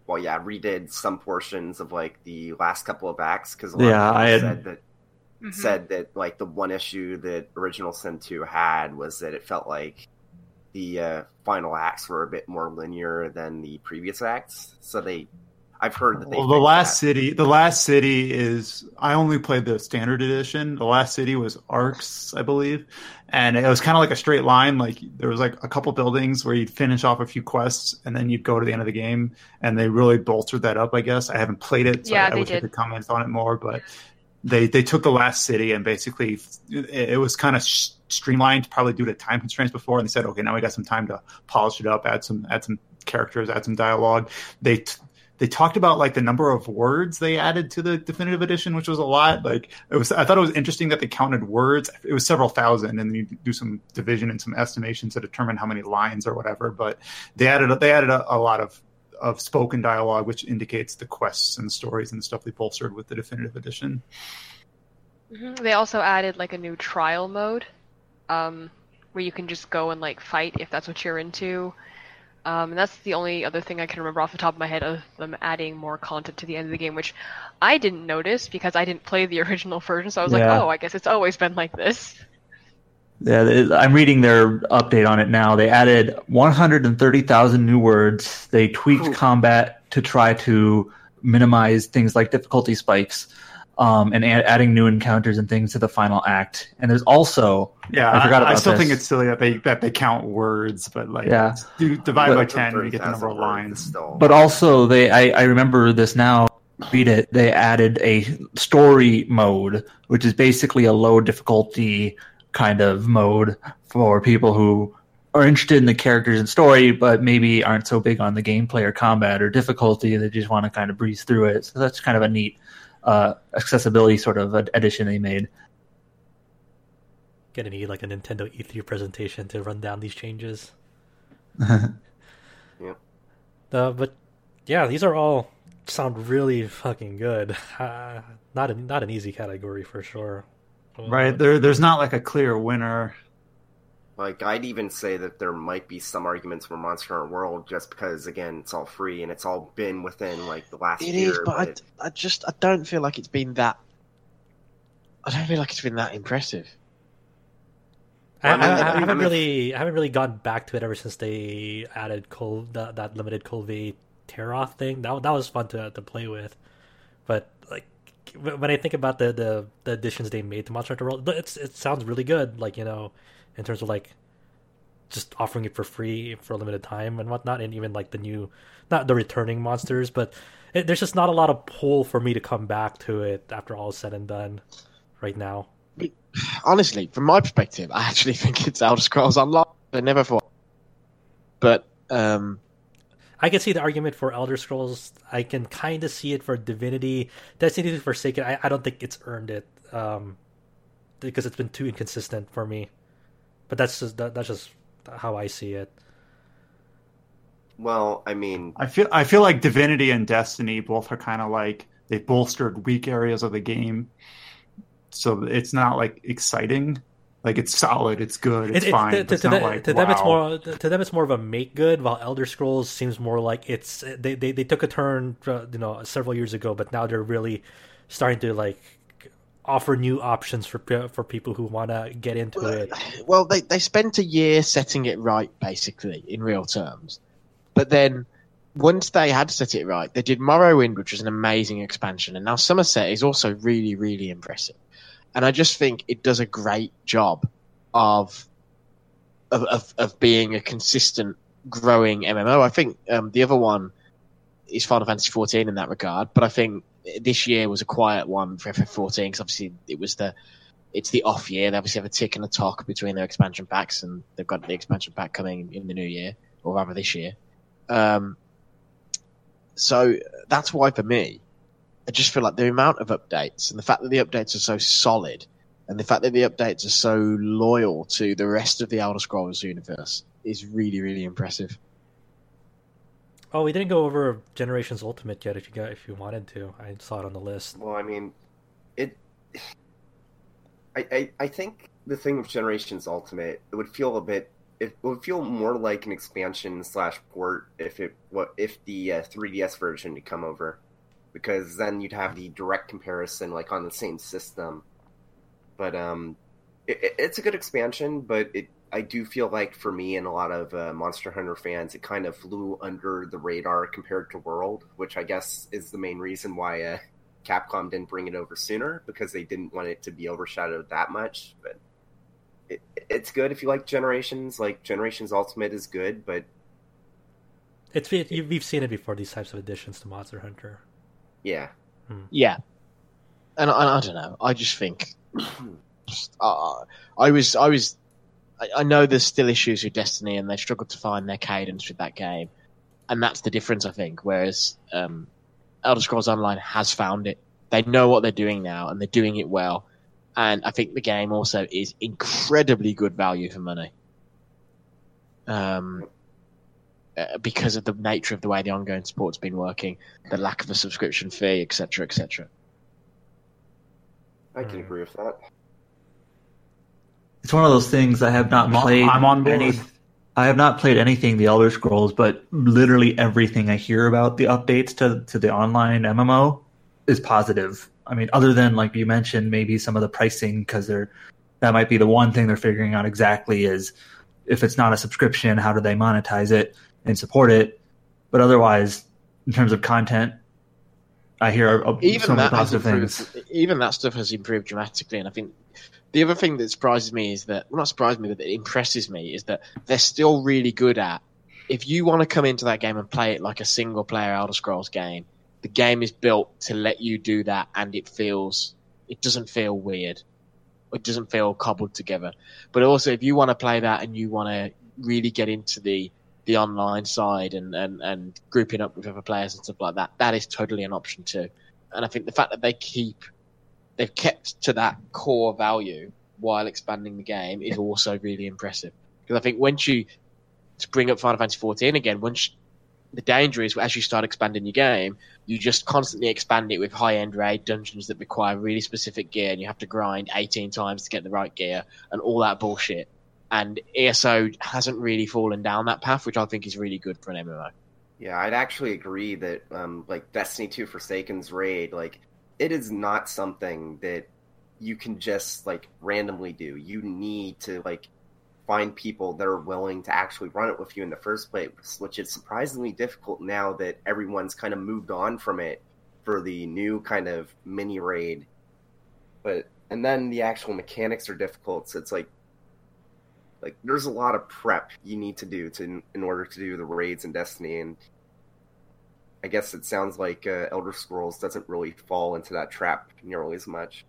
well, yeah, redid some portions of like the last couple of acts because Yeah, I had- said that said that like the one issue that original Sin 2 had was that it felt like the uh, final acts were a bit more linear than the previous acts. So they, I've heard that they. Well, the last that. city, the last city is. I only played the standard edition. The last city was Arx, I believe, and it was kind of like a straight line. Like there was like a couple buildings where you'd finish off a few quests, and then you'd go to the end of the game. And they really bolstered that up. I guess I haven't played it, so Yeah, I, I they wish I could comment on it more. But they they took the last city and basically it, it was kind of sh- streamlined, probably due to time constraints before. And they said, okay, now we got some time to polish it up, add some add some characters, add some dialogue. They t- they talked about like the number of words they added to the definitive edition, which was a lot. Like it was, I thought it was interesting that they counted words. It was several thousand, and you do some division and some estimations to determine how many lines or whatever. But they added they added a, a lot of of spoken dialogue, which indicates the quests and stories and stuff they bolstered with the definitive edition. Mhm. They also added like a new trial mode, um, where you can just go and like fight if that's what you're into. Um, and that's the only other thing I can remember off the top of my head of them adding more content to the end of the game, which I didn't notice because I didn't play the original version. So I was Yeah. like, oh, I guess it's always been like this. Yeah, I'm reading their update on it now. They added 130,000 new words. They tweaked Ooh. combat to try to minimize things like difficulty spikes, um, and add, adding new encounters and things to the final act. And there's also Yeah, I forgot I, about still this. think it's silly that they that they count words, but like Yeah. do, divide But- by ten, and you get the number of lines. Still, But also, they I, I remember this now. Beat it. They added a story mode, which is basically a low difficulty kind of mode for people who are interested in the characters and story, but maybe aren't so big on the gameplay or combat or difficulty. They just want to kind of breeze through it. So that's kind of a neat uh, accessibility sort of addition they made. Gonna need like a Nintendo E3 presentation to run down these changes. Uh, but yeah, these are all sound really fucking good. Uh, not a, not an easy category for sure. Right there, there's not like a clear winner. Like I'd even say that there might be some arguments for Monster Hunter World just because again it's all free and it's all been within like the last It year. is, but I, I just I don't feel like it's been that. I don't feel like it's been that impressive. I, I I- I I haven't really I haven't really gotten back to it ever since they added Col- that, that limited Kulve Taroth thing. That that was fun to to play with, but like when when I think about the, the, the additions they made to Monster Hunter World, it's it sounds really good. Like you know, in terms of like just offering it for free for a limited time and whatnot, and even like the new, not the returning monsters, but it, there's just not a lot of pull for me to come back to it after all is said and done. Right now, Honestly, from my perspective, I actually think it's Elder Scrolls Online. I never thought, but um, I can see the argument for Elder Scrolls. I can kind of see it for Divinity. Destiny 2 Forsaken, I, I don't think it's earned it um, because it's been too inconsistent for me. But that's just that, that's just how I see it. well, I mean, I feel I feel like Divinity and Destiny both are kind of like they bolstered weak areas of the game, so it's not like exciting. Like it's solid, it's good, it's It- it- fine. to, but it's to not them, like to them, it's more to them it's more of a make good, while Elder Scrolls seems more like it's they they, they took a turn uh, you know several years ago, but now they're really starting to like offer new options for for people who want to get into it. Well, they they spent a year setting it right, basically in real terms, but then once they had set it right, they did Morrowind, which was an amazing expansion, and now Somerset is also really really impressive, and I just think it does a great job of of of, of being a consistent growing MMO. I think um, the other one is Final Fantasy 14 in that regard, but I think this year was a quiet one for FF14 because obviously it was the it's the off year. They obviously have a tick and a tock between their expansion packs, and they've got the expansion pack coming in the new year, or rather this year. Um, so that's why for me, I just feel like the amount of updates and the fact that the updates are so solid, and the fact that the updates are so loyal to the rest of the Elder Scrolls universe is really, really impressive. Oh, we didn't go over Generations Ultimate yet. If you got, if you wanted to, I saw it on the list. Well, I mean, it. I, I I think the thing with Generations Ultimate, it would feel a bit. It would feel more like an expansion slash port if it what if the uh, 3DS version had come over, because then you'd have the direct comparison like on the same system. But um, it- it's a good expansion, but it I do feel like for me and a lot of uh, Monster Hunter fans, it kind of flew under the radar compared to World, which I guess is the main reason why uh, Capcom didn't bring it over sooner because they didn't want it to be overshadowed that much. But it, it's good if you like Generations. Like Generations Ultimate is good, but It's you- we've seen it before. These types of additions to Monster Hunter. yeah, Yeah, and I, I don't know. I just think uh, I was I was I, I know there's still issues with Destiny, and they struggled to find their cadence with that game, and that's the difference, I think. Whereas um, Elder Scrolls Online has found it. They know what they're doing now, and they're doing it well. And I think the game also is incredibly good value for money. Um, uh, because of the nature of the way the ongoing support's been working, the lack of a subscription fee, etc., etc. I can Hmm. agree with that. It's one of those things I have not I'm on- played. I'm on board. any- I have not played anything the Elder Scrolls, but literally everything I hear about the updates to to the online MMO is positive. I mean, other than like you mentioned, maybe some of the pricing because they're that might be the one thing they're figuring out exactly is if it's not a subscription, how do they monetize it and support it? But otherwise, in terms of content, I hear uh, even some of that the has positive improved. things. Even that stuff has improved dramatically, and I think the other thing that surprises me is that well, not surprises me, but that impresses me is that they're still really good at. If you want to come into that game and play it like a single player Elder Scrolls game, the game is built to let you do that, and it feels it doesn't feel weird. It doesn't feel cobbled together. But also, if you want to play that and you want to really get into the the online side and, and, and grouping up with other players and stuff like that, that is totally an option too. And I think the fact that they keep they've kept to that core value while expanding the game is also really impressive. Because I think once you bring up Final Fantasy 14 again, once the danger is as you start expanding your game, you just constantly expand it with high end raid dungeons that require really specific gear, and you have to grind 18 times to get the right gear and all that bullshit. And ESO hasn't really fallen down that path, which I think is really good for an MMO. Yeah, I'd actually agree that um, like Destiny 2 Forsaken's raid, like it is not something that you can just like randomly do. You need to like find people that are willing to actually run it with you in the first place, which is surprisingly difficult now that everyone's kind of moved on from it for the new kind of mini raid. But and then the actual mechanics are difficult, so it's like like there's a lot of prep you need to do to in order to do the raids in Destiny, and I guess it sounds like uh, Elder Scrolls doesn't really fall into that trap nearly as much.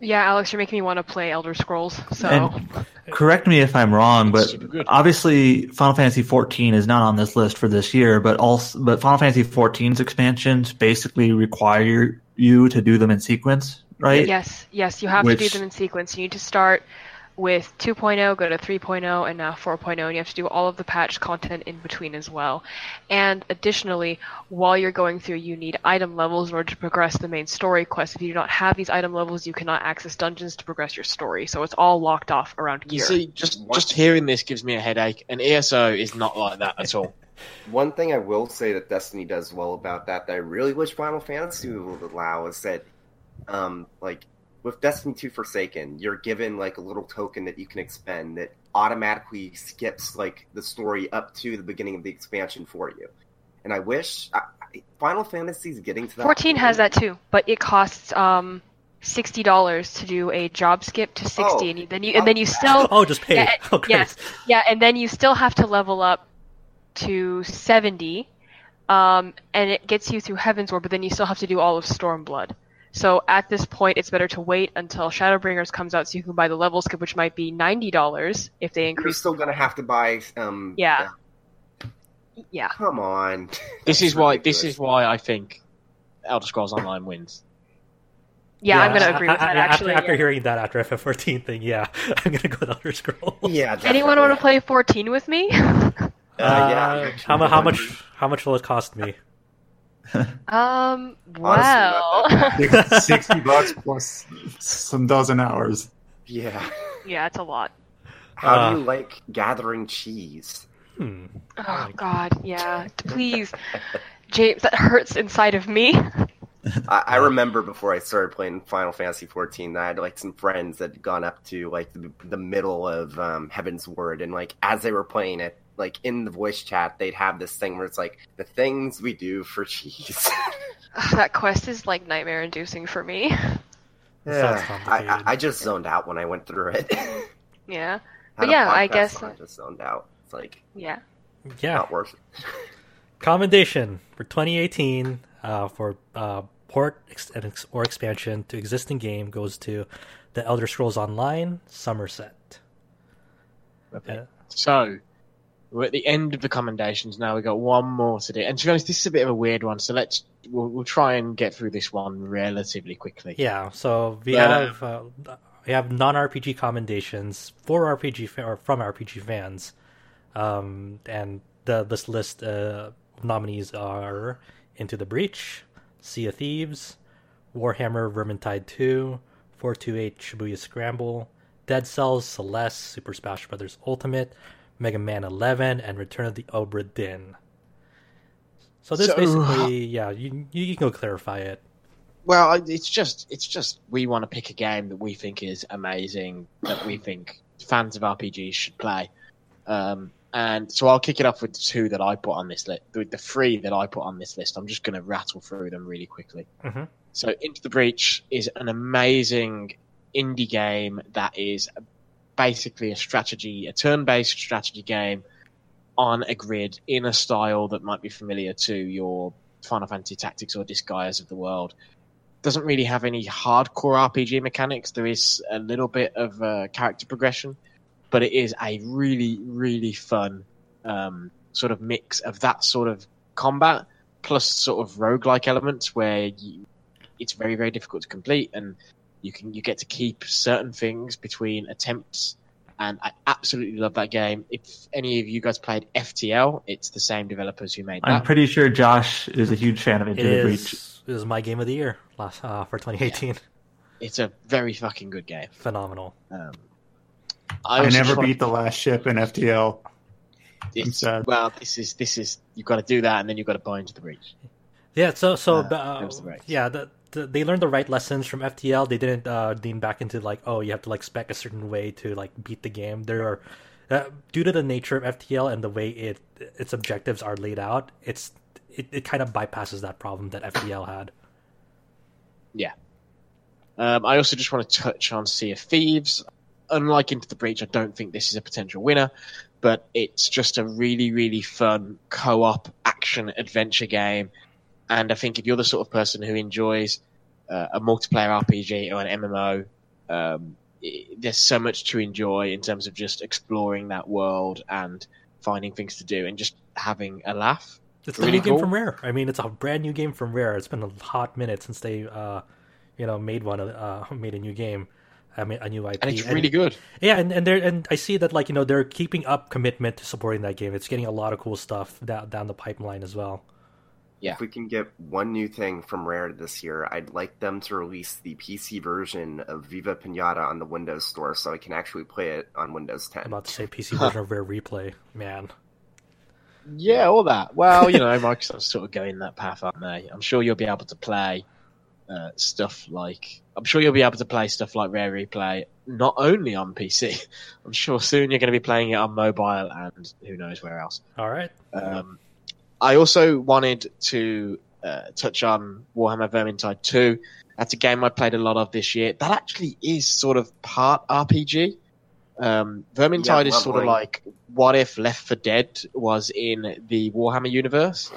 Yeah, Alex, you're making me want to play Elder Scrolls. So And correct me if I'm wrong, but obviously Final Fantasy 14 is not on this list for this year, but also but Final Fantasy 14's expansions basically require you to do them in sequence, right? yes, yes, you have to do them in sequence. You need to start with 2.0, go to 3.0, and now 4.0, and you have to do all of the patch content in between as well. And additionally, while you're going through, you need item levels in order to progress the main story quest. If you do not have these item levels, you cannot access dungeons to progress your story. So it's all locked off around You gear. see, just just hearing this gives me a headache, and ESO is not like that at all. One thing I will say that Destiny does well about that that I really wish Final Fantasy would allow is that um, like with Destiny 2 Forsaken, you're given like a little token that you can expend that automatically skips like the story up to the beginning of the expansion for you. And I wish I, Final Fantasy's getting to that. 14 has that too, but it costs um sixty dollars to do a job skip to sixty, Oh, and you- then you and then you still Oh, just pay. Yeah, oh, yes. yeah, and then you still have to level up to seventy, um, and it gets you through Heavensward, but then you still have to do all of Stormblood. So at this point, it's better to wait until Shadowbringers comes out, so you can buy the level skip, which might be ninety dollars if they increase. You're still gonna have to buy. Um, Yeah. Yeah, Come on. This is why. This is why I think Elder Scrolls Online wins. yeah, I'm gonna agree with that. I- Actually, after, after yeah. hearing that after FF14 thing, yeah, I'm gonna go with Elder Scrolls. Yeah. anyone want to play 14 with me? Uh, yeah. how, how much? How much will it cost me? Um, Honestly, well, not Sixty bucks plus some dozen hours. Yeah. yeah, it's a lot. How Uh, do you like gathering cheese? Hmm. Oh God, yeah. Please, James, that hurts inside of me. I, I remember before I started playing Final Fantasy XIV, that I had like some friends that had gone up to like the, the middle of um, Heavensward, and like as they were playing it, like in the voice chat, they'd have this thing where it's like the things we do for cheese. That quest is like nightmare inducing for me. Sounds I. I, I just zoned out when I went through it. Yeah, But yeah, I guess- I just zoned out. It's like yeah. Yeah, not worth it. commendation for 2018 uh, for uh, port ex- or expansion to existing game goes to the Elder Scrolls Online Somerset. Uh, So we're at the end of the commendations now. We've got one more to do, and to be honest, this is a bit of a weird one. So let's we'll, we'll try and get through this one relatively quickly. Yeah, so we Yeah. have uh, we have non RPG commendations for RPG fa- or from RPG fans, um, and the this list uh, nominees are Into the Breach, Sea of Thieves, Warhammer Vermintide 2, 428 Shibuya Scramble, Dead Cells, Celeste, Super Smash Brothers Ultimate, Mega Man 11, and Return of the Obra Dinn. So this So- basically, yeah, you, you can go clarify it. Well, it's just it's just we want to pick a game that we think is amazing that we think fans of RPGs should play. Um, and so I'll kick it off with the two that I put on this list. The, the three that I put on this list. I'm just going to rattle through them really quickly. Mhm. So, Into the Breach is an amazing indie game that is basically a strategy, a turn-based strategy game on a grid in a style that might be familiar to your Final Fantasy Tactics or Disgaeas of the world. Doesn't really have any hardcore RPG mechanics. There is a little bit of uh, character progression, but it is a really, really fun um, sort of mix of that sort of combat plus sort of roguelike elements where you, it's very, very difficult to complete and you can you get to keep certain things between attempts and I absolutely love that game. If any of you guys played FTL, it's the same developers who made I'm pretty sure Josh is a huge fan of Into It the Breach. is, it is my game of the year last uh, for 2018. It's a very fucking good game. Phenomenal. Um, I, also never just wanna- beat the last ship in FTL. it's- sad. Well, this is this is you've got to do that, and then you've got to buy into the breach. Yeah, so so Uh, uh, that the yeah, the, the, they learned the right lessons from FTL. They didn't uh, lean back into like, oh, you have to like spec a certain way to like beat the game. There are uh, due to the nature of FTL and the way it its objectives are laid out, it's it, it kind of bypasses that problem that FTL had. Yeah. Um, I also just want to touch on Sea of Thieves. Unlike Into the Breach, I don't think this is a potential winner, but it's just a really, really fun co-op action adventure game. And I think if you're the sort of person who enjoys uh, a multiplayer RPG or an MMO, um, i there's so much to enjoy in terms of just exploring that world and finding things to do and just having a laugh. It's the Really new game from Rare. I mean, it's a brand new game from Rare. It's been a hot minute since they, uh, you know, made one, uh, made a new game. I mean, a new IP. And it's really good. Yeah, and and they and I see that like you know they're keeping up commitment to supporting that game. It's getting a lot of cool stuff down down the pipeline as well. Yeah. If we can get one new thing from Rare this year, I'd like them to release the PC version of Viva Pinata on the Windows Store so I can actually play it on Windows 10. I'm about to say PC version of Rare Replay, man. Yeah, all that. Well, you know, Microsoft's sort of going that path, aren't they? I'm sure you'll be able to play uh, stuff like I'm sure you'll be able to play stuff like Rare Replay not only on PC. I'm sure soon you're going to be playing it on mobile and who knows where else. All right. Um, I also wanted to uh, touch on Warhammer Vermintide 2. That's a game I played a lot of this year. That actually is sort of part RPG. Um, Vermintide Yeah, is sort of like what if Left 4 Dead was in the Warhammer universe,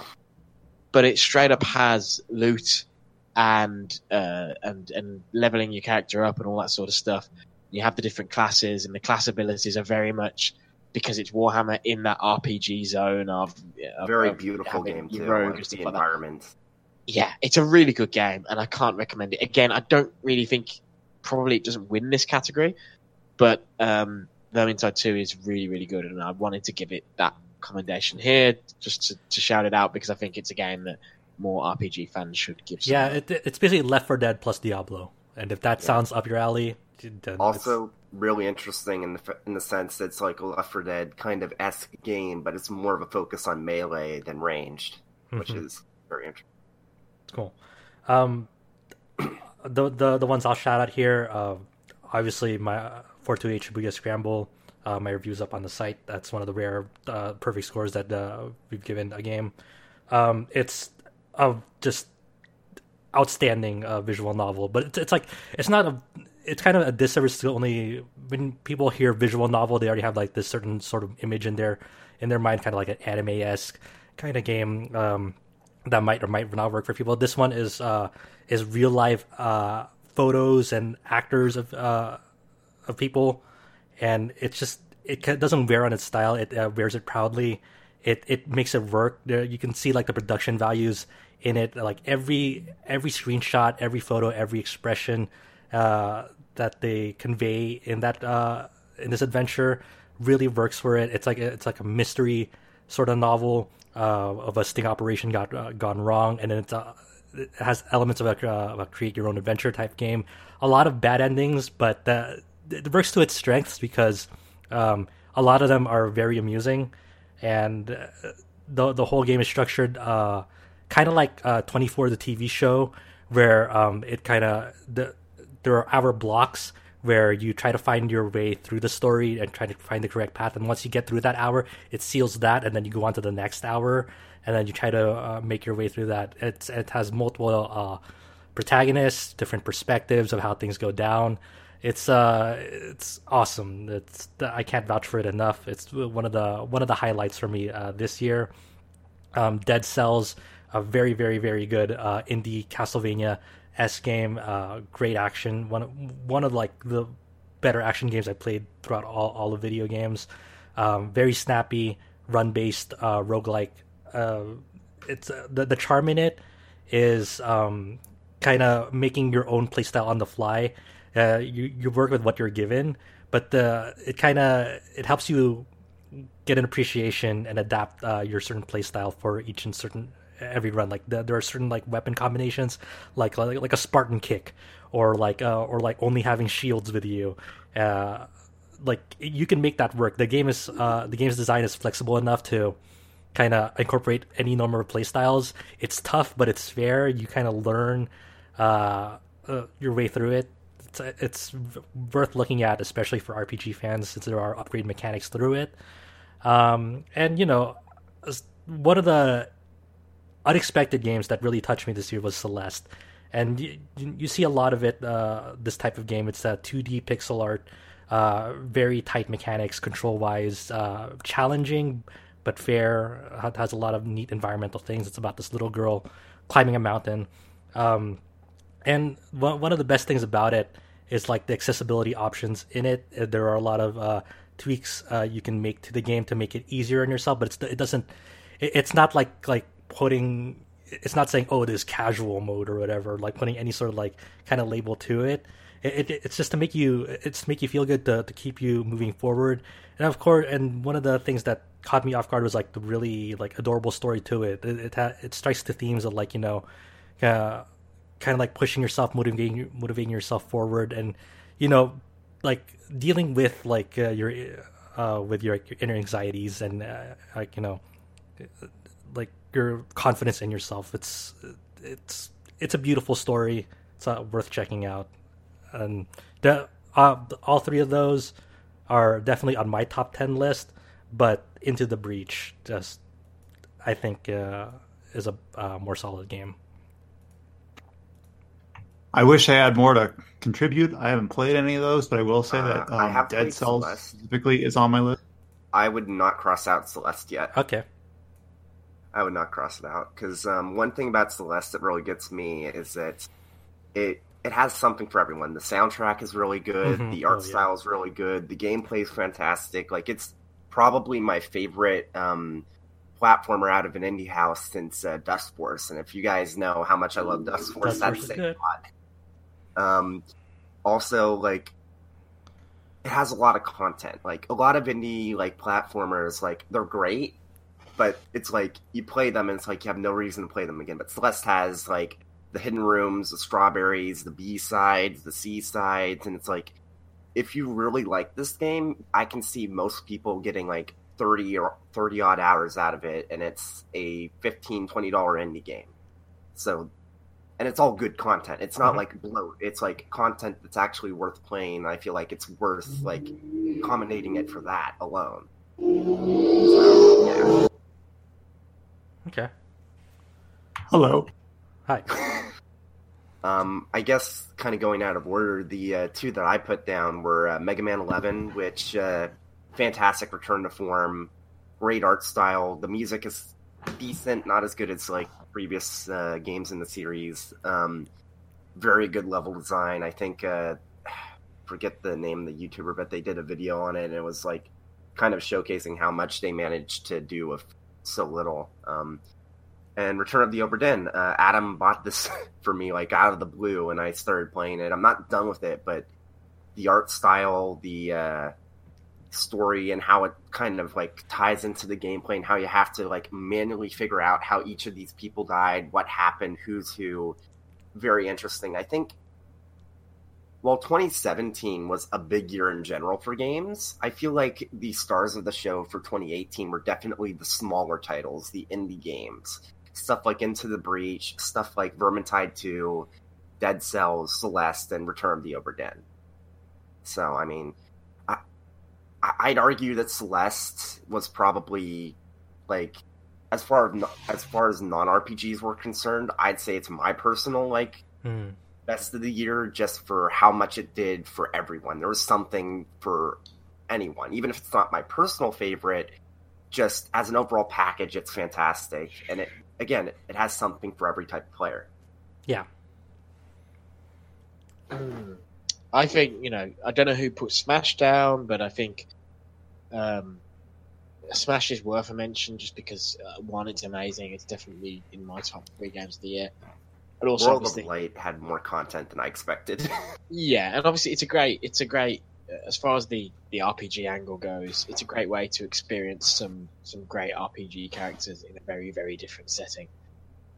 but it straight up has loot and uh, and and leveling your character up and all that sort of stuff. You have the different classes, and the class abilities are very much because it's Warhammer in that RPG zone of, of Very of beautiful game your too. rogue I and like stuff the like environment. yeah, it's a really good game, and I can't recommend it. Again, I don't really think probably it doesn't win this category, but um, Vermintide 2 is really, really good, and I wanted to give it that commendation here just to, to shout it out because I think it's a game that more RPG fans should give. some Yeah, it, it's basically Left 4 Dead plus Diablo, and if that Yeah. sounds up your alley, then it's- Also, really interesting in the in the sense that it's like a Left 4 Dead kind of esque game, but it's more of a focus on melee than ranged, which Mhm. is very interesting. Cool. Um, the the the ones I'll shout out here, uh, obviously my 428 Shibuya Scramble. Uh, my review's up on the site. That's one of the rare uh, perfect scores that uh, we've given a game. Um, it's a just outstanding uh, visual novel, but it's, it's like it's not a. It's kind of a disservice to only when people hear visual novel, they already have like this certain sort of image in their in their mind, kind of like an anime esque kind of game. Um, that might or might not work for people. This one is uh, is real life uh, photos and actors of uh, of people, and it's just it doesn't wear on its style. It uh, wears it proudly. It it makes it work. There you can see like the production values in it. Like every every screenshot, every photo, every expression uh, that they convey in that uh, in this adventure really works for it. It's like it's like a mystery sort of novel uh, of a sting operation got uh, gone wrong, and then it's uh, it has elements of a, uh, a create your own adventure type game. A lot of bad endings, but uh, it works to its strengths because um, a lot of them are very amusing, and uh, the the whole game is structured uh, kind of like uh, 24 the TV show, where um, it kind of the there are hour blocks where you try to find your way through the story and try to find the correct path. And once you get through that hour, it seals that, and then you go on to the next hour, and then you try to uh, make your way through that. It's it has multiple uh, protagonists, different perspectives of how things go down. It's uh, it's awesome. It's I can't vouch for it enough. It's one of the one of the highlights for me uh, this year. Um, Dead Cells, a very very very good uh, indie Castlevania S game. Uh, great action. One one of like the better action games I played throughout all all the video games. Um, very snappy, run based uh, roguelike. Uh, it's uh, the the charm in it is um, kind of making your own playstyle on the fly. Uh, you you work with what you're given, but the it kind of it helps you get an appreciation and adapt uh, your certain playstyle for each and certain every run. Like the, there are certain like weapon combinations, like like, like a Spartan kick, or like uh, or like only having shields with you. Uh, like you can make that work. The game is uh, the game's design is flexible enough to kind of incorporate any number of playstyles. It's tough, but it's fair. You kind of learn uh, uh, your way through it. It's, it's worth looking at, especially for RPG fans, since there are upgrade mechanics through it. Um, and you know, one of the unexpected games that really touched me this year was Celeste, and you, you see a lot of it. Uh, this type of game, it's a 2D pixel art, uh, very tight mechanics, control wise, uh, challenging but fair. It has a lot of neat environmental things. It's about this little girl climbing a mountain. Um, and one of the best things about it is like the accessibility options in it. Uh, There are a lot of uh, tweaks uh, you can make to the game to make it easier on yourself, but it's, it doesn't. It, it's not like like putting. It's not saying oh this casual mode or whatever. Like putting any sort of like kind of label to it. It, it. It's just to make you. It's make you feel good to to keep you moving forward. And of course, and one of the things that caught me off guard was like the really like adorable story to it. It it, ha- it strikes the themes of like you know. Uh, kind of like pushing yourself, motivating motivating yourself forward, and you know, like dealing with like uh, your uh, with your, your inner anxieties and uh, like you know, like your confidence in yourself. It's it's it's a beautiful story. it's uh, worth checking out. And the, uh, all three of those are definitely on my top ten list. But Into the Breach, just I think, uh, is a uh, more solid game. I wish I had more to contribute. I haven't played any of those, but I will say Uh, that I um, have Dead played Cells Celeste. specifically is on my list. I would not cross out Celeste yet. Okay. I would not cross it out because um, one thing about Celeste that really gets me is that it it has something for everyone. The soundtrack is really good. Mhm. The art Oh, yeah. style is really good. The gameplay is fantastic. Like it's probably my favorite um, platformer out of an indie house since uh, Dustforce. And if you guys know how much I love Dustforce, Dust that's good. a lot. Um, also, like it has a lot of content. Like a lot of indie like platformers, like they're great, but it's like you play them and it's like you have no reason to play them again. But Celeste has like the hidden rooms, the strawberries, the B sides, the C sides, and it's like if you really like this game, I can see most people getting like 30 or 30 odd hours out of it and it's a 15 20 dollar indie game. So and it's all good content. It's not Mhm. like bloat. It's like content that's actually worth playing. I feel like it's worth like accommodating it for that alone. So, yeah. Okay. Hello. Hi. Um, I guess kind of going out of order, the uh, two that I put down were uh, Mega Man 11, which uh, fantastic return to form, great art style. The music is decent, not as good as like previous uh, games in the series. Um, very good level design. I think uh, forget the name of the YouTuber, but they did a video on it, and it was like kind of showcasing how much they managed to do with so little. Um, and Return of the Obra. Uh, Addam bought this for me like out of the blue, and I started playing it. I'm not done with it, but the art style, the uh, story, and how it kind of like ties into the gameplay, and how you have to like manually figure out how each of these people died, what happened, who's who. Very interesting. I think. While 2017 was a big year in general for games, I feel like the stars of the show for 2018 were definitely the smaller titles, the indie games stuff like Into the Breach, stuff like Vermintide 2, Dead Cells, Celeste, and Return of the Obra So, I mean, I, I'd argue that Celeste was probably like as far as as far as non RPGs were concerned, I'd say it's my personal like Hmm. Best of the year just for how much it did for everyone. There was something for anyone, even if it's not my personal favorite. Just as an overall package, it's fantastic, and it again, it has something for every type of player. Yeah. Mm. I think you know I don't know who put Smash down, but I think um, Smash is worth a mention just because uh, one, it's amazing. It's definitely in my top three games of the year. But also, World of Light had more content than I expected. yeah, and obviously it's a great, it's a great uh, as far as the the RPG angle goes. It's a great way to experience some some great RPG characters in a very very different setting.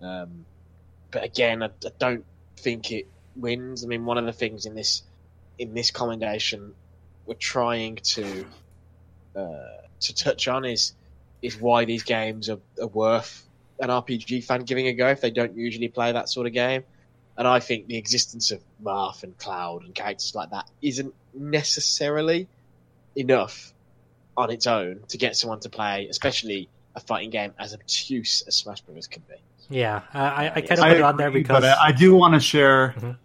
Um, but again, I, I don't think it wins. I mean, one of the things in this in this commendation we're trying to uh, to touch on is is why these games are, are worth an RPG fan giving a go if they don't usually play that sort of game. And I think the existence of Marth and Cloud and characters like that isn't necessarily enough on its own to get someone to play, especially a fighting game as obtuse as Smash Bros. can be. Yeah, I, I, I kind Yes. of I put it on there because but I, I do want to share. Mhm.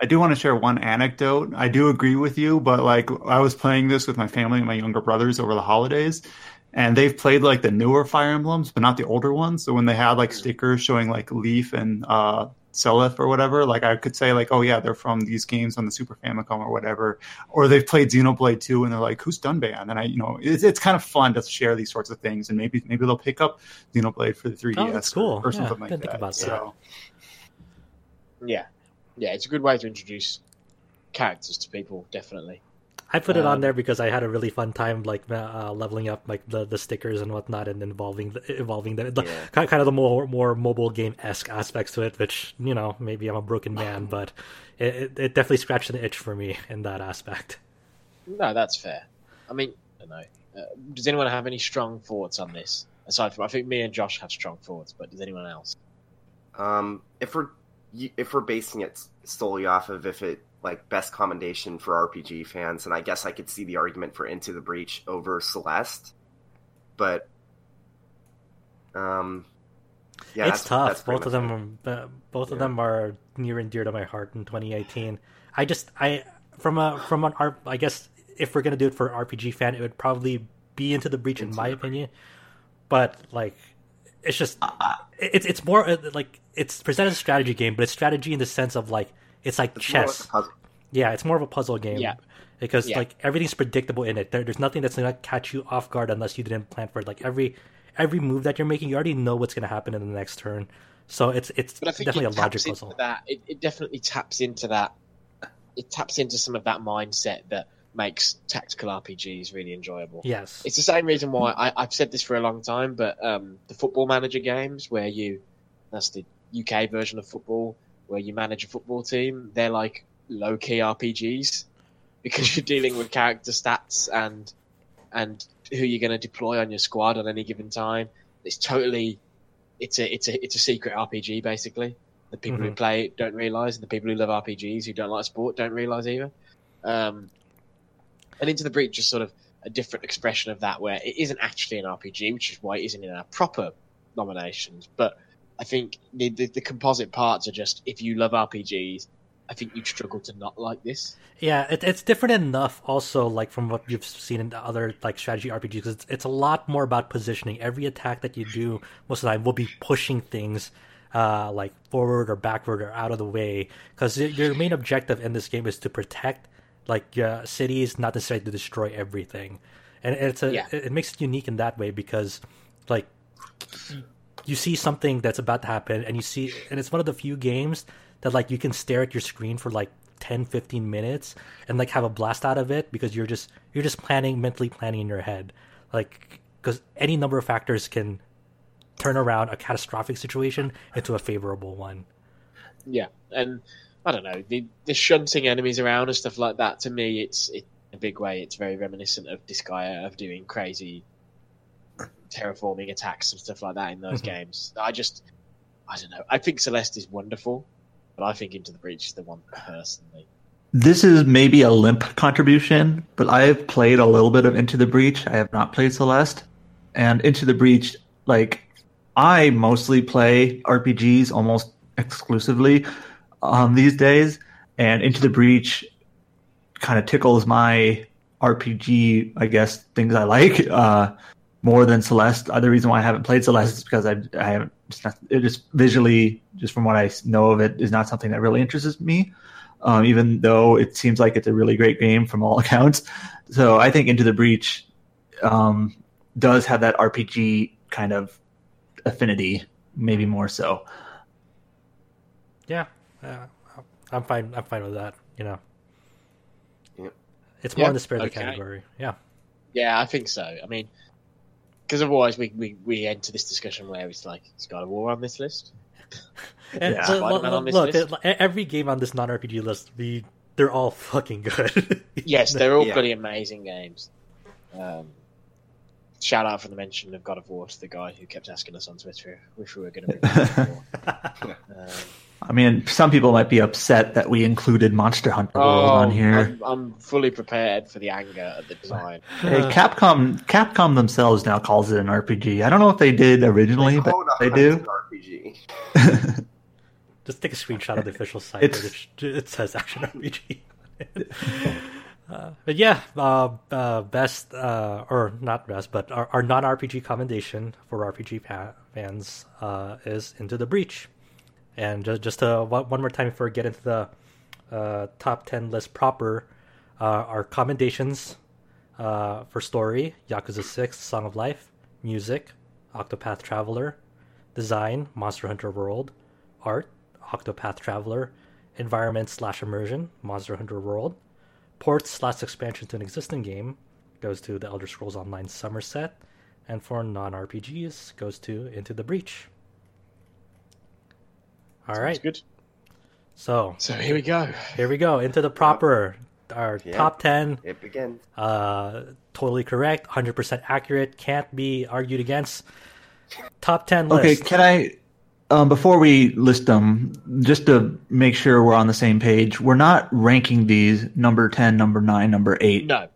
I do want to share one anecdote. I do agree with you, but like I was playing this with my family and my younger brothers over the holidays, and they've played like the newer Fire Emblems, but not the older ones. So when they had like stickers showing like Leif and uh, Seliph or whatever, like I could say like, oh yeah, they're from these games on the Super Famicom or whatever, or they've played Xenoblade 2 and they're like, who's Dunban? And I, you know, it's, it's kind of fun to share these sorts of things, and maybe maybe they'll pick up Xenoblade for the 3DS Oh, that's or- cool. or, Yeah, something like didn't that. about that. so. Yeah. Yeah, it's a good way to introduce characters to people, definitely. I put it on Um, there because I had a really fun time like uh, leveling up like the, the stickers and whatnot and involving the, involving the, the Yeah. kind kind of the more more mobile game esque aspects to it. Which you know maybe I'm a broken man, but it, it, it definitely scratched an itch for me in that aspect. No, that's fair. I mean, I don't know. Uh, does anyone have any strong thoughts on this? Aside from, I think me and Josh have strong thoughts, but does anyone else? Um, if we're if we're basing it solely off of if it like best commendation for RPG fans, and I guess I could see the argument for Into the Breach over Celeste, but um, yeah, it's that's- tough. that's both of them, it. are, uh, both of Yeah. them are near and dear to my heart in 2018. I just, I from a from an art, I guess if we're gonna do it for an RPG fan, it would probably be into the breach in my the opinion. But like, it's just, it's it's more uh, like it's presented as a strategy game, but it's strategy in the sense of like it's like It's more like chess. a puzzle. Yeah, it's more of a puzzle game. Yeah. Because Yeah. like everything's predictable in it. There, there's nothing that's gonna catch you off guard unless you didn't plan for it. Like every every move that you're making, you already know what's gonna happen in the next turn. So it's it's But I think definitely it a logic puzzle. that. It, it definitely taps into that. It taps into some of that mindset that makes tactical RPGs really enjoyable. Yes. It's the same reason why I, I've said this for a long time, but um, the Football Manager games, where you, that's the UK version of football, where you manage a football team, they're like low key RPGs because you're dealing with character stats and and who you're going to deploy on your squad at any given time. It's totally, it's a it's a it's a secret RPG basically. The people who Mhm. play it don't realize, and the people who love RPGs who don't like sport don't realize either. Um, and Into the Breach is sort of a different expression of that, where it isn't actually an RPG, which is why it isn't in our proper nominations. But I think the, the, the composite parts are just if you love RPGs, I think you'd struggle to not like this. Yeah, it, it's different enough also like from what you've seen in other like strategy RPGs. 'cause It's, it's a lot more about positioning. Every attack that you do most of the time will be pushing things uh, like forward or backward or out of the way because your main objective in this game is to protect like uh, cities, not necessarily to destroy everything. And it's a Yeah. it makes it unique in that way because like you see something that's about to happen and you see and it's one of the few games that like you can stare at your screen for like 10 15 minutes and like have a blast out of it because you're just you're just planning mentally planning in your head like because any number of factors can turn around a catastrophic situation into a favorable one Yeah, and I don't know the the shunting enemies around and stuff like that. To me, it's it, a big way. It's very reminiscent of Disgaea uh, of doing crazy terraforming attacks and stuff like that in those Mhm. games. I just I don't know. I think Celeste is wonderful, but I think Into the Breach is the one personally. This is maybe a limp contribution, but I have played a little bit of Into the Breach. I have not played Celeste. And Into the Breach, like, I mostly play RPGs almost exclusively um, these days. And Into the Breach kind of tickles my RPG, I guess, things I like uh, more than Celeste. Uh, The reason why I haven't played Celeste is because I, I haven't, just not, it just visually, just from what I know of it, is not something that really interests me um, even though it seems like it's a really great game from all accounts. So I think Into the Breach um, does have that RPG kind of affinity, maybe more so. yeah uh, i'm fine i'm fine with that you know Yep. it's more Yeah, in the spirit of the category yeah Yeah, I think so. I mean, because otherwise we, we we enter this discussion where it's like, is God of War on this list? And Yeah. so, look, on this look, list? every game on this non-RPG list, we they're all fucking good. Yes, they're all Yeah. bloody amazing games. Um, shout out for the mention of God of War to the guy who kept asking us on Twitter if we were going to review God of War. Um, I mean, some people might be upset that we included Monster Hunter World on here. I'm, I'm fully prepared for the anger at the design. Hey, Capcom, Capcom themselves now calls it an RPG. I don't know if they did originally, but Code they do. RPG. Just take a screenshot of the official site. It's- It, it says Action RPG. uh, but yeah, uh, uh, best uh, or not best, but our, our non-RPG commendation for RPG pa- fans uh, is Into the Breach. And just, just uh, one, one more time before we get into the uh, top ten list proper, uh, our commendations uh, for story: Yakuza Six, Song of Life, music, Octopath Traveler, design, Monster Hunter World, art, Octopath Traveler, environment slash immersion, Monster Hunter World, ports slash expansion to an existing game goes to the Elder Scrolls Online Summerset, and for non RPGs goes to Into the Breach. All Sounds right, good. so So here we go. here we go into the proper our Yeah. top ten. It begins. Uh, totally correct, hundred percent accurate, can't be argued against. Top ten Okay, can I um, before we list them, just to make sure we're on the same page, we're not ranking these number ten, number nine, number eight. No.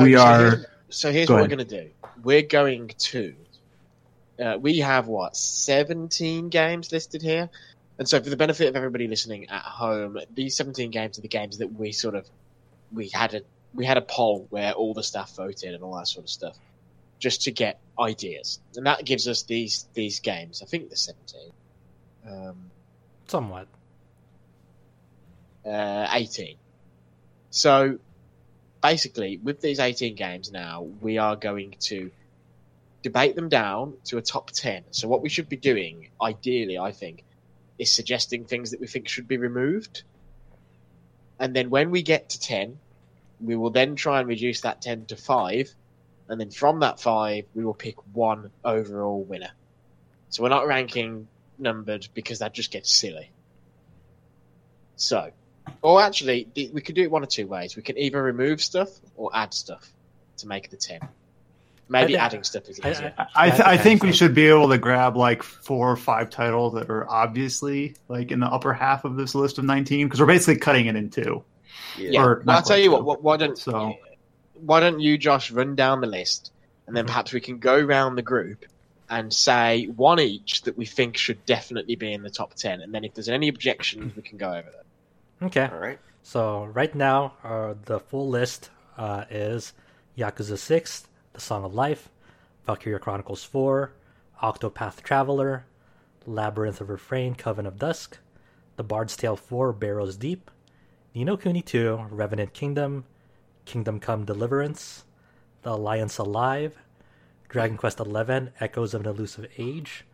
we so are. Here's, so here's Go what ahead. we're going to do. We're going to. Uh, we have what seventeen games listed here, and so for the benefit of everybody listening at home, these seventeen games are the games that we sort of we had a we had a poll where all the staff voted and all that sort of stuff, just to get ideas, and that gives us these these games. I think the seventeen. Um, Somewhat. uh, 18. So basically, with these 18 games now, we are going to debate them down to a top 10. So, what we should be doing, ideally, I think, is suggesting things that we think should be removed. And then when we get to 10, we will then try and reduce that 10 to 5. And then from that 5, we will pick one overall winner. So, we're not ranking numbered because that just gets silly. So, or actually, we could do it one of two ways. We can either remove stuff or add stuff to make the 10. Maybe I- adding stuff is I- easier. I- I, th- I think we should be able to grab like four or five titles that are obviously like in the upper half of this list of 19 because we're basically cutting it in two. Yeah. yeah, or well, not I'll tell you what, two. what. Why don't So- why don't you, Josh, run down the list, and then perhaps we can go round the group and say one each that we think should definitely be in the top ten, and then if there's any objections, we can go over them. Okay. All right. So right now, uh, the full list uh, is Yakuza 6, The Song of Life, Valkyria Chronicles 4, Octopath Traveler, Labyrinth of Refrain, Coven of Dusk, The Bard's Tale 4, Barrows Deep, Ni no Kuni 2, Revenant Kingdom, Kingdom Come Deliverance, The Alliance Alive, Dragon Quest XI, Echoes of an Elusive Age,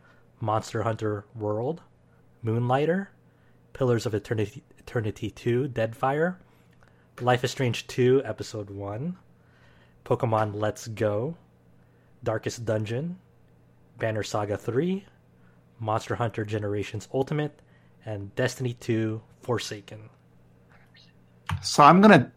Monster Hunter World, Moonlighter, Pillars of Eternity, Eternity 2, Deadfire, Life is Strange 2, Episode 1, Pokemon Let's Go, Darkest Dungeon, Banner Saga 3, Monster Hunter Generations Ultimate, and Destiny 2 Forsaken. So I'm gonna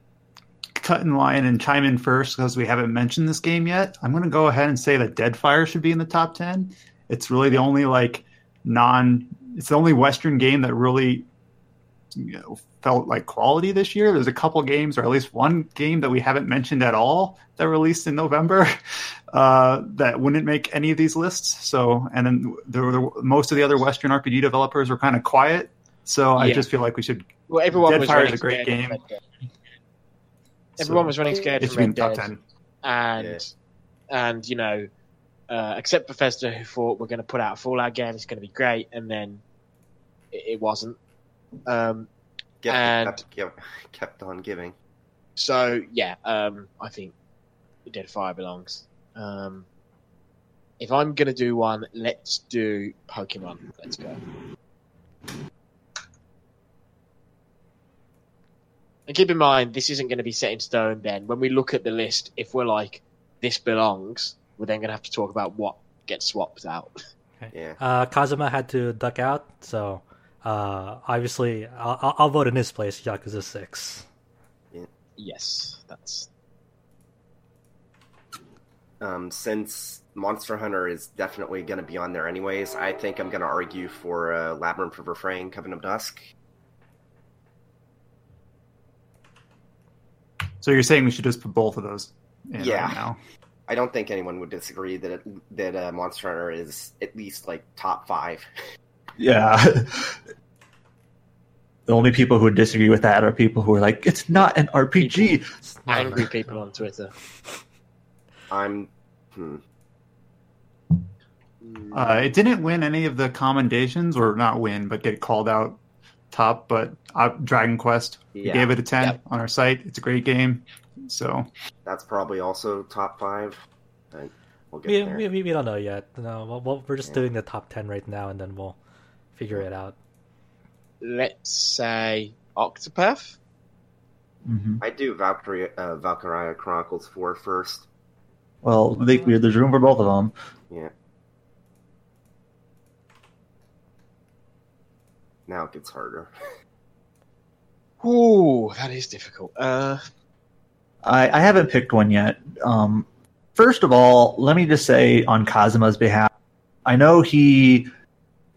cut in line and chime in first because we haven't mentioned this game yet. I'm gonna go ahead and say that Deadfire should be in the top ten. It's really the only like non. It's the only Western game that really you know, felt like quality this year. There's a couple games, or at least one game that we haven't mentioned at all that released in November uh, that wouldn't make any of these lists. So, and then there were most of the other Western RPG developers were kind of quiet. So I just feel like we should Well, everyone was Deadfire is a great game. Everyone So was running scared it from should be in Red Dead. ten. and and you know, uh, except Bethesda, who thought we're going to put out a Fallout game, it's going to be great, and then it, it wasn't. Um, Kept, And- kept, kept, kept on giving. so yeah, um, I think Deadfire belongs. Um, if I'm going to do one, let's do Pokemon. Let's go. And keep in mind, this isn't going to be set in stone. Then, when we look at the list, if we're like, this belongs, we're then going to have to talk about what gets swapped out. Okay. Yeah. Uh, Kazuma had to duck out, so uh, obviously I'll, I'll- I'll vote in his place, Yakuza 6. yes, that's Um, since Monster Hunter is definitely going to be on there anyways, I think I'm going to argue for uh, Labyrinth of Refrain, Coven of Dusk. So you're saying we should just put both of those in Yeah. right now? I don't think anyone would disagree that it, that uh, Monster Hunter is at least like top five. Yeah. the only people who would disagree with that are people who are like, it's not an RPG. It's not- angry people on Twitter. I'm. Hmm. Uh, it didn't win any of the commendations, or not win, but get called out top. But uh, Dragon Quest, Yeah. gave it a ten Yep. on our site. It's a great game. So That's probably also top five. We'll get We, there. we, we, we don't know yet. No, well, well, we're just Yeah. doing the top 10 right now, and then we'll figure it out. Let's say Octopath. hmm I do Valkyria, uh, Valkyria Chronicles 4 first. Well, I think we, there's room for both of them. Yeah. Now it gets harder. Ooh, that is difficult. Uh, I, I haven't picked one yet. Um, first of all, let me just say on Kazuma's behalf, I know he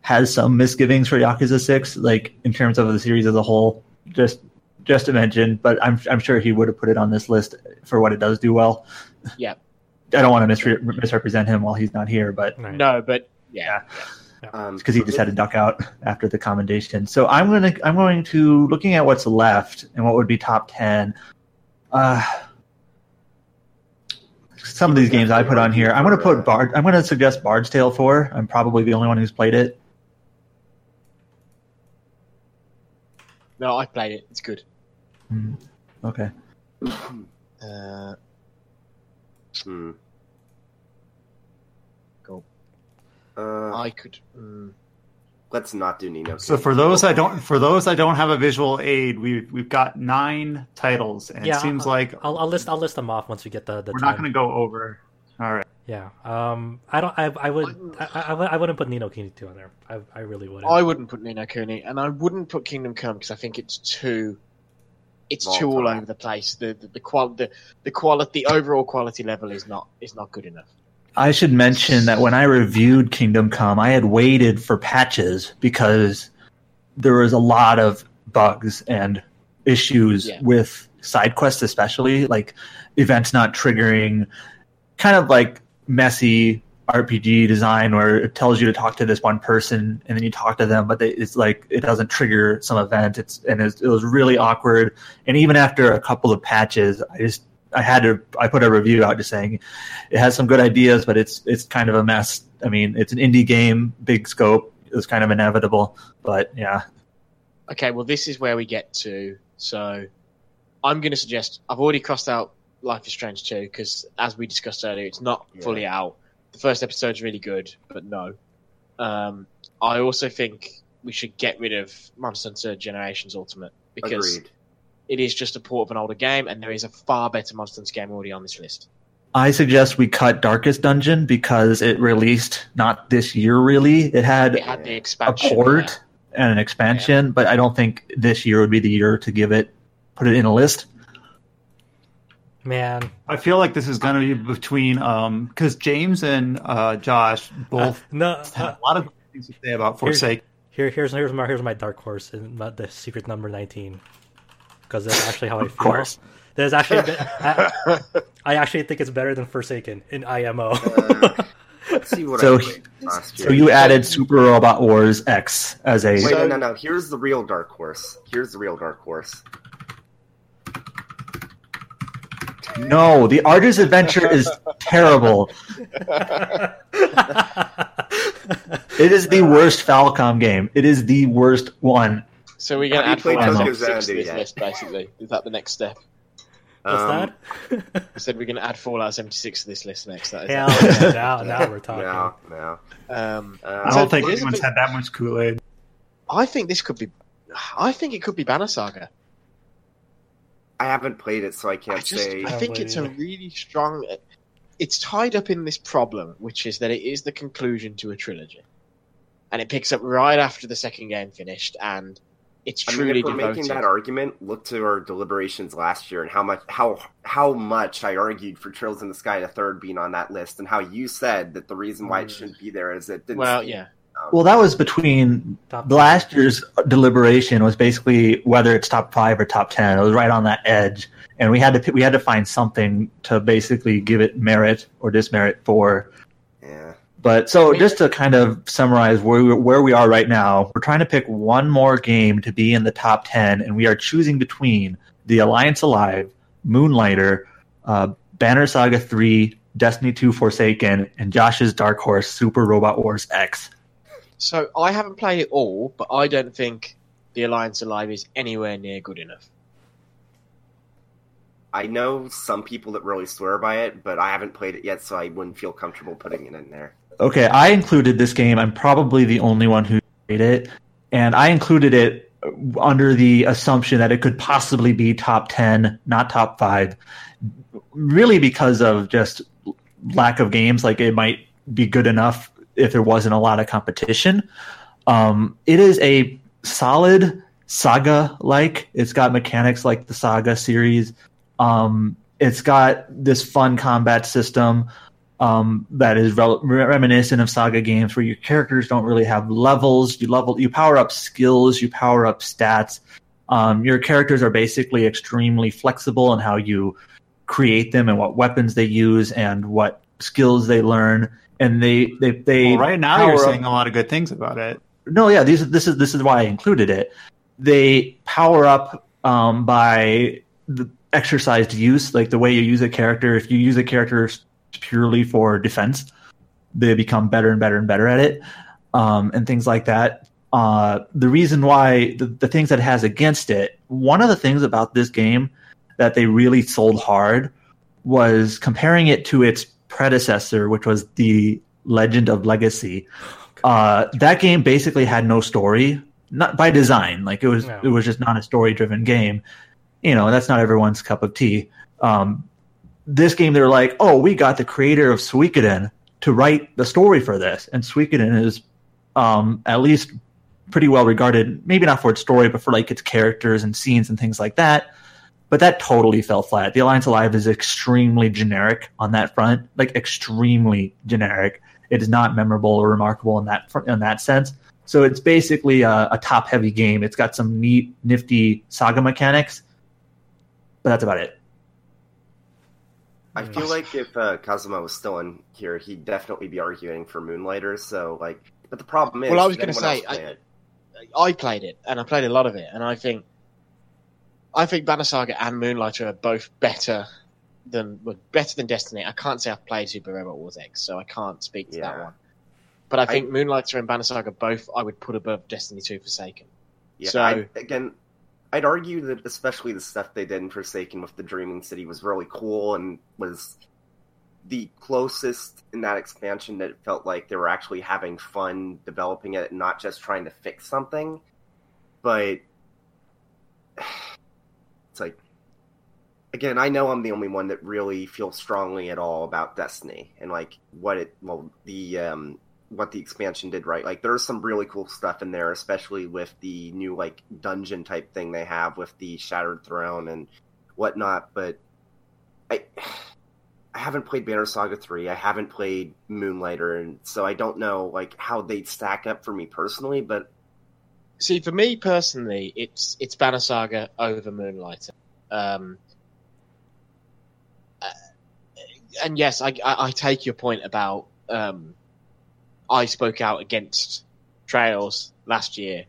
has some misgivings for Yakuza Six, like in terms of the series as a whole. Just just to mention, but I'm I'm sure he would have put it on this list for what it does do well. Yeah. I don't want to misre- misrepresent him while he's not here, but Right. No, but yeah. Um, because he just had to duck out after the commendation. So I'm gonna I'm going to looking at what's left and what would be top ten. Uh, some of these games I put on here. I'm gonna put Bard. I'm gonna suggest Bard's Tale Four. I'm probably the only one who's played it. No, I played it. It's good. Hmm. Okay. Uh, hmm. Go. Uh, I could. Mm, let's not do Ni no. So for those I don't for those I don't have a visual aid, we've we've got nine titles, and Yeah, it seems I'll- like I'll, I'll list I'll list them off once we get the the we're time. not going to go over. All right. Yeah. Um. I don't. I. I would. I. I, I wouldn't put Ni no Kuni two on there. I. I really wouldn't. I wouldn't put Ni no Kuni, and I wouldn't put Kingdom Come because I think it's too. It's too all over the place. The the the, qual- the the quality, the overall quality level is not is not good enough. I should mention that when I reviewed Kingdom Come, I had waited for patches because there was a lot of bugs and issues Yeah. with side quests, especially like events not triggering, kind of like messy RPG design where it tells you to talk to this one person and then you talk to them, but they, it's like it doesn't trigger some event. It's and it's, it was really awkward. And even after a couple of patches, I just I had to I put a review out just saying it has some good ideas, but it's it's kind of a mess. I mean, it's an indie game, big scope. It was kind of inevitable, but yeah, Okay, well, this is where we get to. So, I'm going to suggest. I've already crossed out Life is Strange 2 because, as we discussed earlier, it's not Yeah. fully out. The first episode's really good, but no. Um, I also think we should get rid of Monster Hunter Generations Ultimate because Agreed. it is just a port of an older game, and there is a far better Monster Hunter game already on this list. I suggest we cut Darkest Dungeon because it released not this year really. It had It had the a expansion. port and an expansion, but I don't think this year would be the year to give it put it in a list. Man. I feel like this is going to be between um because James and uh, Josh both No. have Uh, a lot of things to say about Here's- Forsake. here. Here's. Here's my. Here's my dark horse in my- the secret number nineteen. Because that's actually how I Of feel. course. There's actually. I, I actually think it's better than Forsaken in IMO. Uh, let's see what So- I played last. So you added Super Robot Wars X as a Wait, So- no, no, no. Here's the real dark horse. Here's the real dark horse. No. The Artist Adventure is terrible. It is the worst Falcom game. It is the worst one. So we're going to add you played Fallout Tokyo 76 to this yet? list, basically. Is that the next step? What's Um, that? I said we're going to add Fallout 76 to this list next. That is Hell yeah, now, now we're talking. No, no. Um, Uh, I don't think anyone's bit- had that much Kool Aid. I think this could be. I think it could be Banner Saga. I haven't played it, so I can't I just say. I think it's a really strong. It's tied up in this problem, which is that it is the conclusion to a trilogy, and it picks up right after the second game finished, and it's I mean, truly if we're devoted. making that argument, look to our deliberations last year and how much how how much I argued for Trails in the Sky the third being on that list, and how you said that the reason why it Mm. shouldn't be there is it didn't. well, yeah, Well, that was between Top last year's deliberation was basically whether it's top five or top ten. It was right on that edge, and we had to we had to find something to basically give it merit or dismerit for. yeah. But so just to kind of summarize where we, where we are right now, we're trying to pick one more game to be in the top ten, and we are choosing between the Alliance Alive, Moonlighter, uh, Banner Saga Three, Destiny Two Forsaken, and Josh's Dark Horse Super Robot Wars X. So I haven't played it all, but I don't think the Alliance Alive is anywhere near good enough. I know some people that really swear by it, but I haven't played it yet, so I wouldn't feel comfortable putting it in there. Okay, I included this game. I'm probably the only one who played it, and I included it under the assumption that it could possibly be top 10, not top 5. Really because of just lack of games, like it might be good enough if there wasn't a lot of competition. Um, it is a solid saga like. It's got mechanics like the saga series. Um, it's got this fun combat system. um, that is rel- reminiscent of saga games where your characters don't really have levels. You level, you power up skills, you power up stats. Um, your characters are basically extremely flexible in how you create them and what weapons they use and what skills they learn. And they they they Well, right now you're up- saying a lot of good things about it. no, yeah, these this is this is why I included it. They power up um, by the exercised use, like the way you use a character. If you use a character purely for defense, they become better and better and better at it, um, and things like that. Uh, the reason why the, the things that it has against it, one of the things about this game that they really sold hard was comparing it to its predecessor, which was the Legend of Legacy. Uh, that game basically had no story, not by design. Like it was, No. it was just not a story-driven game. You know, that's not everyone's cup of tea. Um, this game, they're like, oh, we got the creator of Suikoden to write the story for this, and Suikoden is um, at least pretty well regarded. Maybe not for its story, but for like its characters and scenes and things like that. But that totally fell flat. The Alliance Alive is extremely generic on that front, like extremely generic. It is not memorable or remarkable in that fr- in that sense. So it's basically a, a top heavy game. It's got some neat, nifty saga mechanics, but that's about it. I feel like if uh, Kazuma was still in here, he'd definitely be arguing for Moonlighter. So like, but the problem is, Well, I was gonna say, else play it? I played it, and I played a lot of it, and I think, I think Banner Saga and Moonlighter are both better than well, better than Destiny. I can't say I've played Super Robot Wars X, so I can't speak to that one. But I think Moonlighter and Banner Saga both I would put above Destiny Two Forsaken. Yeah, So- I, again, I'd argue that especially the stuff they did in Forsaken with the Dreaming City was really cool and was the closest in that expansion that it felt like they were actually having fun developing it and not just trying to fix something. But it's like, again, I know I'm the only one that really feels strongly at all about Destiny and like what it, well, the um, what the expansion did right. Like there's some really cool stuff in there, especially with the new like dungeon type thing they have with the Shattered Throne and whatnot. But I I haven't played Banner Saga three. I haven't played Moonlighter, and so I don't know like how they'd stack up for me personally. But See, for me personally, it's it's Banner Saga over Moonlighter. Um, uh, and yes, I, I, I take your point about um, I spoke out against Trails last year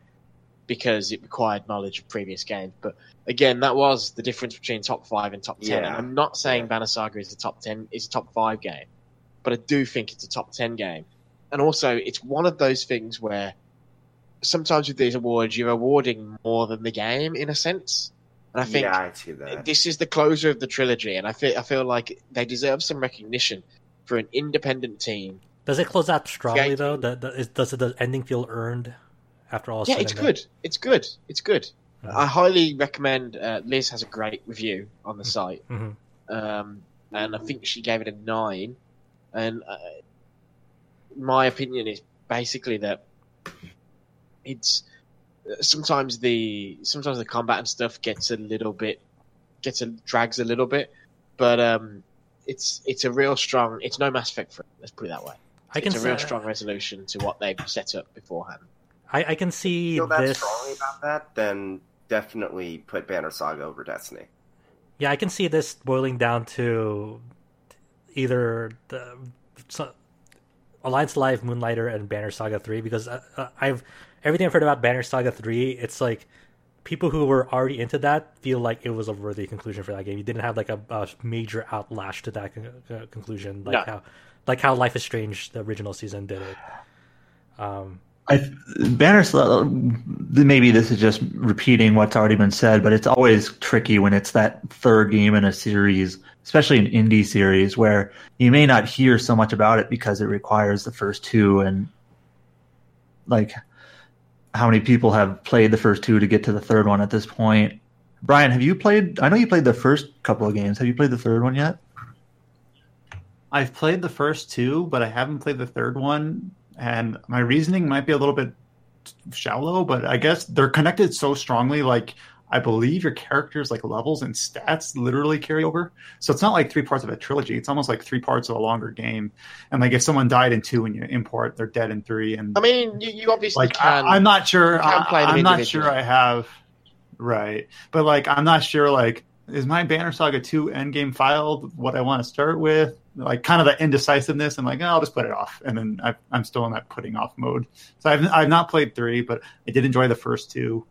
because it required knowledge of previous games. But again, that was the difference between top five and top ten. Yeah. And I'm not saying Yeah. Banner Saga is a top ten, is a top five game, but I do think it's a top ten game. And also, it's one of those things where sometimes with these awards, you're awarding more than the game in a sense. And I think yeah, I see that. this is the closure of the trilogy, and I feel I feel like they deserve some recognition for an independent team. Does it close out strongly Yeah. though? The, the, is, does the ending feel earned after all? yeah, said it's and done? good. It's good. It's good. Mhm. I highly recommend. Uh, Liz has a great review on the site, Mhm. um, and I think she gave it a nine. And uh, my opinion is basically that it's sometimes the sometimes the combat and stuff gets a little bit gets a drags a little bit, but um, it's it's a real strong. It's no Mass Effect for let's put it that way. I can It's a real say- strong resolution to what they've set up beforehand. I, I can see feel that this. strongly about that, then definitely put Banner Saga over Destiny. Yeah, I can see this boiling down to either the so, Alliance Live, Moonlighter, and Banner Saga Three because uh, uh, I've everything I've heard about Banner Saga Three. It's like people who were already into that feel like it was a worthy conclusion for that game. You didn't have like a, a major outlash to that con- uh, conclusion, like No. how like how Life is Strange, the original season, did it. Um, I Banner Sl- maybe this is just repeating what's already been said, but it's always tricky when it's that third game in a series, especially an indie series, where you may not hear so much about it because it requires the first two, and like how many people have played the first two to get to the third one at this point. Brian, have you played? I know you played the first couple of games. Have you played the third one yet? I've played the first two, but I haven't played the third one. And my reasoning might be a little bit shallow, but I guess they're connected so strongly. Like, I believe your character's like levels and stats literally carry over. So it's not like three parts of a trilogy. It's almost like three parts of a longer game. And like if someone died in two and you import, they're dead in three. And I mean, you, you obviously like can. I, am not sure. I, I'm not sure I have right, but like I'm not sure. Like is my Banner Saga two endgame filed? What I want to start with? Like kind of the indecisiveness. I'm like, oh, I'll just put it off, and then I, I'm still in that putting off mode. So I've I've not played three, but I did enjoy the first two.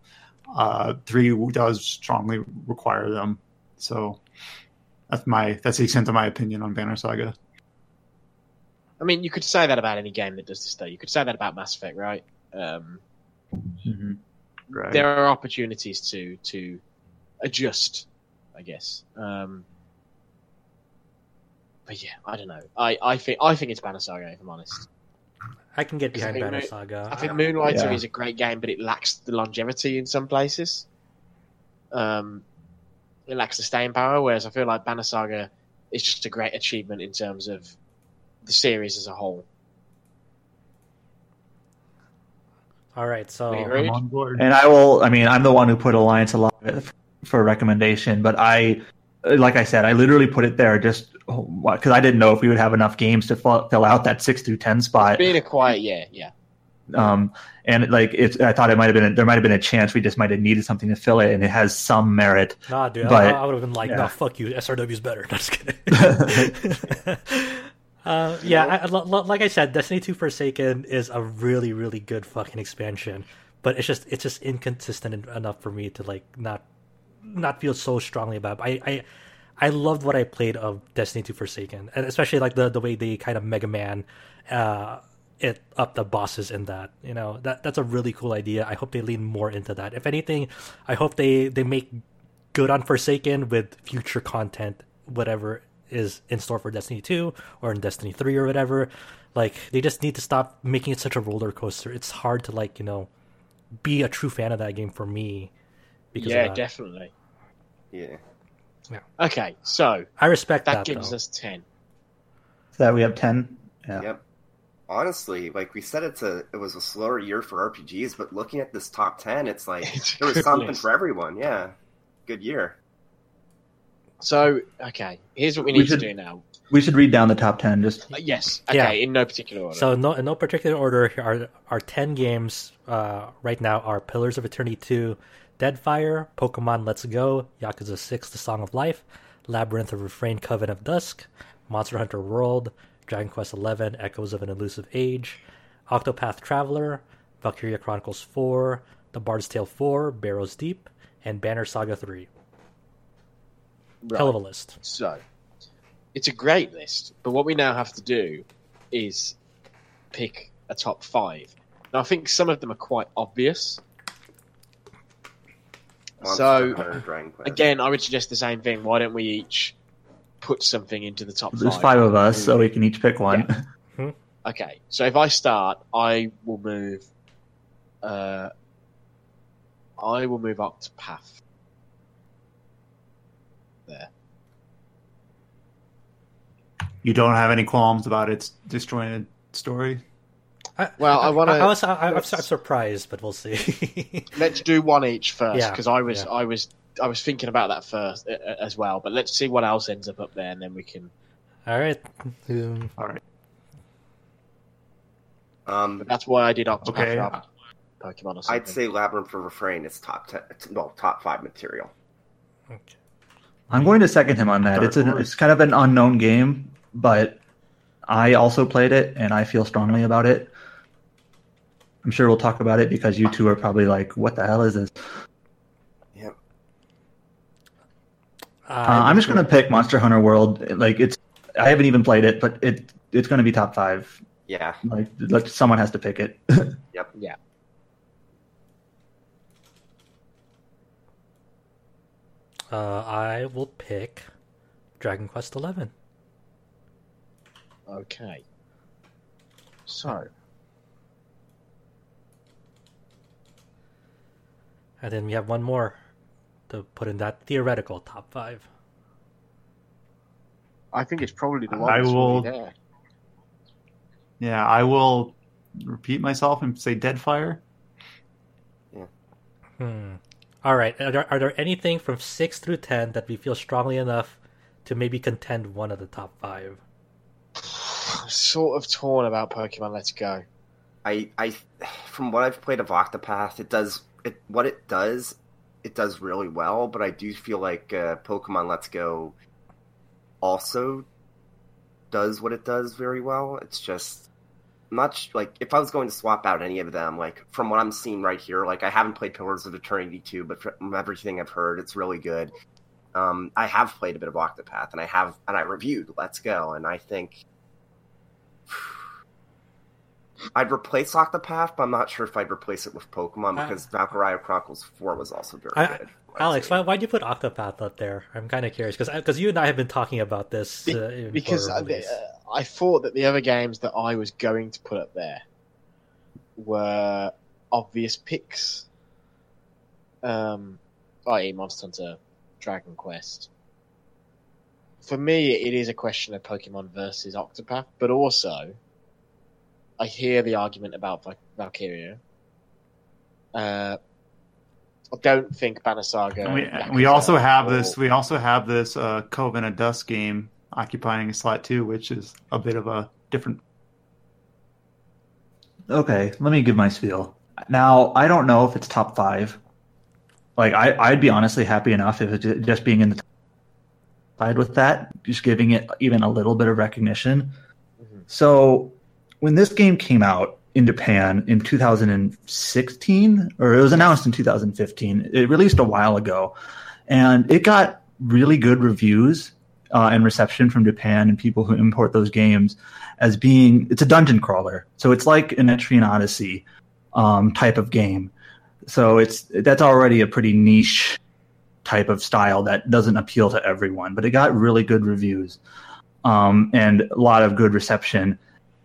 Uh, three does strongly require them, so that's my that's the extent of my opinion on Banner Saga. I mean, you could say that about any game that does this though. You could say that about Mass Effect, right? Um, Mm-hmm. Right. there are opportunities to to adjust, I guess. Um, but yeah, I don't know. I, I think I think it's Banner Saga, if I'm honest. I can get behind think Banner Mo- Saga. I think Moonlighter Yeah. is a great game, but it lacks the longevity in some places. Um, it lacks the staying power, whereas I feel like Banner Saga is just a great achievement in terms of the series as a whole. All right, so I'm on board. And I will. I mean, I'm the one who put Alliance Alive for recommendation, but I, like I said, I literally put it there just because I didn't know if we would have enough games to fill, fill out that six through ten spot. Being a quiet, yeah, yeah. Um, and like it's, I thought it might have been, a, there might have been a chance we just might have needed something to fill it, and it has some merit. nah, dude, but- I, I would have been like, yeah. no, fuck you, SRW's better. No, just kidding. uh, yeah, I, li- li- like I said, Destiny Two Forsaken is a really, really good fucking expansion, but it's just it's just inconsistent enough for me to like not not feel so strongly about. It. I I I loved what I played of Destiny 2 Forsaken, and especially like the the way they kind of Mega Man uh, it up the bosses in that. You know that that's a really cool idea. I hope they lean more into that. If anything, I hope they they make good on Forsaken with future content, whatever is in store for Destiny 2 or in Destiny 3 or whatever. Like they just need to stop making it such a roller coaster. It's hard to like you know be a true fan of that game for me. Because yeah, definitely. Yeah. Okay, so I respect that that. gives though. us ten. So that we have ten. Yeah. Yep. Honestly, like we said, it's a it was a slower year for RPGs, but looking at this top ten, it's like It's there was good something for everyone. Yeah, good year. So okay, here's what we We need should- to do now. We should read down the top ten. Just Uh, yes, okay, Yeah. in no particular order. So no, in no particular order, here are our ten games uh, right now are Pillars of Eternity two, Deadfire, Pokemon Let's Go, Yakuza Six: The Song of Life, Labyrinth of Refrain, Coven of Dusk, Monster Hunter World, Dragon Quest XI Echoes of an Elusive Age, Octopath Traveler, Valkyria Chronicles Four, The Bard's Tale Four, Barrows Deep, and Banner Saga Three. Right. Hell of a list. So, it's a great list, but what we now have to do is pick a top five. Now, I think some of them are quite obvious. Monster So, Hunter, Dragon Quest. Again, I would suggest the same thing. Why don't we each put something into the top there's five? five of us, so we can each pick one. Okay, so if I start, I will move. Uh, I will move up to Path. There. You don't have any qualms about its disjointed story. Well, I wanna- I, I was, I, I'm, I'm surprised, but we'll see. Let's do one each first, Yeah, because I was, yeah. I was, I was thinking about that first as well. But let's see what else ends up up there, and then we can. All right. Um, All right. Um, But that's why I did Octopath Okay. Traveler, Pokemon or. I'd say Labyrinth for Refrain is top ten, well, top five material. okay. I'm going to second him on that. Dark It's an, it's kind of an unknown game, but I also played it and I feel strongly about it. I'm sure we'll talk about it because you two are probably like, "What the hell is this?" Yep. Uh, I'm just going to pick Monster Hunter World. Like it's, I haven't even played it, but it it's going to be top five. Yeah. Like, let someone has to pick it. Yep. Yeah. Uh, I will pick Dragon Quest Eleven. Okay. So And then we have one more to put in that theoretical top five. I think it's probably the one I will- there. Yeah, I will repeat myself and say Deadfire. Yeah. Hmm. All right. Are there, are there anything from six through ten that we feel strongly enough to maybe contend one of the top five? I'm sort of torn about Pokemon Let's Go. I, I, from what I've played of Octopath, it does it what it does, it does really well. But I do feel like uh, Pokemon Let's Go also does what it does very well. It's just much like if I was going to swap out any of them, like from what I'm seeing right here, like I haven't played Pillars of Eternity 2, but from everything I've heard, it's really good. Um, I have played a bit of Octopath, and I have, and I reviewed Let's Go, and I think I'd replace Octopath, but I'm not sure if I'd replace it with Pokemon Uh, because Valkyria Chronicles 4 was also very I- good. Alex, why why'd you put Octopath up there? I'm kind of curious because because you and I have been talking about this Be- uh, even because I, uh, I thought that the other games that I was going to put up there were obvious picks. Um, i.e., Monster Hunter, Dragon Quest. For me, it is a question of Pokemon versus Octopath, but also I hear the argument about Val- Valkyria. Uh, I don't think Banner Saga. And we, Yakuza, we also have or- this. We also have this uh, Coven of Dusk game occupying a slot too, which is a bit of a different. Okay, let me give my spiel. Now, I don't know if it's top five. Like, I, I'd be honestly happy enough if it's just being in the top side with that, just giving it even a little bit of recognition. Mhm. So, when this game came out in Japan in 2016, or it was announced in 2015, it released a while ago, and it got really good reviews uh, and reception from Japan and people who import those games as being it's a dungeon crawler. So it's like an Etrian Odyssey um, type of game. So it's that's already a pretty niche type of style that doesn't appeal to everyone, but it got really good reviews um, and a lot of good reception.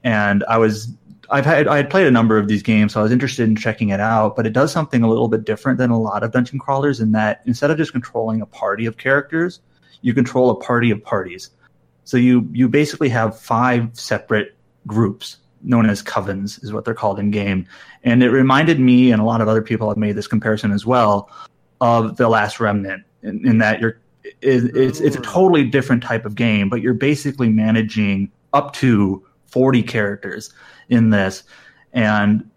And I was I've had I had played a number of these games, so I was interested in checking it out. But it does something a little bit different than a lot of dungeon crawlers in that instead of just controlling a party of characters, you control a party of parties. So you you basically have five separate groups known as covens is what they're called in game. And it reminded me and a lot of other people have made this comparison as well of the last remnant in, in that you're it, it's it's a mm. totally different type of game, but you're basically managing up to 40 characters in this and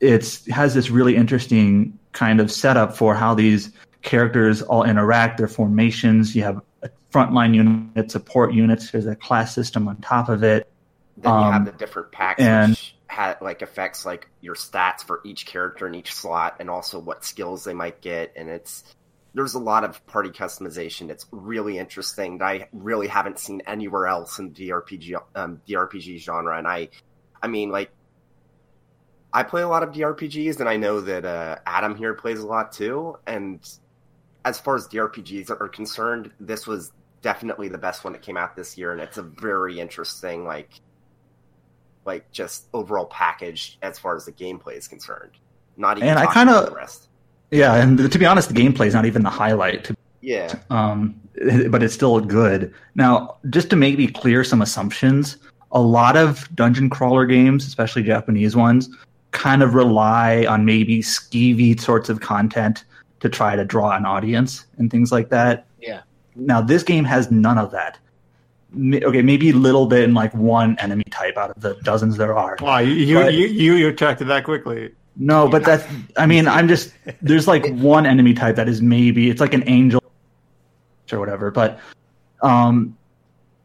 it's has this really interesting kind of setup for how these characters all interact, their formations. You have a frontline unit, support units. There's a class system on top of it. Then you Um, have the different pacts, and- which had like affects like your stats for each character in each slot, and also what skills they might get. And it's there's a lot of party customization that's really interesting that I really haven't seen anywhere else in the DRPG um, DRPG genre. And I, I mean, like I play a lot of DRPGs, and I know that uh, Adam here plays a lot too. And as far as DRPGs are concerned, this was definitely the best one that came out this year, and it's a very interesting like like just overall package as far as the gameplay is concerned. Not even And I kinda- the rest. Yeah, and to be honest, the gameplay is not even the highlight. Yeah, um, but it's still good. Now, just to maybe clear some assumptions, a lot of dungeon crawler games, especially Japanese ones, kind of rely on maybe skeevy sorts of content to try to draw an audience and things like that. Yeah. Now, this game has none of that. Okay, maybe a little bit in like one enemy type out of the dozens there are. Wow, you you, But- you you you attracted that quickly. No, but that's. I mean, I'm just. There's like one enemy type that is maybe it's like an angel or whatever, but um,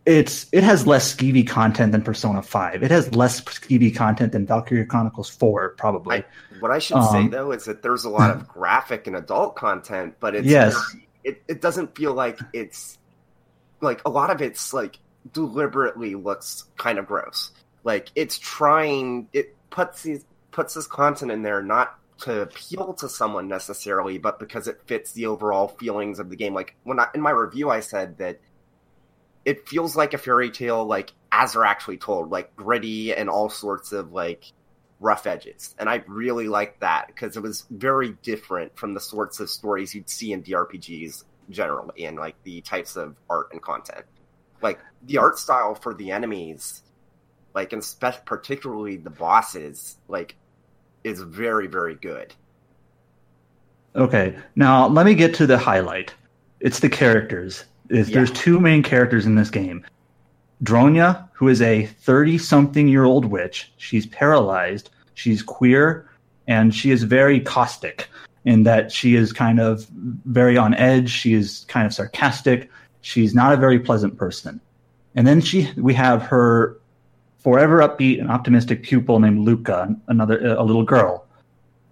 it's it has less skeevy content than Persona Five. It has less skeevy content than Valkyria Chronicles Four, probably. I- what I should say Um, though is that there's a lot of graphic and adult content, but it's Yes. it it doesn't feel like it's like a lot of it's like deliberately looks kind of gross. Like it's trying it puts these puts this content in there not to appeal to someone necessarily, but because it fits the overall feelings of the game. Like when I in my review I said that it feels like a fairy tale like as they're actually told, like gritty and all sorts of like rough edges. And I really liked that because it was very different from the sorts of stories you'd see in DRPGs generally and like the types of art and content. Like the art style for the enemies, like and spe- particularly the bosses, like is very very good. Okay, now let me get to the highlight. It's the characters. Yeah. There's two main characters in this game. Dronya, who is a 30 something year old witch. She's paralyzed, she's queer, and she is very caustic in that she is kind of very on edge. She is kind of sarcastic. She's not a very pleasant person. And then she, we have her forever upbeat and optimistic pupil named Luca, another a little girl.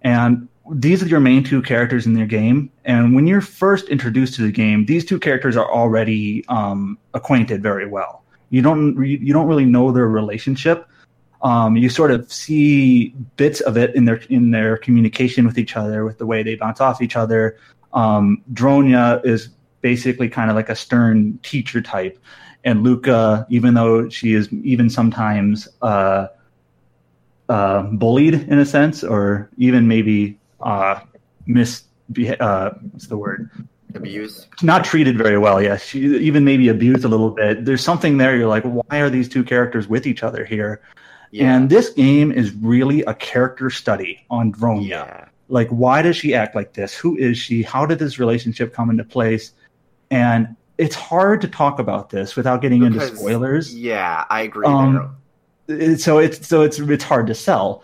And these are your main two characters in their game. And when you're first introduced to the game, these two characters are already um, acquainted very well. You don't you don't really know their relationship. Um, you sort of see bits of it in their in their communication with each other, with the way they bounce off each other. Um, Dronya is basically kind of like a stern teacher type, and Luca, even though she is even sometimes uh, uh, bullied in a sense, or even maybe uh, mis uh, what's the word? Abuse. Not treated very well. Yes, she even maybe abused a little bit. There's something there. You're like, why are these two characters with each other here? Yeah. And this game is really a character study on Dronya. yeah. Like, why does she act like this? Who is she? How did this relationship come into place? And it's hard to talk about this without getting into spoilers. Yeah, I agree Um, so it's so it's it's hard to sell.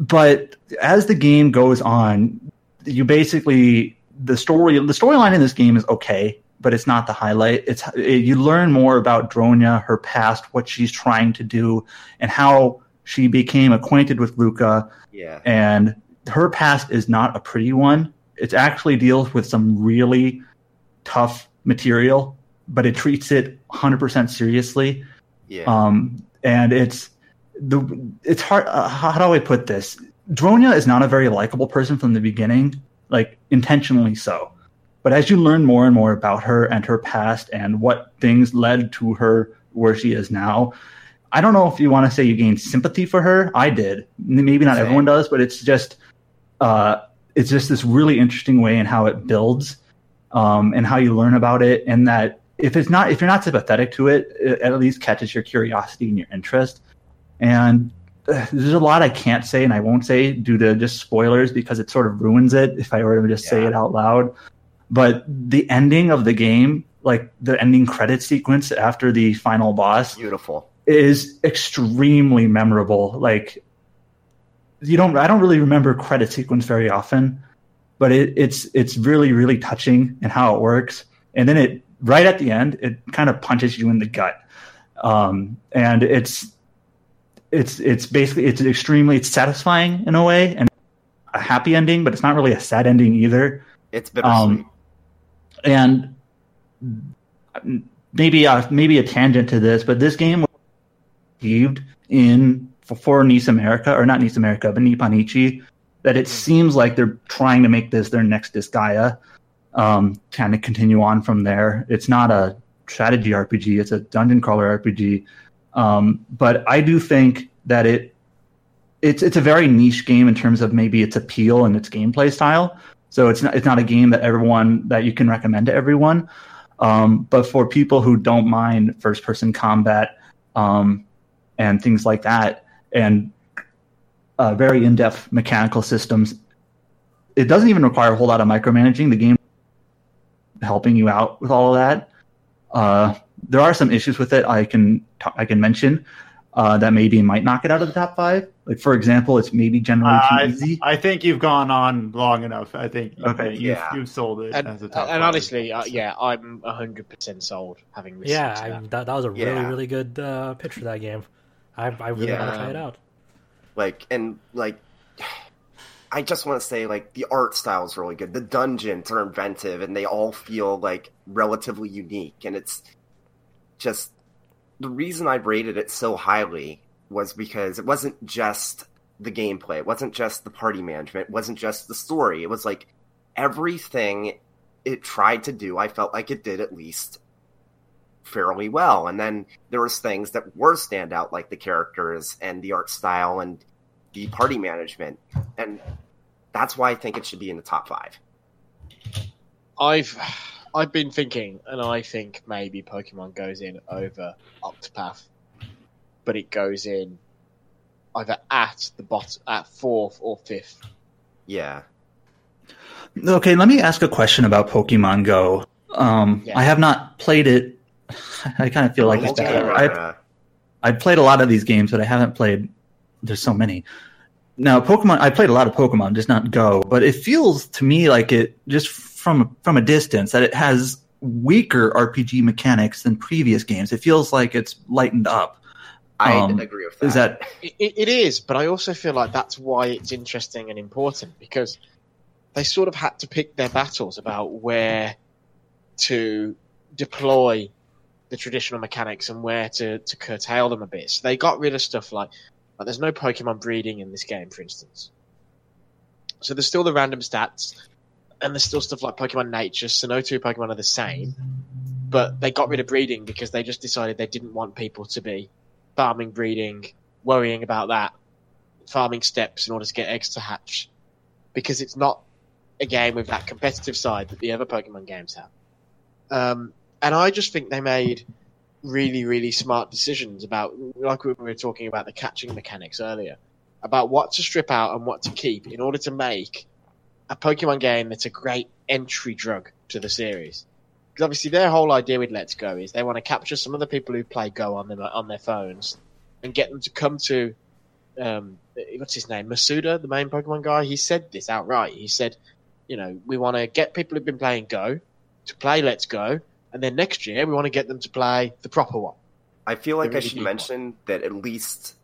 But as the game goes on, you basically the story the storyline in this game is okay, but it's not the highlight. It's it, you learn more about Dronya, her past, what she's trying to do, and how she became acquainted with Luca. Yeah. And her past is not a pretty one. It actually deals with some really tough material, but it treats it 100% seriously. Yeah. Um, and it's the it's hard. Uh, how, how do I put this? Dronya is not a very likable person from the beginning, like intentionally so. But as you learn more and more about her and her past and what things led to her where she is now, I don't know if you want to say you gain sympathy for her. I did. Maybe not Same. everyone does, but it's just uh, it's just this really interesting way in how it builds um, and how you learn about it, and that if it's not if you're not sympathetic to it, it at least catches your curiosity and your interest. And uh, there's a lot I can't say and I won't say due to just spoilers because it sort of ruins it if I were to just say it out loud. But the ending of the game, like the ending credit sequence after the final boss, Beautiful. is extremely memorable. Like you don't I don't really remember credit sequence very often, but it, it's it's really really touching and how it works. And then it right at the end it kind of punches you in the gut. Um, and it's it's it's basically it's extremely it's satisfying in a way and a happy ending, but it's not really a sad ending either It's bittersweet. Um, and maybe uh, maybe a tangent to this, but this game was conceived in for, for NIS America or not NIS America, but Nippon Ichi. That it seems like they're trying to make this their next Disgaea, um, kind of continue on from there. It's not a strategy RPG; it's a dungeon crawler RPG. Um, but I do think that it it's it's a very niche game in terms of maybe its appeal and its gameplay style. So it's not it's not a game that everyone that you can recommend to everyone. Um, but for people who don't mind first person combat um, and things like that, and uh, very in depth mechanical systems, it doesn't even require a whole lot of micromanaging. The game helping you out with all of that. Uh, there are some issues with it I can t- I can mention uh, that maybe might knock it out of the top five. Like for example, it's maybe generally too I, easy. I think you've gone on long enough. I think Okay, you've, yeah. you've sold it And, as a top and five. honestly, uh, yeah, I'm hundred percent sold. Having listened Yeah, to I, that. that, that was a really, Yeah. really good uh, pitch for that game. I, I really want to try it out. Like and like I just want to say like the art style is really good. The dungeons are inventive and they all feel like relatively unique and it's just the reason I rated it so highly was because it wasn't just the gameplay, it wasn't just the party management, it wasn't just the story. It was like everything it tried to do, I felt like it did at least fairly well. And then there was things that were standout, like the characters and the art style and the party management, and that's why I think it should be in the top five. I've I've been thinking, and I think maybe Pokemon goes in over Octopath, but it goes in either at the bottom, at fourth or fifth. Yeah, Okay, let me ask a question about Pokemon Go. Um, Yeah. I have not played it. I kind of feel like it's bad. I, I've played a lot of these games, but I haven't played. There's so many. Now, Pokemon. I played a lot of Pokemon, just not Go. But it feels to me like it just from from a distance that it has weaker RPG mechanics than previous games. It feels like it's lightened up. I Um, agree with that. Is that It, it, it is, but I also feel like that's why it's interesting and important because they sort of had to pick their battles about where to deploy the traditional mechanics and where to, to curtail them a bit. So they got rid of stuff like, like there's no Pokemon breeding in this game, for instance. So there's still the random stats, and there's still stuff like Pokemon Nature. So no two Pokemon are the same, but they got rid of breeding because they just decided they didn't want people to be farming, breeding, worrying about that, farming steps in order to get eggs to hatch, because it's not a game with that competitive side that the other Pokemon games have. Um, and I just think they made really, really smart decisions about, like we were talking about the catching mechanics earlier, about what to strip out and what to keep in order to make a Pokemon game that's a great entry drug to the series. Because obviously their whole idea with Let's Go is they want to capture some of the people who play Go on them on their phones and get them to come to um, what's his name Masuda, the main Pokemon guy. He said this outright. He said, you know, we want to get people who've been playing Go to play Let's Go, and then next year we want to get them to play the proper one. I feel like They I should mention that at least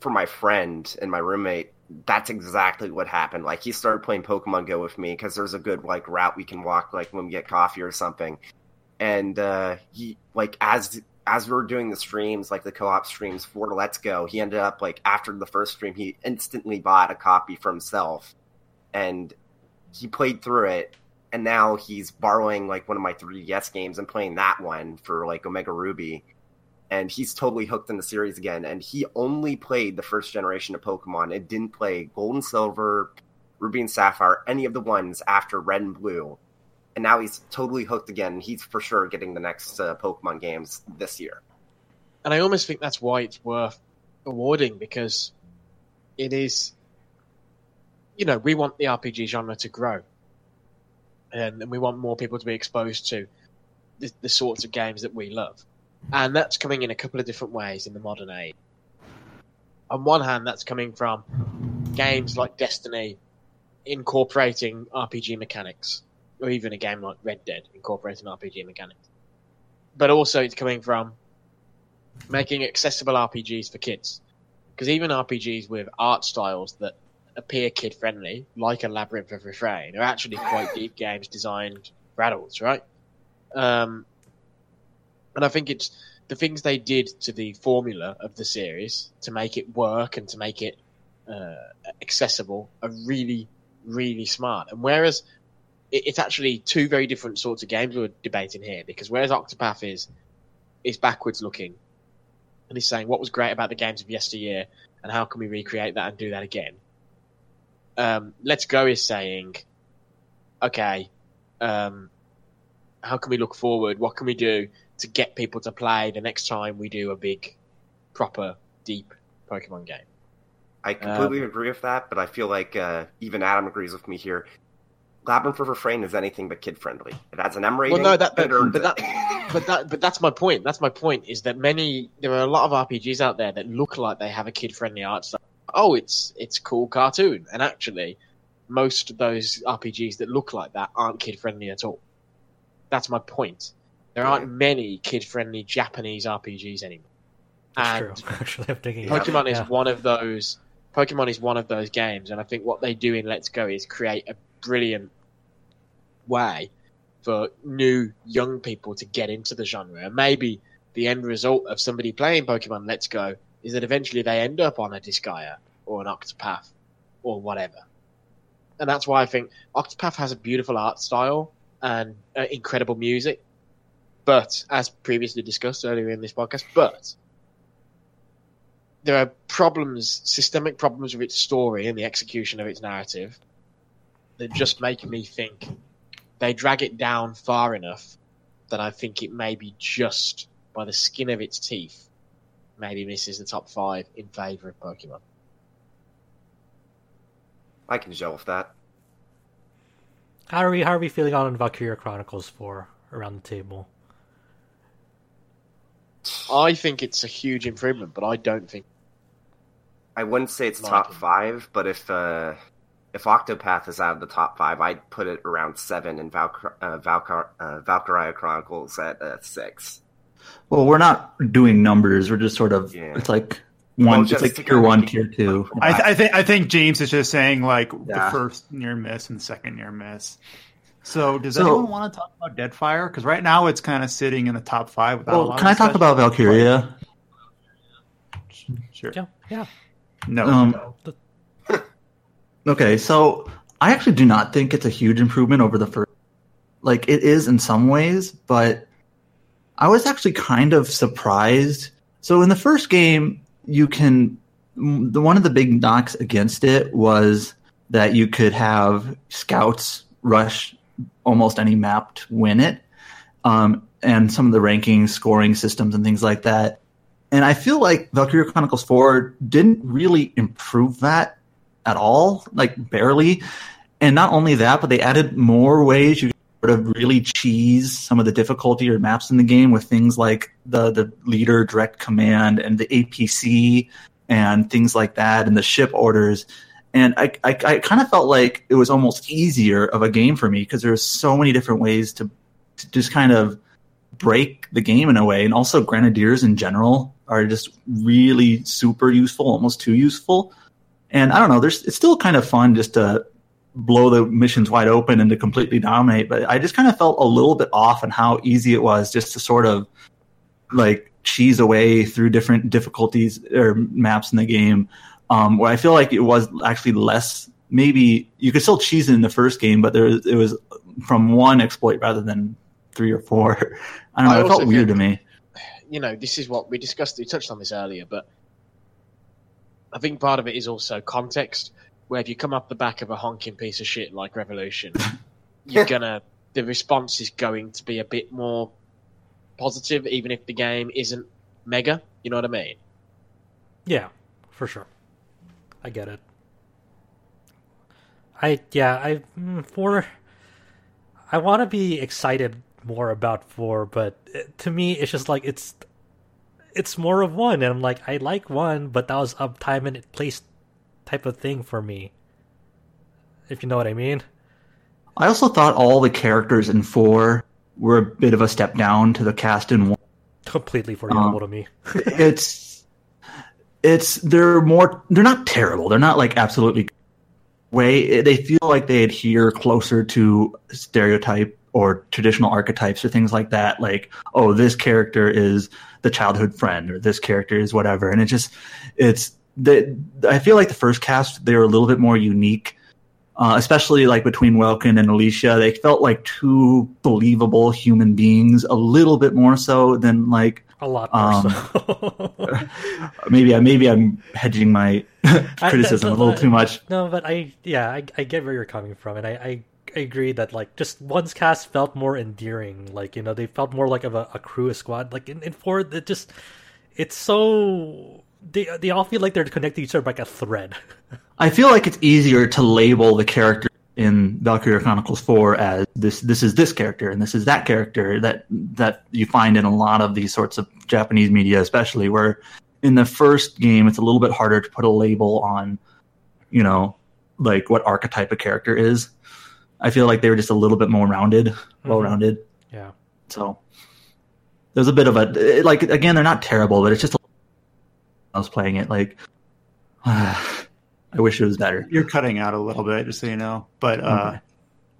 for my friend and my roommate, that's exactly what happened. Like he started playing Pokemon Go with me because there's a good like route we can walk like when we get coffee or something. And uh, he like as as we were doing the streams, like the co-op streams for Let's Go, he ended up like after the first stream, he instantly bought a copy for himself, and he played through it. And now he's borrowing like one of my 3DS games and playing that one for like Omega Ruby and he's totally hooked in the series again. And he only played the first generation of Pokemon and didn't play Gold and Silver, Ruby and Sapphire, any of the ones after Red and Blue. And now he's totally hooked again. He's for sure getting the next uh, Pokemon games this year. And I almost think that's why it's worth awarding because it is, you know, we want the RPG genre to grow, and, and we want more people to be exposed to the, the sorts of games that we love, and that's coming in a couple of different ways in the modern age. On one hand, that's coming from games like Destiny incorporating RPG mechanics, or even a game like Red Dead incorporating RPG mechanics. But also, it's coming from making accessible RPGs for kids. Because even RPGs with art styles that appear kid friendly, like a Labyrinth of Refrain, are actually quite deep games designed for adults, right? Um, and I think it's the things they did to the formula of the series to make it work and to make it uh, accessible are really, really smart. And whereas it, it's actually two very different sorts of games we're debating here, because whereas Octopath is is backwards looking and he's saying what was great about the games of yesteryear and how can we recreate that and do that again. Um, Let's Go is saying, okay, um, how can we look forward? What can we do to get people to play the next time we do a big, proper, deep Pokemon game? I completely agree with that, but I feel like uh, even Adam agrees with me here. Labyrinth of Refrain is anything but kid friendly. It has an M rating. Well, no, that, but, but that, but that, but that's my point. That's my point. Is that many there are a lot of RPGs out there that look like they have a kid-friendly art style. Oh, it's it's cool cartoon, and actually, most of those RPGs that look like that aren't kid-friendly at all. That's my point. There aren't many kid-friendly Japanese RPGs anymore. That's and true. Actually, I'm. Yeah. Pokemon is Yeah. one of those. Pokemon is one of those games, and I think what they do in Let's Go is create a brilliant way for new young people to get into the genre. And maybe the end result of somebody playing Pokemon Let's Go is that eventually they end up on a Disgaea or an Octopath or whatever. And that's why I think Octopath has a beautiful art style and uh, incredible music. But, as previously discussed earlier in this podcast, but there are problems, systemic problems with its story and the execution of its narrative that just make me think they drag it down far enough that I think it may be just by the skin of its teeth, maybe misses the top five in favor of Pokemon. I can gel with that. How are we? How are we feeling on Valkyria Chronicles Four around the table? I think it's a huge improvement, but I don't think. I wouldn't say it's Like top it. five, but if uh, if Octopath is out of the top five, I'd put it around seven, and Valkyr- uh, Valkyr- uh, Valkyria Chronicles at uh, six. Well, we're not doing numbers. We're just sort of. Yeah. It's like one. Well, it's like to tier one, tier two. I, th- I think I think James is just saying like Yeah. the first near miss and the second near miss. So does So- anyone want to talk about Deadfire? Because right now it's kind of sitting in the top five. Without a Well, lot can I talk discussion. about Valkyria? Sure. Yeah, yeah. No. Um, okay, so I actually do not think it's a huge improvement over the first. Like it is in some ways, but I was actually kind of surprised. So in the first game, you can the one of the big knocks against it was that you could have scouts rush almost any map to win it, um, and some of the ranking scoring systems and things like that. And I feel like Valkyria Chronicles 4 didn't really improve that at all, like barely. And not only that, but they added more ways you sort of really cheese some of the difficulty or maps in the game with things like the, the leader direct command and the APC and things like that and the ship orders. And I, I, I kind of felt like it was almost easier of a game for me because there were so many different ways to, to just kind of break the game in a way. And also, grenadiers in general are just really super useful, almost too useful. And I don't know, there's it's still kind of fun just to blow the missions wide open and to completely dominate. But I just kind of felt a little bit off on how easy it was just to sort of like cheese away through different difficulties or maps in the game. Um, where I feel like it was actually less. Maybe you could still cheese it in the first game, but there was, it was from one exploit rather than three or four. I don't know. I it felt weird to me. You know, this is what we discussed. We touched on this earlier, but I think part of it is also context. Where if you come up the back of a honking piece of shit like Revolution, you're gonna the response is going to be a bit more positive, even if the game isn't mega. You know what I mean? Yeah, for sure. I get it. I yeah, I mm, four. I want to be excited more about four, but to me, it's just like it's it's more of one, and I'm like, I like one, but that was a time and place type of thing for me. If you know what I mean. I also thought all the characters in four were a bit of a step down to the cast in one. Completely forgettable to me. it's it's they're more they're not terrible. They're not like absolutely way they feel like they adhere closer to stereotype or traditional archetypes or things like that like oh this character is the childhood friend or this character is whatever and it just it's the I feel like the first cast they were a little bit more unique uh, especially like between Welkin and Alicia, they felt like two believable human beings, a little bit more so than like A lot more um, so. maybe I maybe I'm hedging my criticism a little too much. No, but I yeah, I, I get where you're coming from, and I, I I agree that like just one's cast felt more endearing. Like you know, they felt more like of a, a crew, a squad. Like in, in four, it just it's so they they all feel like they're connected to each other by like a thread. I feel like it's easier to label the character in Valkyria Chronicles 4 as this this is this character and this is that character that that you find in a lot of these sorts of Japanese media especially where in the first game it's a little bit harder to put a label on you know like what archetype a character is. I feel like they were just a little bit more rounded, mm-hmm. well rounded. Yeah, So there's a bit of a like again they're not terrible, but it's just a, I was playing it like I wish it was better. You're cutting out a little bit, just so you know. But uh, Okay.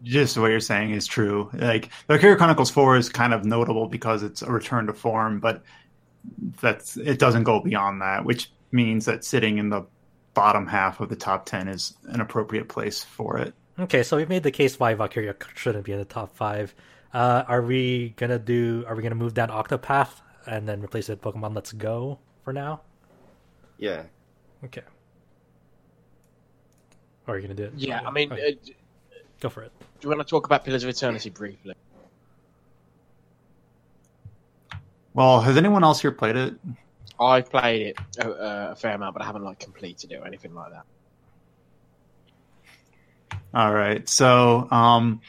just what you're saying is true. Like Valkyria Chronicles Four is kind of notable because it's a return to form, but that's it doesn't go beyond that, which means that sitting in the bottom half of the top ten is an appropriate place for it. Okay, so we've made the case why Valkyria shouldn't be in the top five. Uh, are we gonna do? Are we gonna move down Octopath and then replace it with Pokemon Let's Go for now? Yeah. Okay. Or are you gonna do it? Yeah, I mean, Okay, uh, go for it. Do you want to talk about Pillars of Eternity briefly? Well, has anyone else here played it? I've played it a, a fair amount, but I haven't like completed it or anything like that. All right. So, um,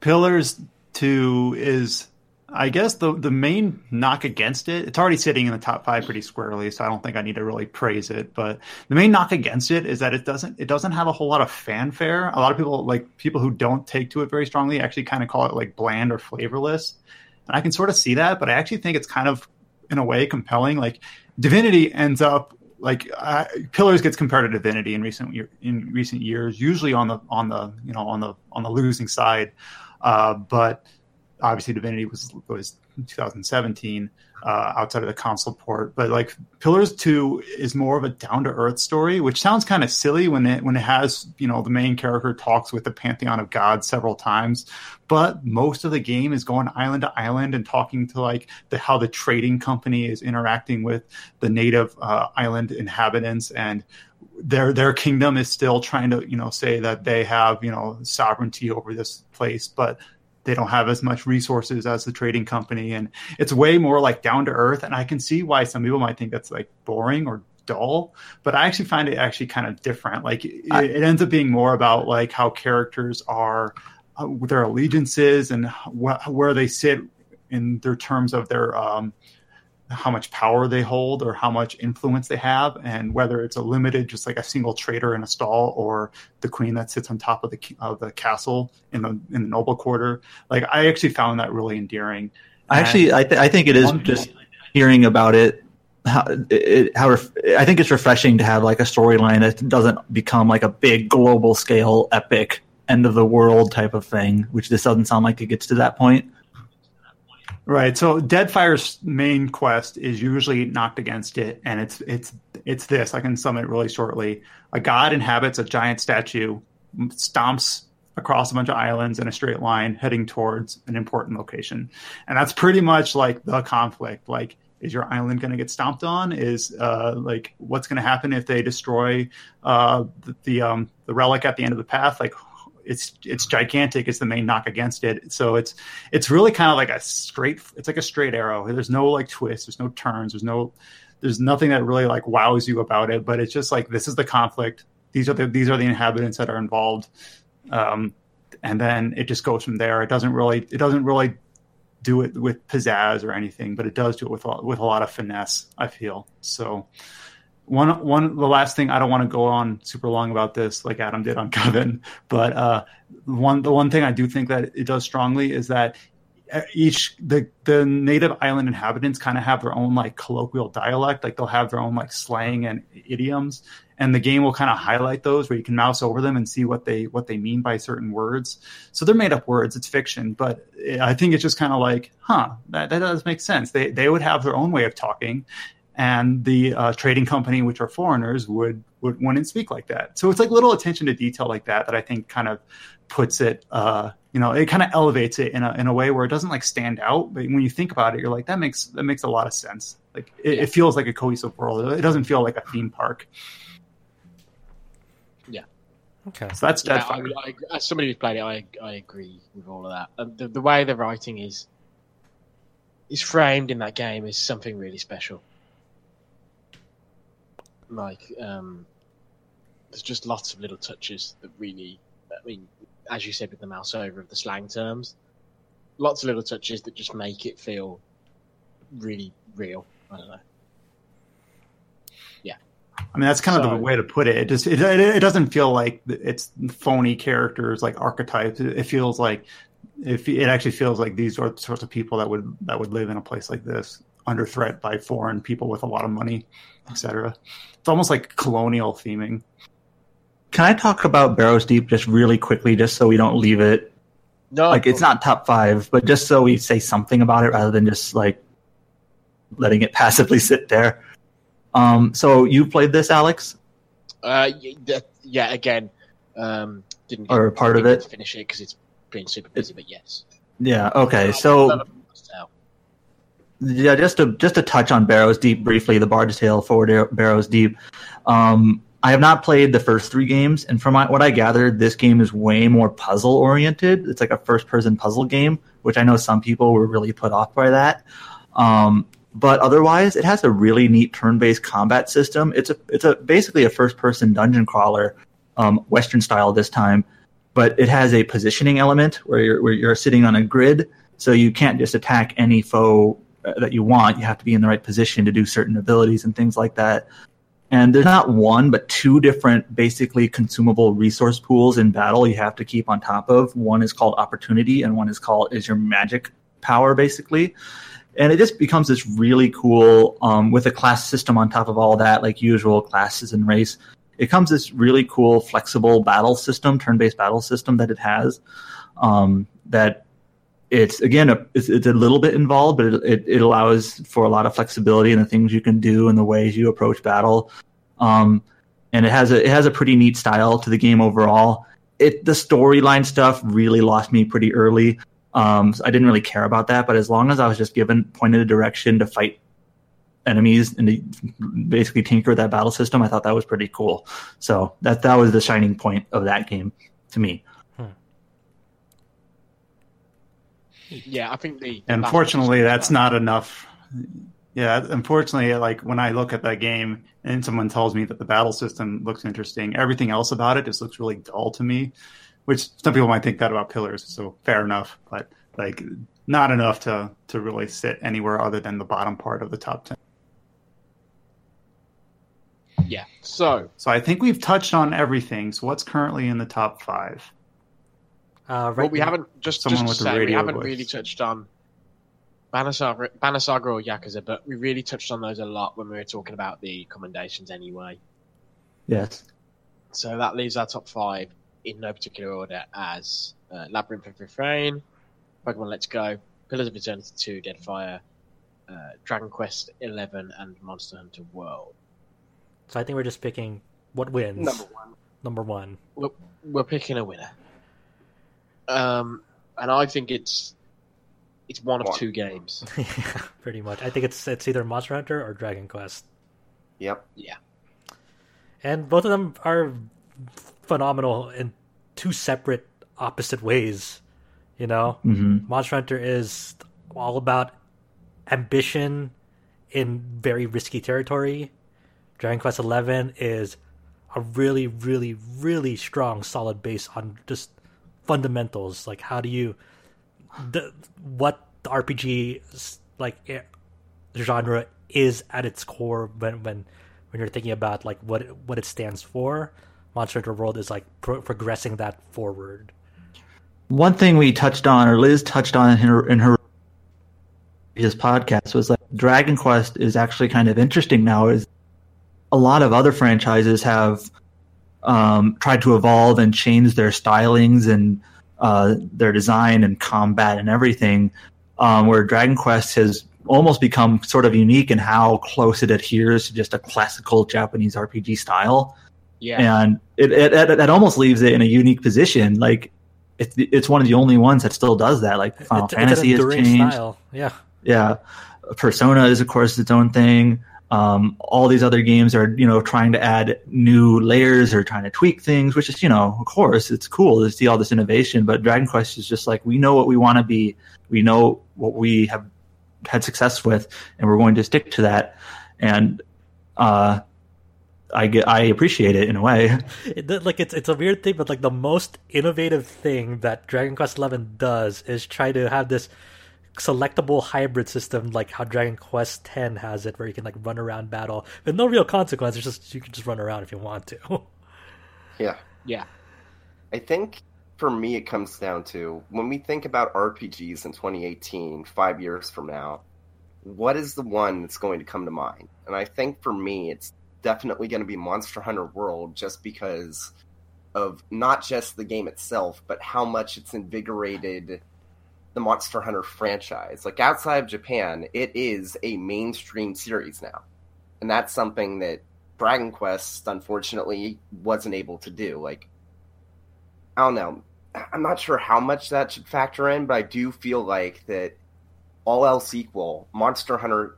Pillars Two is, I guess, the the main knock against it. It's already sitting in the top five pretty squarely, so I don't think I need to really praise it. But the main knock against it is that it doesn't it doesn't have a whole lot of fanfare. A lot of people, like people who don't take to it very strongly, actually kind of call it like bland or flavorless. And I can sort of see that, but I actually think it's kind of in a way compelling. Like Divinity ends up like uh, Pillars gets compared to Divinity in recent in recent years, usually on the on the you know on the on the losing side, uh, but obviously Divinity was was 2017 uh, outside of the console port. But like Pillars Two is more of a down to earth story, which sounds kind of silly when it when it has you know the main character talks with the pantheon of gods several times, but most of the game is going island to island and talking to like the how the trading company is interacting with the native uh, island inhabitants and their their kingdom is still trying to you know say that they have you know sovereignty over this place but they don't have as much resources as the trading company. And it's way more like down to earth. And i can see why some people might think that's like boring or dull. But i actually find it actually kind of different. Like it, I, it ends up being more about like how characters are uh, their allegiances and wh- where they sit in their terms of their um, how much power they hold or how much influence they have, and whether it's a limited, just like a single trader in a stall, or the queen that sits on top of the of the castle in the in the noble quarter. Like I actually found that really endearing. I actually, I, th- I think it is just hearing about it. How, it, how ref- I think it's refreshing to have like a storyline that doesn't become like a big global scale epic end of the world type of thing, which this doesn't sound like it gets to that point. Right. So Deadfire's main quest is usually knocked against it, and it's it's it's this. I can sum it really shortly. A god inhabits a giant statue, stomps across a bunch of islands in a straight line, heading towards an important location, and that's pretty much like the conflict. Like, is your island going to get stomped on? Is uh, like what's going to happen if they destroy uh, the the, um, the relic at the end of the path? Like, it's it's gigantic. Is the main knock against it. So it's it's really kind of like a straight it's like a straight arrow. There's no like twists, there's no turns. There's no there's nothing that really like wows you about it. But it's just like this is the conflict. These are the these are the inhabitants that are involved. Um, and then it just goes from there. It doesn't really it doesn't really do it with pizzazz or anything but it does do it with a, with a lot of finesse i feel. So one one the last thing I don't want to go on super long about this like Adam did on Coven, but uh, one the one thing I do think that it does strongly is that each the the native island inhabitants kind of have their own like colloquial dialect like they'll have their own like slang and idioms and the game will kind of highlight those where you can mouse over them and see what they what they mean by certain words. So they're made up words it's fiction but i think it's just kind of like huh that, that does make sense. They they would have their own way of talking and the uh, trading company, which are foreigners, would would wouldn't speak like that. So it's like little attention to detail like that that I think kind of puts it, uh, you know, it kind of elevates it in a in a way where it doesn't like stand out, but when you think about it, you're like that makes that makes a lot of sense. Like it, it feels like a cohesive world. It doesn't feel like a theme park. Yeah. Okay. So that's yeah, I, I, as somebody who's played it, I I agree with all of that. Um, the, the way the writing is is framed in that game is something really special like um, there's just lots of little touches that really i mean as you said with the mouse over of the slang terms lots of little touches that just make it feel really real i don't know yeah I mean, that's kind so, of the way to put it. It just it, it doesn't feel like it's phony characters like archetypes. It feels like if it actually feels like these are the sorts of people that would that would live in a place like this under threat by foreign people with a lot of money, etc. It's almost like colonial theming. Can I talk about Barrows Deep just really quickly, just so we don't leave it? No, like it's not top five, but just so we say something about it rather than just like letting it passively sit there. Um, so you played this, Alex? Uh, yeah. Again, um, didn't or part of it. Finish it because it's been super busy, but yes. Yeah. Okay. So yeah, just to just to touch on Barrows Deep briefly, the Bard's Tale for Barrows Deep. Um, I have not played the first three games, and from what I gathered, this game is way more puzzle oriented. It's like a first person puzzle game, which I know some people were really put off by that. Um, but otherwise, it has a really neat turn based combat system. It's a it's a basically a first person dungeon crawler, um, Western style this time, but it has a positioning element where you're where you're sitting on a grid, so you can't just attack any foe that you want. You have to be in the right position to do certain abilities and things like that. And there's not one, but two different basically consumable resource pools in battle you have to keep on top of. One is called opportunity, and one is called is your magic power, basically. And it just becomes this really cool um, with a class system on top of all that, like usual classes and race. It comes this really cool, flexible battle system, turn-based battle system that it has. Um, that it's again a, it's, it's, a little bit involved, but it, it, it, allows for a lot of flexibility in the things you can do and the ways you approach battle. Um, and it has a it has a pretty neat style to the game overall. It the storyline stuff really lost me pretty early. Um, so I didn't really care about that, but as long as I was just given pointed a direction to fight enemies and to basically tinker that battle system, I thought that was pretty cool. So that that was the shining point of that game to me. Yeah, I think the. Unfortunately, that's not enough. Yeah, unfortunately, like when I look at that game and someone tells me that the battle system looks interesting, everything else about it just looks really dull to me. Which some people might think that about Pillars, so fair enough, but like not enough to to really sit anywhere other than the bottom part of the top ten. Yeah. So. So I think we've touched on everything. So what's currently in the top five? Uh, right well, we now, haven't just someone just to say we haven't voice. really touched on Banner Saga, Bannersaga or Yakuza, but we really touched on those a lot when we were talking about the commendations anyway. Yes. So that leaves our top five in no particular order as uh, Labyrinth of Refrain, Pokemon Let's Go, Pillars of Eternity 2, Deadfire, uh, Dragon Quest 11, and Monster Hunter World. So I think we're just picking what wins. Number one. Number one. We're, we're picking a winner. Um, and I think it's it's one of two games. yeah, pretty much. I think it's it's either Monster Hunter or Dragon Quest. Yep. Yeah. And both of them are phenomenal in two separate opposite ways. You know, mm-hmm. Monster Hunter is all about ambition in very risky territory. Dragon Quest Eleven is a really, really, really strong, solid base on just fundamentals. Like, how do you, the what the RPG like eh, genre is at its core when when when you're thinking about like what what it stands for. Monster Hunter World is like pro- progressing that forward. One thing we touched on, or Liz touched on in her in her his podcast, was like Dragon Quest is actually kind of interesting now. Is a lot of other franchises have um, tried to evolve and change their stylings and uh, their design and combat and everything. Um, where Dragon Quest has almost become sort of unique in how close it adheres to just a classical Japanese RPG style. Yeah, and it it, it, it almost leaves it in a unique position. Like it's it's one of the only ones that still does that. Like Final it's, Fantasy has changed. Style. Yeah, yeah. Persona is of course its own thing. Um, all these other games are, you know, trying to add new layers or trying to tweak things, which is, you know, of course, it's cool to see all this innovation. But Dragon Quest is just like we know what we want to be, we know what we have had success with, and we're going to stick to that. And uh, I get, I appreciate it in a way. Like it's it's a weird thing, but like the most innovative thing that Dragon Quest Eleven does is try to have this selectable hybrid system like how Dragon Quest X has it, where you can like run around battle with no real consequence. It's Just you can just run around if you want to. yeah, yeah. I think for me it comes down to when we think about RPGs in 2018, five years from now, what is the one that's going to come to mind? And I think for me, it's definitely going to be Monster Hunter World, just because of not just the game itself, but how much it's invigorated the Monster Hunter franchise. Like outside of Japan, it is a mainstream series now. And that's something that Dragon Quest unfortunately wasn't able to do. Like I don't know. I'm not sure how much that should factor in, but I do feel like that all else equal, Monster Hunter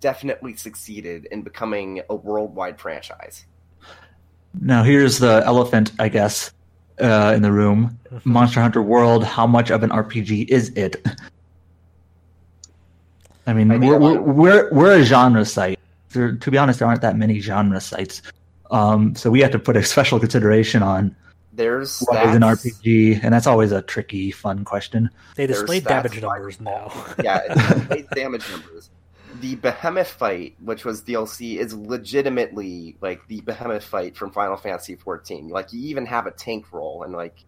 definitely succeeded in becoming a worldwide franchise. Now here's the elephant, I guess uh, in the room. Mm-hmm. Monster Hunter World, how much of an RPG is it? I mean, I mean we're, we're, we're, we're, a genre site. There, to be honest, there aren't that many genre sites. Um, so we have to put a special consideration on There's What is an RPG? And that's always a tricky, fun question. They There's display damage numbers now. yeah, it displays damage numbers. The Behemoth fight, which was DLC, is legitimately like the Behemoth fight from Final Fantasy XIV. Like you even have a tank role and like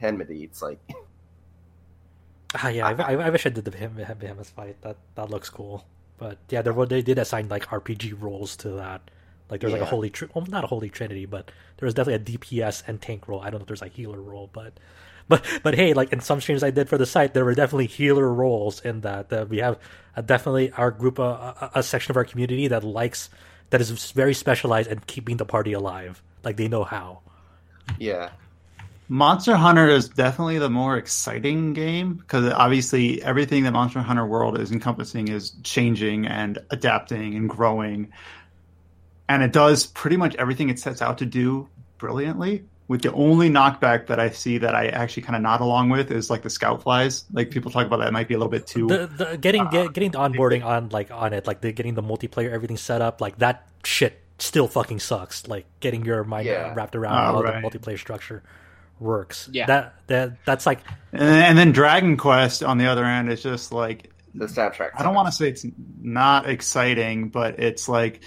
enmity. It's like Ah, yeah, I, I, I wish I did the Behem- Behemoth fight. That that looks cool. But yeah, there were, they did assign like RPG roles to that. Like there's like a holy, tri- well, not a holy trinity, but there was definitely a DPS and tank role. I don't know if there's like healer role, but but but hey, like in some streams I did for the site, there were definitely healer roles in that. That we have a, definitely our group, uh, a, a section of our community that likes that is very specialized in keeping the party alive. Like they know how. yeah, Monster Hunter is definitely the more exciting game because obviously everything that Monster Hunter World is encompassing is changing and adapting and growing. And it does pretty much everything it sets out to do brilliantly. With the only knockback that I see that I actually kind of nod along with is like the scout flies. Like people talk about that might be a little bit too. the, the getting uh, get, getting the onboarding on like on it like the getting the multiplayer everything set up like that shit still fucking sucks like getting your mind Yeah. wrapped around Oh, how right. the multiplayer structure works Yeah. that that that's like and, and then Dragon Quest on the other end is just like the soundtrack. I don't want to say it's not exciting, but it's like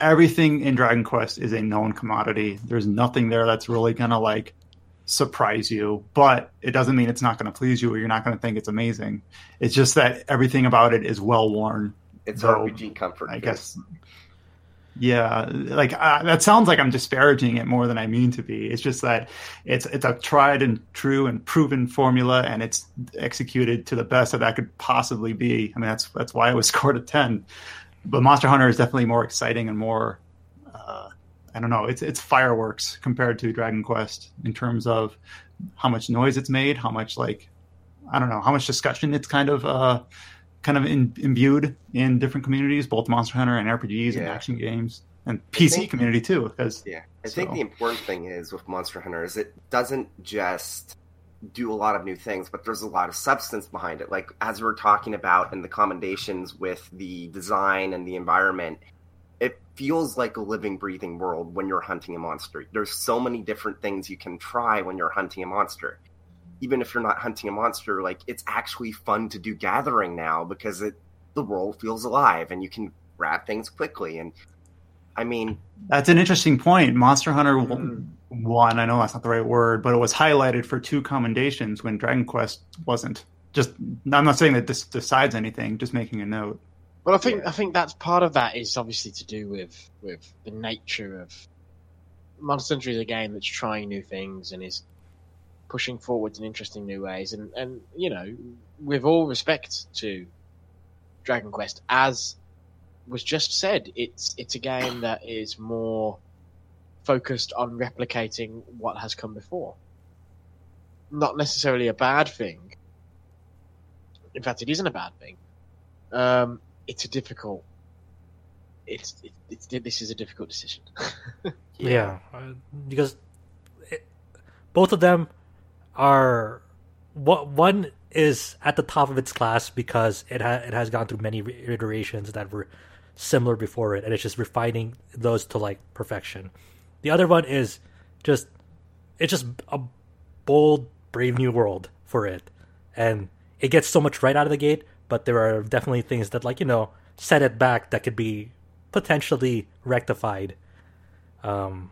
everything in Dragon Quest is a known commodity. There's nothing there that's really gonna like surprise you, but it doesn't mean it's not gonna please you or you're not gonna think it's amazing. It's just that everything about it is well worn. It's though, RPG comfort. I guess. Yeah, like uh, that sounds like I'm disparaging it more than I mean to be. It's just that it's it's a tried and true and proven formula, and it's executed to the best that that could possibly be. I mean, that's that's why it was scored a ten. But Monster Hunter is definitely more exciting and more. Uh, I don't know. It's it's fireworks compared to Dragon Quest in terms of how much noise it's made, how much like I don't know how much discussion it's kind of uh, kind of in, imbued in different communities, both Monster Hunter and RPGs and action games and PC think- community too. Because Yeah, I think the important thing is with Monster Hunter is it doesn't just do a lot of new things, but there's a lot of substance behind it. Like as we we're talking about in the commendations with the design and the environment, it feels like a living, breathing world when you're hunting a monster. There's so many different things you can try when you're hunting a monster. Even if you're not hunting a monster, like it's actually fun to do gathering now because it the world feels alive and you can grab things quickly. And I mean, that's an interesting point. Monster Hunter w- one, I know that's not the right word, but it was highlighted for two commendations when Dragon Quest wasn't. Just, I'm not saying that this decides anything. Just making a note. Well, I think I think that's part of that is obviously to do with with the nature of Monster Hunter is a game that's trying new things and is pushing forwards in interesting new ways. And and you know, with all respect to Dragon Quest, as was just said, it's it's a game that is more focused on replicating what has come before. Not necessarily a bad thing. In fact, it isn't a bad thing. Um, it's a difficult. It's, it, it's this is a difficult decision. yeah, uh, because it, both of them are what one is at the top of its class because it ha- it has gone through many re- iterations that were similar before it, and it's just refining those to like perfection. The other one is just it's just a bold, brave new world for it, and it gets so much right out of the gate. But there are definitely things that like you know set it back that could be potentially rectified um,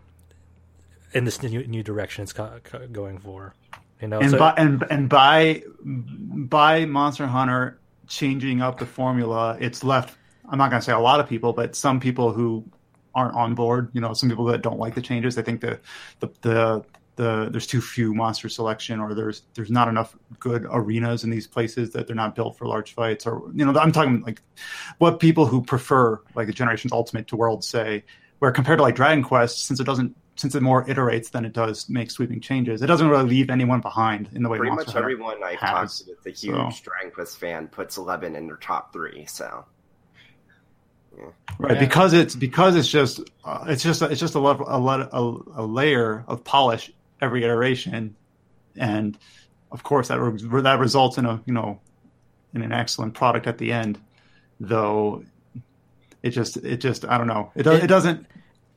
in this new new direction it's co- co- going for. You know, and so- by and and by by Monster Hunter changing up the formula, it's left. I'm not going to say a lot of people, but some people who aren't on board. You know, some people that don't like the changes. They think the the the, the there's too few monster selection, or there's there's not enough good arenas in these places that they're not built for large fights. Or you know, I'm talking like what people who prefer like the Generations Ultimate to World say. Where compared to like Dragon Quest, since it doesn't since it more iterates than it does make sweeping changes, it doesn't really leave anyone behind in the way pretty Monster much Hunter everyone I've has, talked to that's a huge so. Dragon Quest fan puts Eleven in their top three. So right Yeah. because it's because it's just uh, it's just it's just a level a, le- a, a layer of polish every iteration and of course that re- that results in a you know in an excellent product at the end though it just it just i don't know it, do- It- it doesn't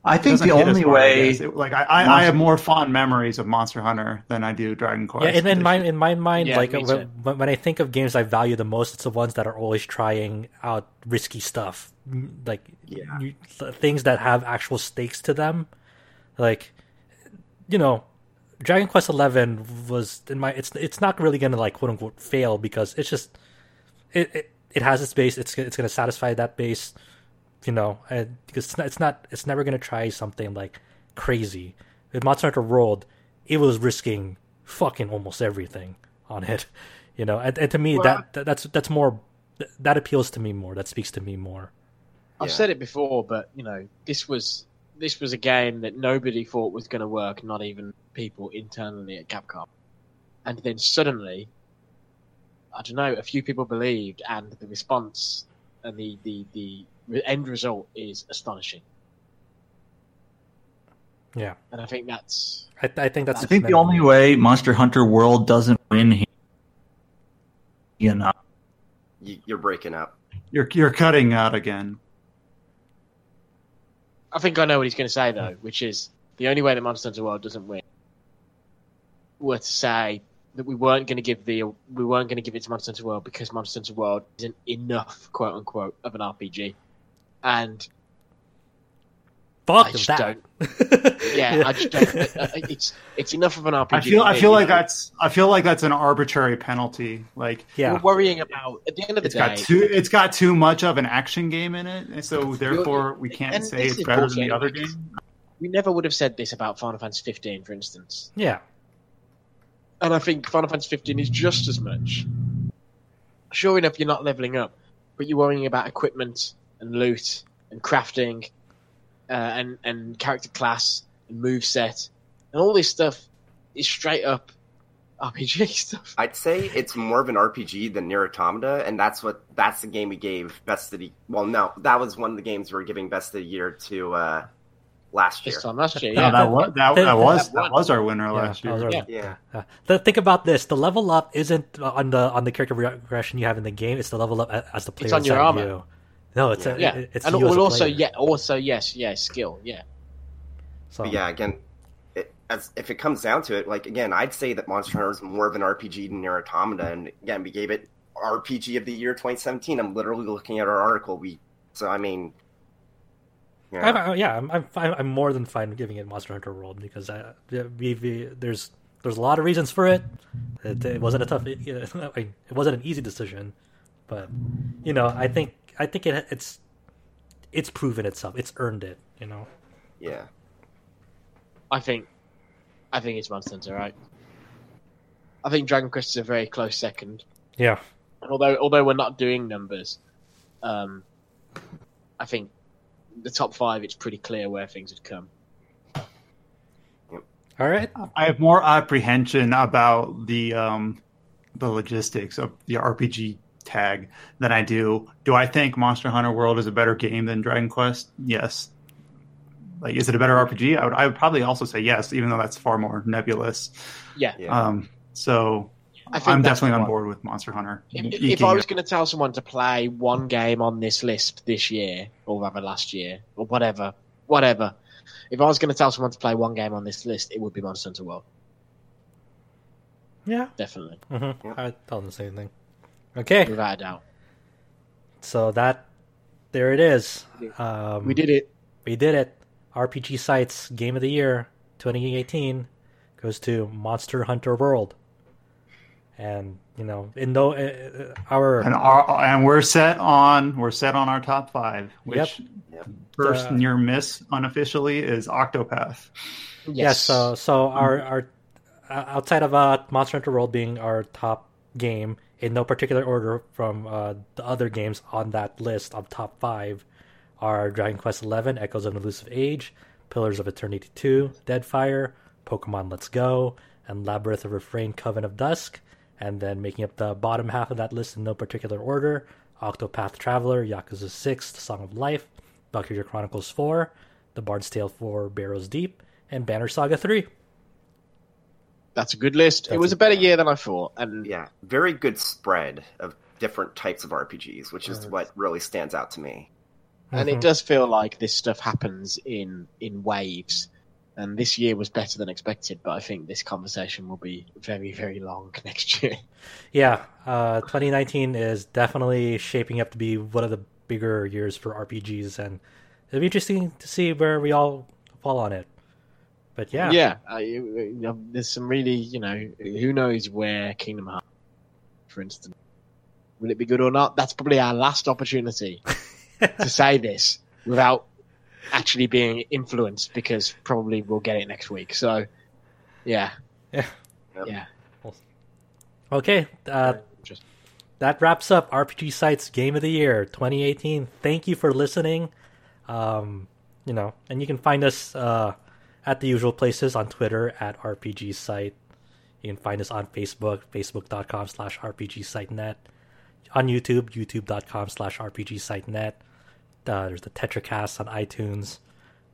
I think the only hard, I way. It- like I, I, I have more fond memories of Monster Hunter than I do Dragon Quest. Yeah, and in my in my mind, Yeah, like when, when when I think of games I value the most, it's the ones that are always trying out risky stuff, like Yeah. you, things that have actual stakes to them. Like, you know, Dragon Quest Eleven was in my. It's it's not really gonna like quote unquote fail because it's just it it, it has its base. It's it's gonna satisfy that base, you know, and because it's not it's not it's never gonna try something like crazy. With Monster Hunter World, it was risking fucking almost everything on it, you know. And, and to me, Well, that, that that's that's more that appeals to me more. That speaks to me more. I've Yeah. said it before, but you know, this was this was a game that nobody thought was going to work, not even people internally at Capcom. And then suddenly, I don't know, a few people believed, and the response and the the the end result is astonishing. Yeah, And I think that's I, I think that's. I think the only way Monster Hunter World doesn't win here, you know, You, you're breaking up. you're you're cutting out again. I think I know what he's going to say though, which is the only way that Monster Hunter World doesn't win were to say that we weren't going to give the we weren't going to give it to Monster Hunter World because Monster Hunter World isn't enough quote unquote of an RPG, and fuck I just that. yeah, I just don't. it's it's enough of an RPG. I feel I feel like know, that's I feel like that's an arbitrary penalty. Like yeah. We're worrying about at the end of the it's day. got too it's got too much of an action game in it, and so therefore we can't say it's better than the other game. we never would have said this about Final Fantasy 15, for instance. Yeah. And I think Final Fantasy 15 is just as much. Sure enough, you're not leveling up, but you're worrying about equipment and loot and crafting uh, and and character class and move set and all this stuff is straight up RPG stuff. I'd say it's more of an RPG than NieR Automata, and that's what that's the game we gave best of the. Well, no, that was one of the games we were giving best of the year to uh, last year. This time last year, No, yeah. that was that, that- that was that that was our winner last year. our- Yeah. Yeah, Uh, the, think about this: the level up isn't on the on the character progression you have in the game. It's the level up as the player It's on your armor. you. No, it's a, yeah, it- it's and you as a also yeah, also yes, yeah, skill, yeah. So, but yeah. Again, it, as if it comes down to it, like again, I'd say that Monster Hunter is more of an RPG than NieR Automata, and again, we gave it RPG of the year 2017. I'm literally looking at our article. We, so I mean, yeah, I'm, I- yeah, I'm, I'm I'm more than fine giving it Monster Hunter World because I, we, we, there's there's a lot of reasons for it. It, it wasn't a tough, it, it wasn't an easy decision, but you know, I think I think it it's it's proven itself. It's earned it. You know. yeah. I think, I think it's Monster Hunter, right? I think Dragon Quest is a very close second. Yeah. Although, although we're not doing numbers, um, I think the top five. It's pretty clear where things had come. All right. I have more apprehension about the um, the logistics of the RPG tag than I do. Do I think Monster Hunter World is a better game than Dragon Quest? Yes. Like, is it a better RPG? I would, I would probably also say yes, even though that's far more nebulous. Yeah, Yeah. Um, so I think I'm definitely on board with Monster Hunter. If, if I was going to tell someone to play one game on this list this year, or rather last year, or whatever, whatever, if I was going to tell someone to play one game on this list, it would be Monster Hunter World, Yeah. definitely, hmm Yeah. I tell them the same thing. Okay. without a doubt. So that there it is. Um, We did it. We did it. RPG Sites Game of the Year 2018 goes to Monster Hunter World. And you know, in no uh, our and our, and we're set on we're set on our top five, which Yep. first Uh, near miss unofficially is Octopath. Yes. yes. So so our our uh, outside of uh, Monster Hunter World being our top game in no particular order from uh, the other games on that list of top five are Dragon Quest XI: Echoes of an Elusive Age, Pillars of Eternity 2, Deadfire, Pokemon Let's Go, and Labyrinth of Refrain: Coven of Dusk. And then making up the bottom half of that list in no particular order: Octopath Traveler, Yakuza 6, Song of Life, Valkyria Chronicles 4, The Bard's Tale 4, Barrows Deep, and Banner Saga 3. That's a good list. it was a- a better year than I thought, and Yeah, very good spread of different types of RPGs, which is Uh, what really stands out to me. and Mhm. it does feel like this stuff happens in in waves. And this year was better than expected, but I think this conversation will be very, very long next year. Yeah, uh, 2019 is definitely shaping up to be one of the bigger years for RPGs, and it'll be interesting to see where we all fall on it. But yeah, yeah. Uh, you- you there's some really, you know, who knows where Kingdom Hearts, for instance, will it be good or not? That's probably our last opportunity to say this without actually being influenced, because probably we'll get it next week. So, yeah, Yeah. Yep. yeah. Okay, uh, Just- that wraps up RPG Sites Game of the Year 2018. Thank you for listening. Um, you know, and you can find us uh, at the usual places on Twitter at RPG Site. You can find us on Facebook, facebook.com slash RPG. On YouTube, youtube.com slash RPG. Uh, there's the Tetracast on iTunes.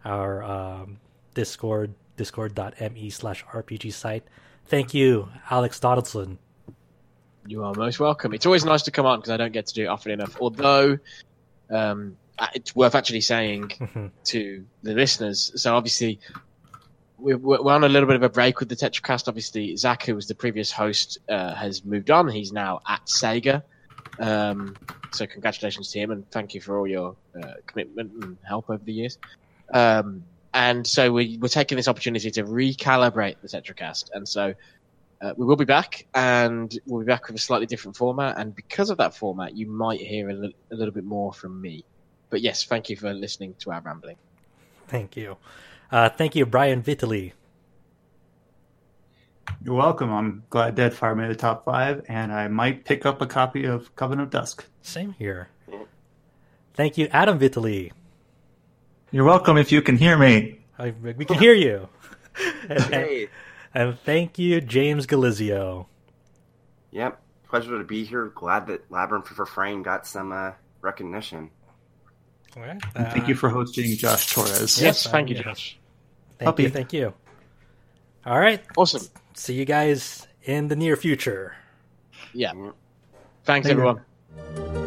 Our um, Discord, discord.me slash RPG Site. Thank you, Alex Donaldson. You are most welcome. It's always nice to come on because I don't get to do it often enough. Although, um, it's worth actually saying Mhm. to the listeners. So obviously, we're, on a little bit of a break with the Tetracast. Obviously, Zach, who was the previous host, uh, has moved on. He's now at Sega. Um, so congratulations to him and thank you for all your uh, commitment and help over the years. Um, and so we, we're taking this opportunity to recalibrate the Tetracast. And so uh, we will be back, and we'll be back with a slightly different format. And because of that format, you might hear a little bit more from me. But yes, thank you for listening to our rambling. Thank you. Uh, thank you, Brian Vitale. You're welcome. I'm glad Deadfire made the top five, and I might pick up a copy of Coven of Dusk. Same here. Thank you, Adam Vitale. You're welcome if you can hear me. I, we can hear you. and, Hey, and thank you, James Galizio. yep. Pleasure to be here. Glad that Labyrinth of Refrain got some uh, recognition. All right. And thank you for hosting Josh Torres. Yes, uh, thank you, yeah. Josh. Thank Puppy. you. Thank you. All right. Awesome. See you guys in the near future. Yeah. Thanks, Later. everyone.